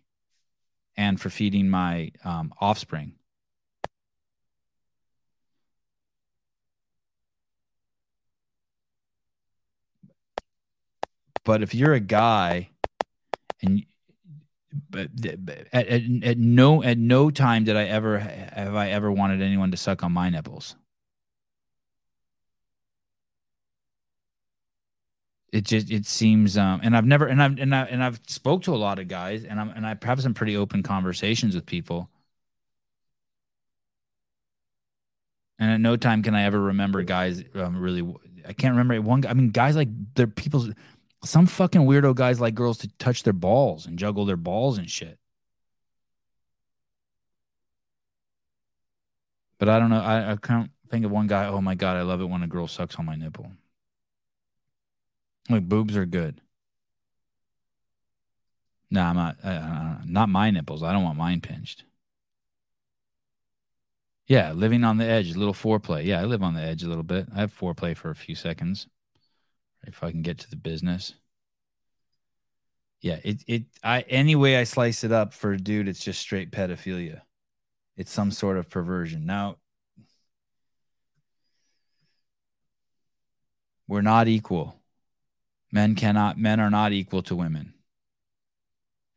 and for feeding my um, offspring. But if you're a guy and but at, at, at no at no time did I ever have I ever wanted anyone to suck on my nipples. It just it seems um and I've never and I've and I and I've spoke to a lot of guys and I'm and I have some pretty open conversations with people. And at no time can I ever remember guys um, really I can't remember one guy I mean guys like they're people some fucking weirdo guys like girls to touch their balls and juggle their balls and shit. But I don't know. I, I can't think of one guy. Oh my god, I love it when a girl sucks on my nipple. Like boobs are good. No, I'm not. Uh, not my nipples. I don't want mine pinched. Yeah, living on the edge, a little foreplay. Yeah, I live on the edge a little bit. I have foreplay for a few seconds if I can get to the business. Yeah, it it I any way I slice it up for a dude, it's just straight pedophilia. It's some sort of perversion. Now we're not equal. Men cannot men are not equal to women.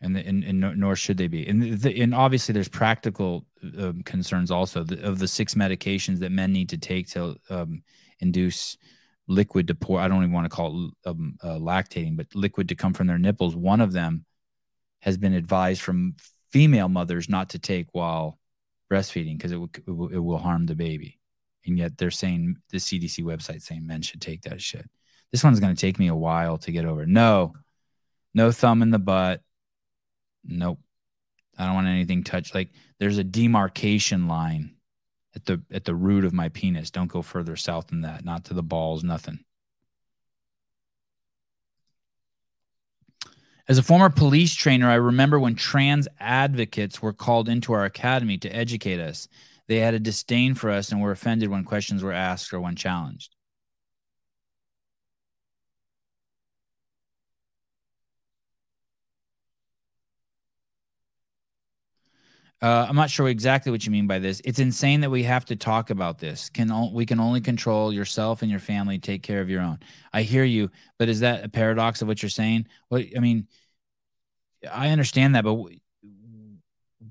And, the, and, and nor should they be. And the, and obviously there's practical um, concerns also the, of the six medications that men need to take to um, induce liquid to pour. I don't even want to call it um, uh, lactating, but liquid to come from their nipples. One of them has been advised from female mothers not to take while breastfeeding because it, will, it will, it will harm the baby. And yet they're saying the CDC website saying men should take that shit. This one's going to take me a while to get over. No, no thumb in the butt. Nope. I don't want anything touched. Like there's a demarcation line at the at the root of my penis. Don't go further south than that. Not to the balls, nothing. As a former police trainer, I remember when trans advocates were called into our academy to educate us. They had a disdain for us and were offended when questions were asked or when challenged. Uh, I'm not sure exactly what you mean by this. It's insane that we have to talk about this. Can we can only control yourself and your family. Take care of your own. I hear you, but is that a paradox of what you're saying? Well, I mean, I understand that, but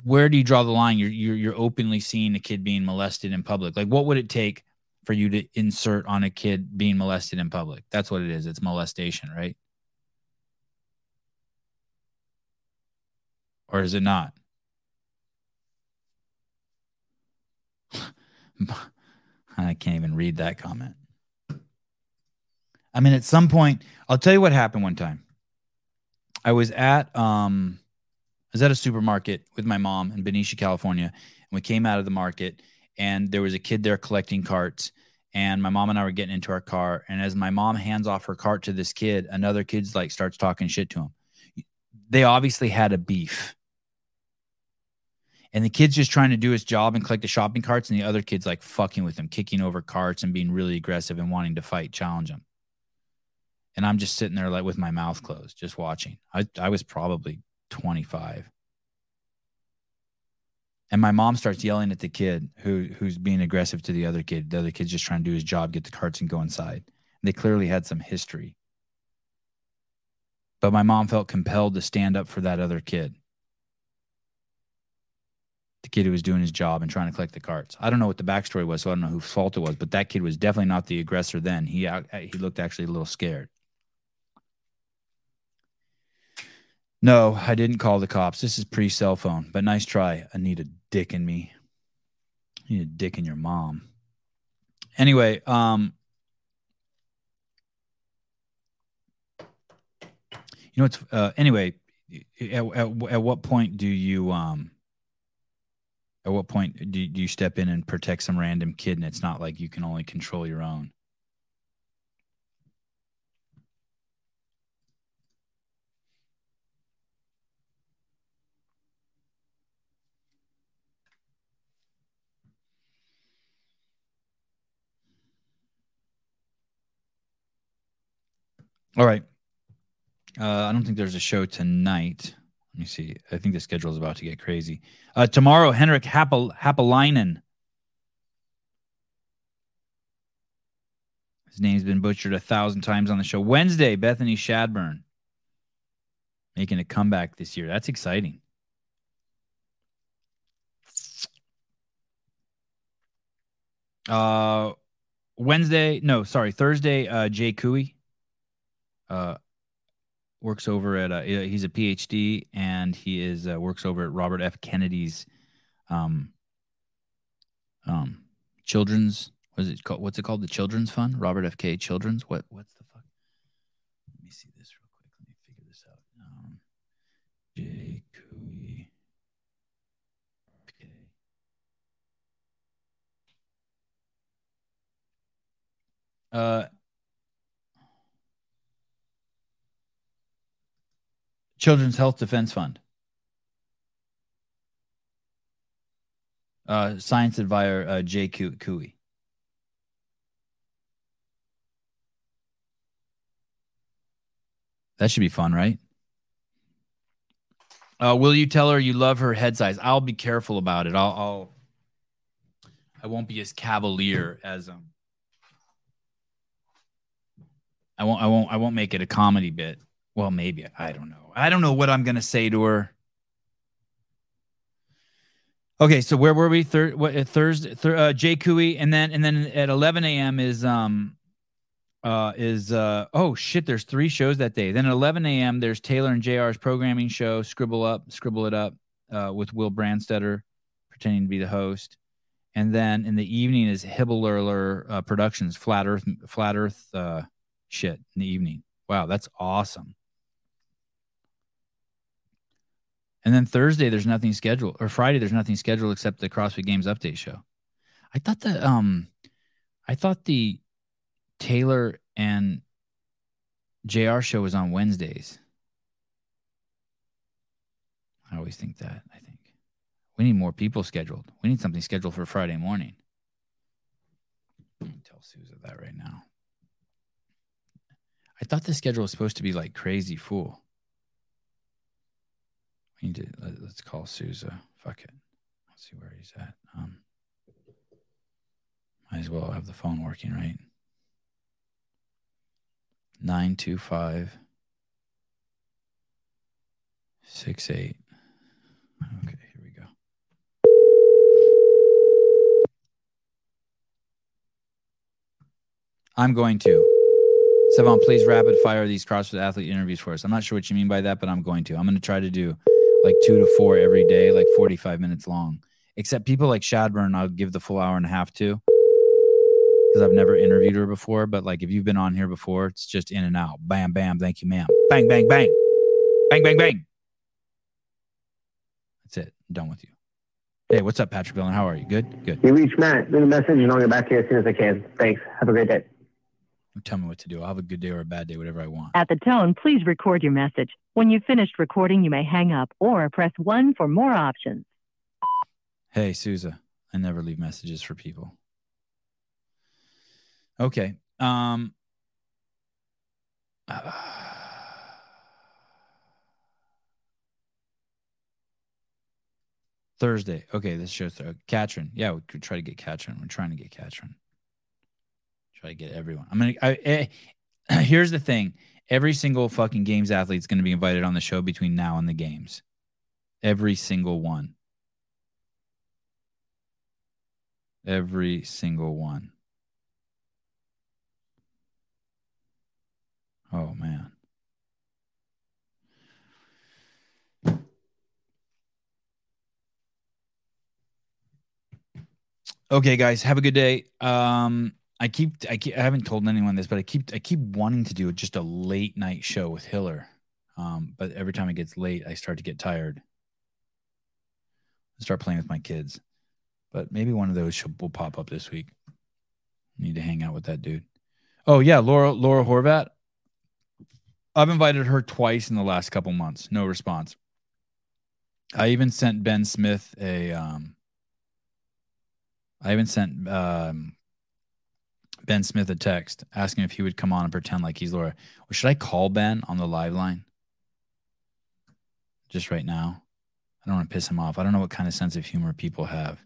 where do you draw the line? You're you're, you're openly seeing a kid being molested in public. Like, what would it take for you to insert on a kid being molested in public? That's what it is. It's molestation, right? Or is it not? I can't even read that comment. I mean, at some point, I'll tell you what happened one time. I was at um I was at a supermarket with my mom in Benicia, California, and we came out of the market and there was a kid there collecting carts and my mom and I were getting into our car and as my mom hands off her cart to this kid, another kid's like starts talking shit to him. They obviously had a beef and the kid's just trying to do his job and collect the shopping carts and the other kid's like fucking with him kicking over carts and being really aggressive and wanting to fight challenge him. And i'm just sitting there like with my mouth closed just watching. I, I was probably 25 and my mom starts yelling at the kid who who's being aggressive to the other kid. The other kid's just trying to do his job get the carts and go inside. They clearly had some history. But my mom felt compelled to stand up for that other kid the kid who was doing his job and trying to collect the carts. I don't know what the backstory was, so I don't know whose fault it was, but that kid was definitely not the aggressor then. He he looked actually a little scared. No, I didn't call the cops. This is pre cell phone, but nice try. I need a dick in me. I need a dick in your mom. Anyway, um, you know, it's uh, anyway. At, at, at what point do you um at what point do you step in and protect some random kid, and it's not like you can only control your own? All right. Uh, I don't think there's a show tonight. Let me see. I think the schedule is about to get crazy. Uh, tomorrow, Henrik Happel, Happelainen. His name's been butchered a thousand times on the show. Wednesday, Bethany Shadburne making a comeback this year. That's exciting. Uh, Wednesday, no, sorry, Thursday, uh, Jay Couey, uh, works over at, uh, he's a PhD and he is, uh, works over at Robert F. Kennedy's, um, um, children's, what is it called? What's it called? The Children's Fund? Robert F. K. Children's? What, what's the fuck? Let me see this real quick. Let me figure this out. Um, Jay Couey. Uh, Children's Health Defense Fund. Uh, Science Advisor uh, Jay Coo- Couey. That should be fun, right? Uh, will you tell her you love her head size? I'll be careful about it. I'll, I'll I won't be as cavalier as um. I won't. I won't. I won't make it a comedy bit. Well, maybe I don't know. I don't know what I'm gonna say to her. Okay, so where were we? Third, what? uh, Thursday, thir- uh, Jay Couey, and then and then at 11 a.m. is um, uh, is uh, oh shit. There's three shows that day. Then at 11 a.m. There's Taylor and Jr's programming show. Scribble up, scribble it up, uh, with Will Brandstetter pretending to be the host. And then in the evening is Hibblerler uh, Productions, Flat Earth, Flat Earth uh, shit in the evening. Wow, that's awesome. And then Thursday, there's nothing scheduled, or Friday, there's nothing scheduled except the CrossFit Games update show. I thought that, um, I thought the Taylor and JR show was on Wednesdays. I always think that. I think we need more people scheduled. We need something scheduled for Friday morning. Tell Susan that right now. I thought the schedule was supposed to be like crazy full. Let, us call Souza. Fuck it. Let's see where he's at. Um, might as well have the phone working, right? 925 68. Okay, here we go. I'm going to. Sevan, please rapid fire these CrossFit athlete interviews for us. I'm not sure what you mean by that, but I'm going to. I'm going to try to do like two to four every day, like 45 minutes long. Except people like Shadburne, I'll give the full hour and a half to because I've never interviewed her before. But like if you've been on here before, it's just in and out. Bam, bam. Thank you, ma'am. Bang, bang, bang. Bang, bang, bang. That's it. I'm done with you. Hey, what's up, Patrick Villain? How are you? Good? Good. You reached Matt. Leave a message and I'll get back to you as soon as I can. Thanks. Have a great day. Tell me what to do. I'll have a good day or a bad day, whatever I want. At the tone, please record your message. When you've finished recording, you may hang up or press 1 for more options. Hey, Souza. I never leave messages for people. Okay. Um Thursday. Okay, this show's uh, Katrin. Yeah, we could try to get Katrin. We're trying to get Katrin. Try to get everyone. I'm gonna. I, I, here's the thing: every single fucking games athlete is going to be invited on the show between now and the games. Every single one. Every single one. Oh man. Okay, guys, have a good day. Um, I keep, I keep, I haven't told anyone this, but I keep, I keep wanting to do just a late night show with Hiller. Um, but every time it gets late, I start to get tired. I start playing with my kids, but maybe one of those will pop up this week. Need to hang out with that dude. Oh yeah, Laura, Laura Horvath. I've invited her twice in the last couple months. No response. I even sent Ben Smith a um I even sent um Ben Smith a text asking if he would come on and pretend like he's Laura. Or should I call Ben on the live line? Just right now. I don't want to piss him off. I don't know what kind of sense of humor people have.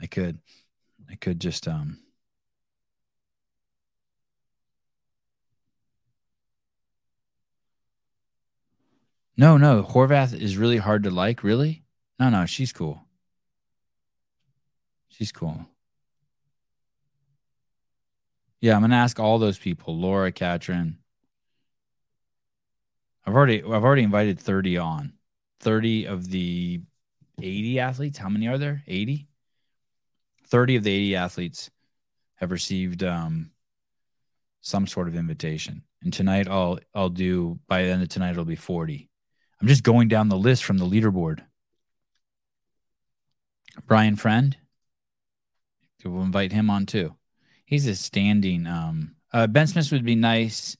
I could I could just um No, no, Horvath is really hard to like, really? No, no, she's cool. She's cool. Yeah, I'm gonna ask all those people. Laura, Katrin. I've already I've already invited 30 on. 30 of the 80 athletes. How many are there? 80? 30 of the 80 athletes have received um, some sort of invitation. And tonight I'll I'll do by the end of tonight it'll be 40. I'm just going down the list from the leaderboard. Brian Friend. We'll invite him on too. He's a standing um uh, Ben Smith would be nice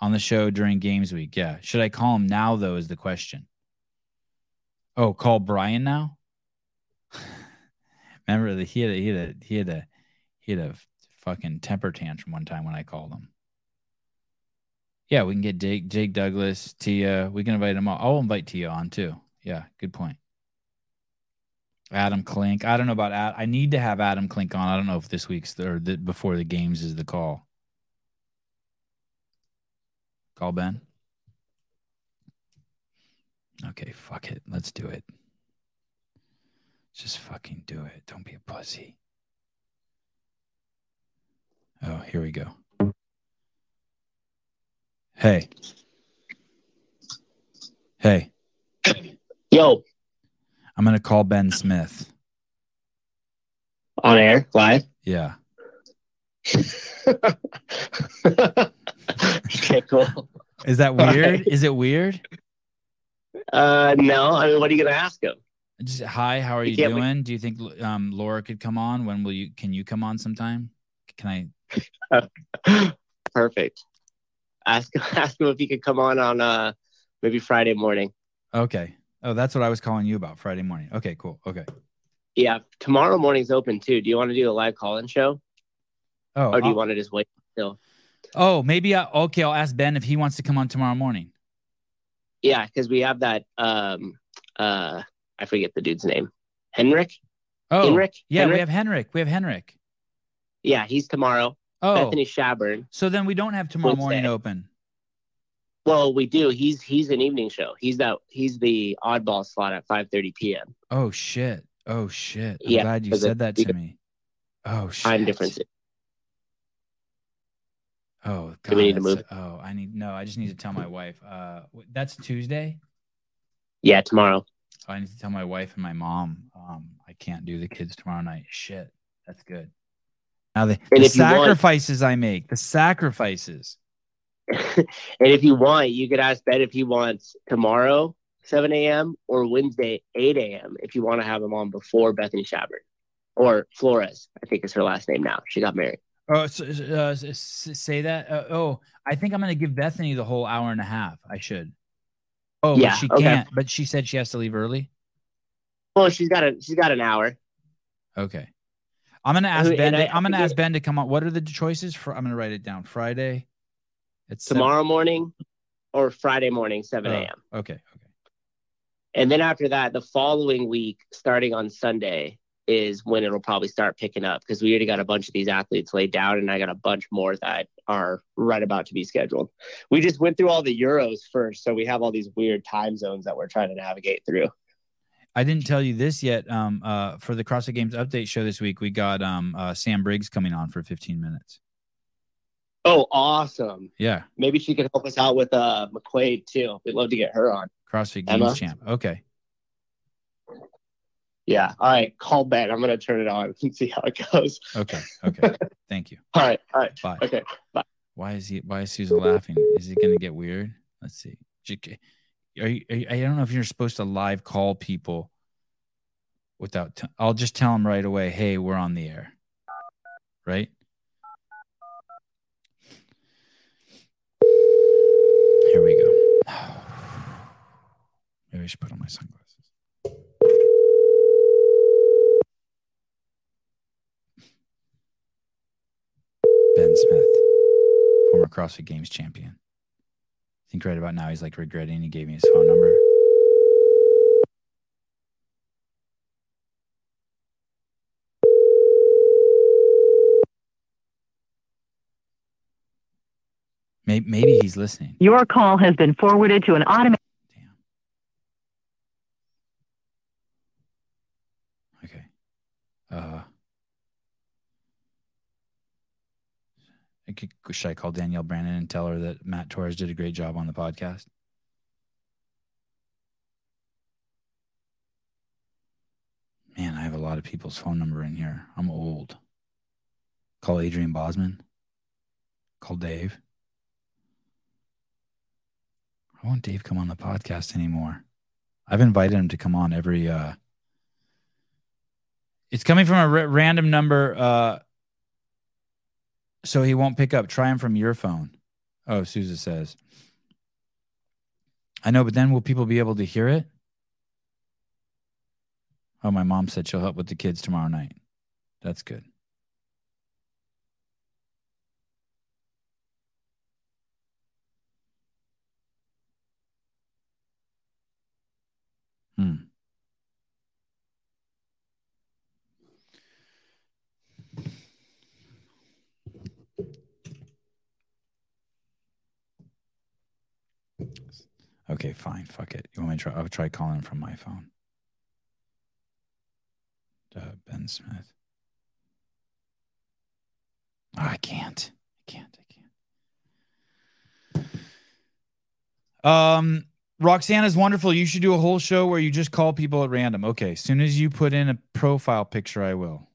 on the show during games week. Yeah. Should I call him now though is the question. Oh, call Brian now? Remember that he had a, he had a he had a he had a fucking temper tantrum one time when I called him. Yeah, we can get Jake, Jake Douglas, Tia. We can invite him. all. I'll invite Tia on too. Yeah, good point. Adam Klink. I don't know about Ad. I need to have Adam Klink on. I don't know if this week's the, or the, before the games is the call. Call Ben. Okay, fuck it. Let's do it. Just fucking do it. Don't be a pussy. Oh, here we go. Hey. Hey. Yo, I'm going to call Ben Smith. on air, live. Yeah. okay, cool. Is that weird? Is it weird? Uh, no, I mean, what are you gonna ask him? Just hi, how are You you can't- doing? Do you think um, Laura could come on? When will you? Can you come on sometime? Can I? Perfect. Ask ask him if he could come on on uh maybe Friday morning. Okay. Oh, that's what I was calling you about Friday morning. Okay, cool. Okay. Yeah, tomorrow morning's open too. Do you want to do a live call-in show, Oh, or do you I'll- want to just wait till? oh, maybe. I, okay, I'll ask Ben if he wants to come on tomorrow morning. Yeah, because we have that. Um, uh, I forget the dude's name. Henrik. Oh, Henrik. yeah, we have Henrik. We have Henrik. Yeah, he's tomorrow. Oh, Bethany Shadburne. so then we don't have tomorrow morning open. Well, we do. He's he's an evening show. He's that he's the oddball slot at 5:30 p.m. Oh shit. Oh shit. I'm Yeah, glad you said that to me. Oh shit. Time difference. Oh, god. Do we need to move? Oh, I need no. I just need to tell my wife. Uh, that's Tuesday. Yeah, tomorrow. So I need to tell my wife and my mom. Um, I can't do the kids tomorrow night. Shit, that's good. Now the, the if you want- sacrifices I make, the sacrifices. And if you want, you could ask Ben if he wants tomorrow 7 a.m. or Wednesday 8 a.m. if you want to have him on before Bethany Shadburne or Flores. I think is her last name now. She got married. Oh, so, uh, say that. Uh, oh, I think I'm gonna give Bethany the whole hour and a half. I should. Oh, Yeah, she okay. can't. But she said she has to leave early. Well, she's got a she's got an hour. Okay. I'm gonna ask Who- Ben. and To, I- I'm gonna I ask Ben to come on. What are the choices for? I'm gonna write it down. Friday. It's seven- Tomorrow morning or Friday morning 7 Oh, a.m. okay. Okay. And then after that, the following week, starting on Sunday, is when it'll probably start picking up because we already got a bunch of these athletes laid down, and I got a bunch more that are right about to be scheduled. We just went through all the Euros first, so we have all these weird time zones that we're trying to navigate through. I didn't tell you this yet. Um, uh, for the CrossFit Games update show this week, we got um, uh, Sam Briggs coming on for 15 minutes. Oh, awesome! Yeah, Maybe she could help us out with uh McQuaid too. We'd love to get her on. CrossFit Games Emma? champ. Okay. Yeah. All right. Call Ben. I'm gonna turn it on and see how it goes. Okay. Okay. Thank you. All right. All right. Bye. Okay. Bye. Why is he? Why is Susan laughing? Is it going to get weird? Let's see. Are you, are you- I don't know if you're supposed to live call people without. T- I'll just tell them right away. Hey, we're on the air. Right. Here we go. Maybe I should put on my sunglasses. Ben Smith, former CrossFit Games champion. I think right about now he's like regretting he gave me his phone number. Maybe, he's listening. Your call has been forwarded to an automated. Okay. Uh, I could, should I call Danielle Brandon and tell her that Matt Torres did a great job on the podcast? Man, I have a lot of people's phone number in here. I'm old. Call Adrian Bozman. Call Dave. I want Dave come on the podcast anymore. I've invited him to come on every uh it's coming from a r- random number uh so he won't pick up. Try him from your phone. Oh, Sousa says. I know, but then will people be able to hear it? Oh, my mom said she'll help with the kids tomorrow night. That's good. Okay, fine. Fuck it. You want me to try? I'll try calling from my phone. Uh, ben Smith. Oh, I can't. I can't. I can't. Um, is wonderful. You should do a whole show where you just call people at random. Okay, as soon as you put in a profile picture, I will.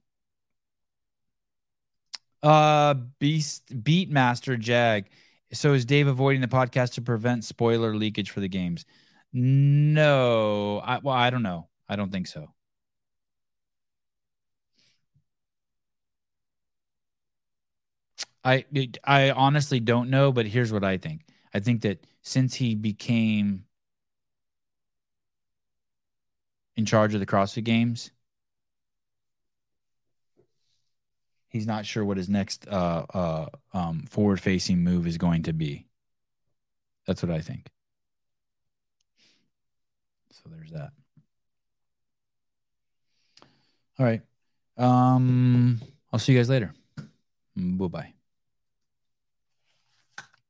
Uh, Beast Beatmaster Jag. So is Dave avoiding the podcast to prevent spoiler leakage for the games? No, I well, I don't know. I don't think so. I I honestly don't know, but here's what I think. I think that since he became in charge of the CrossFit Games, he's not sure what his next uh, uh, um, forward-facing move is going to be. That's what I think. So there's that. All right. Um, I'll see you guys later. Bye bye.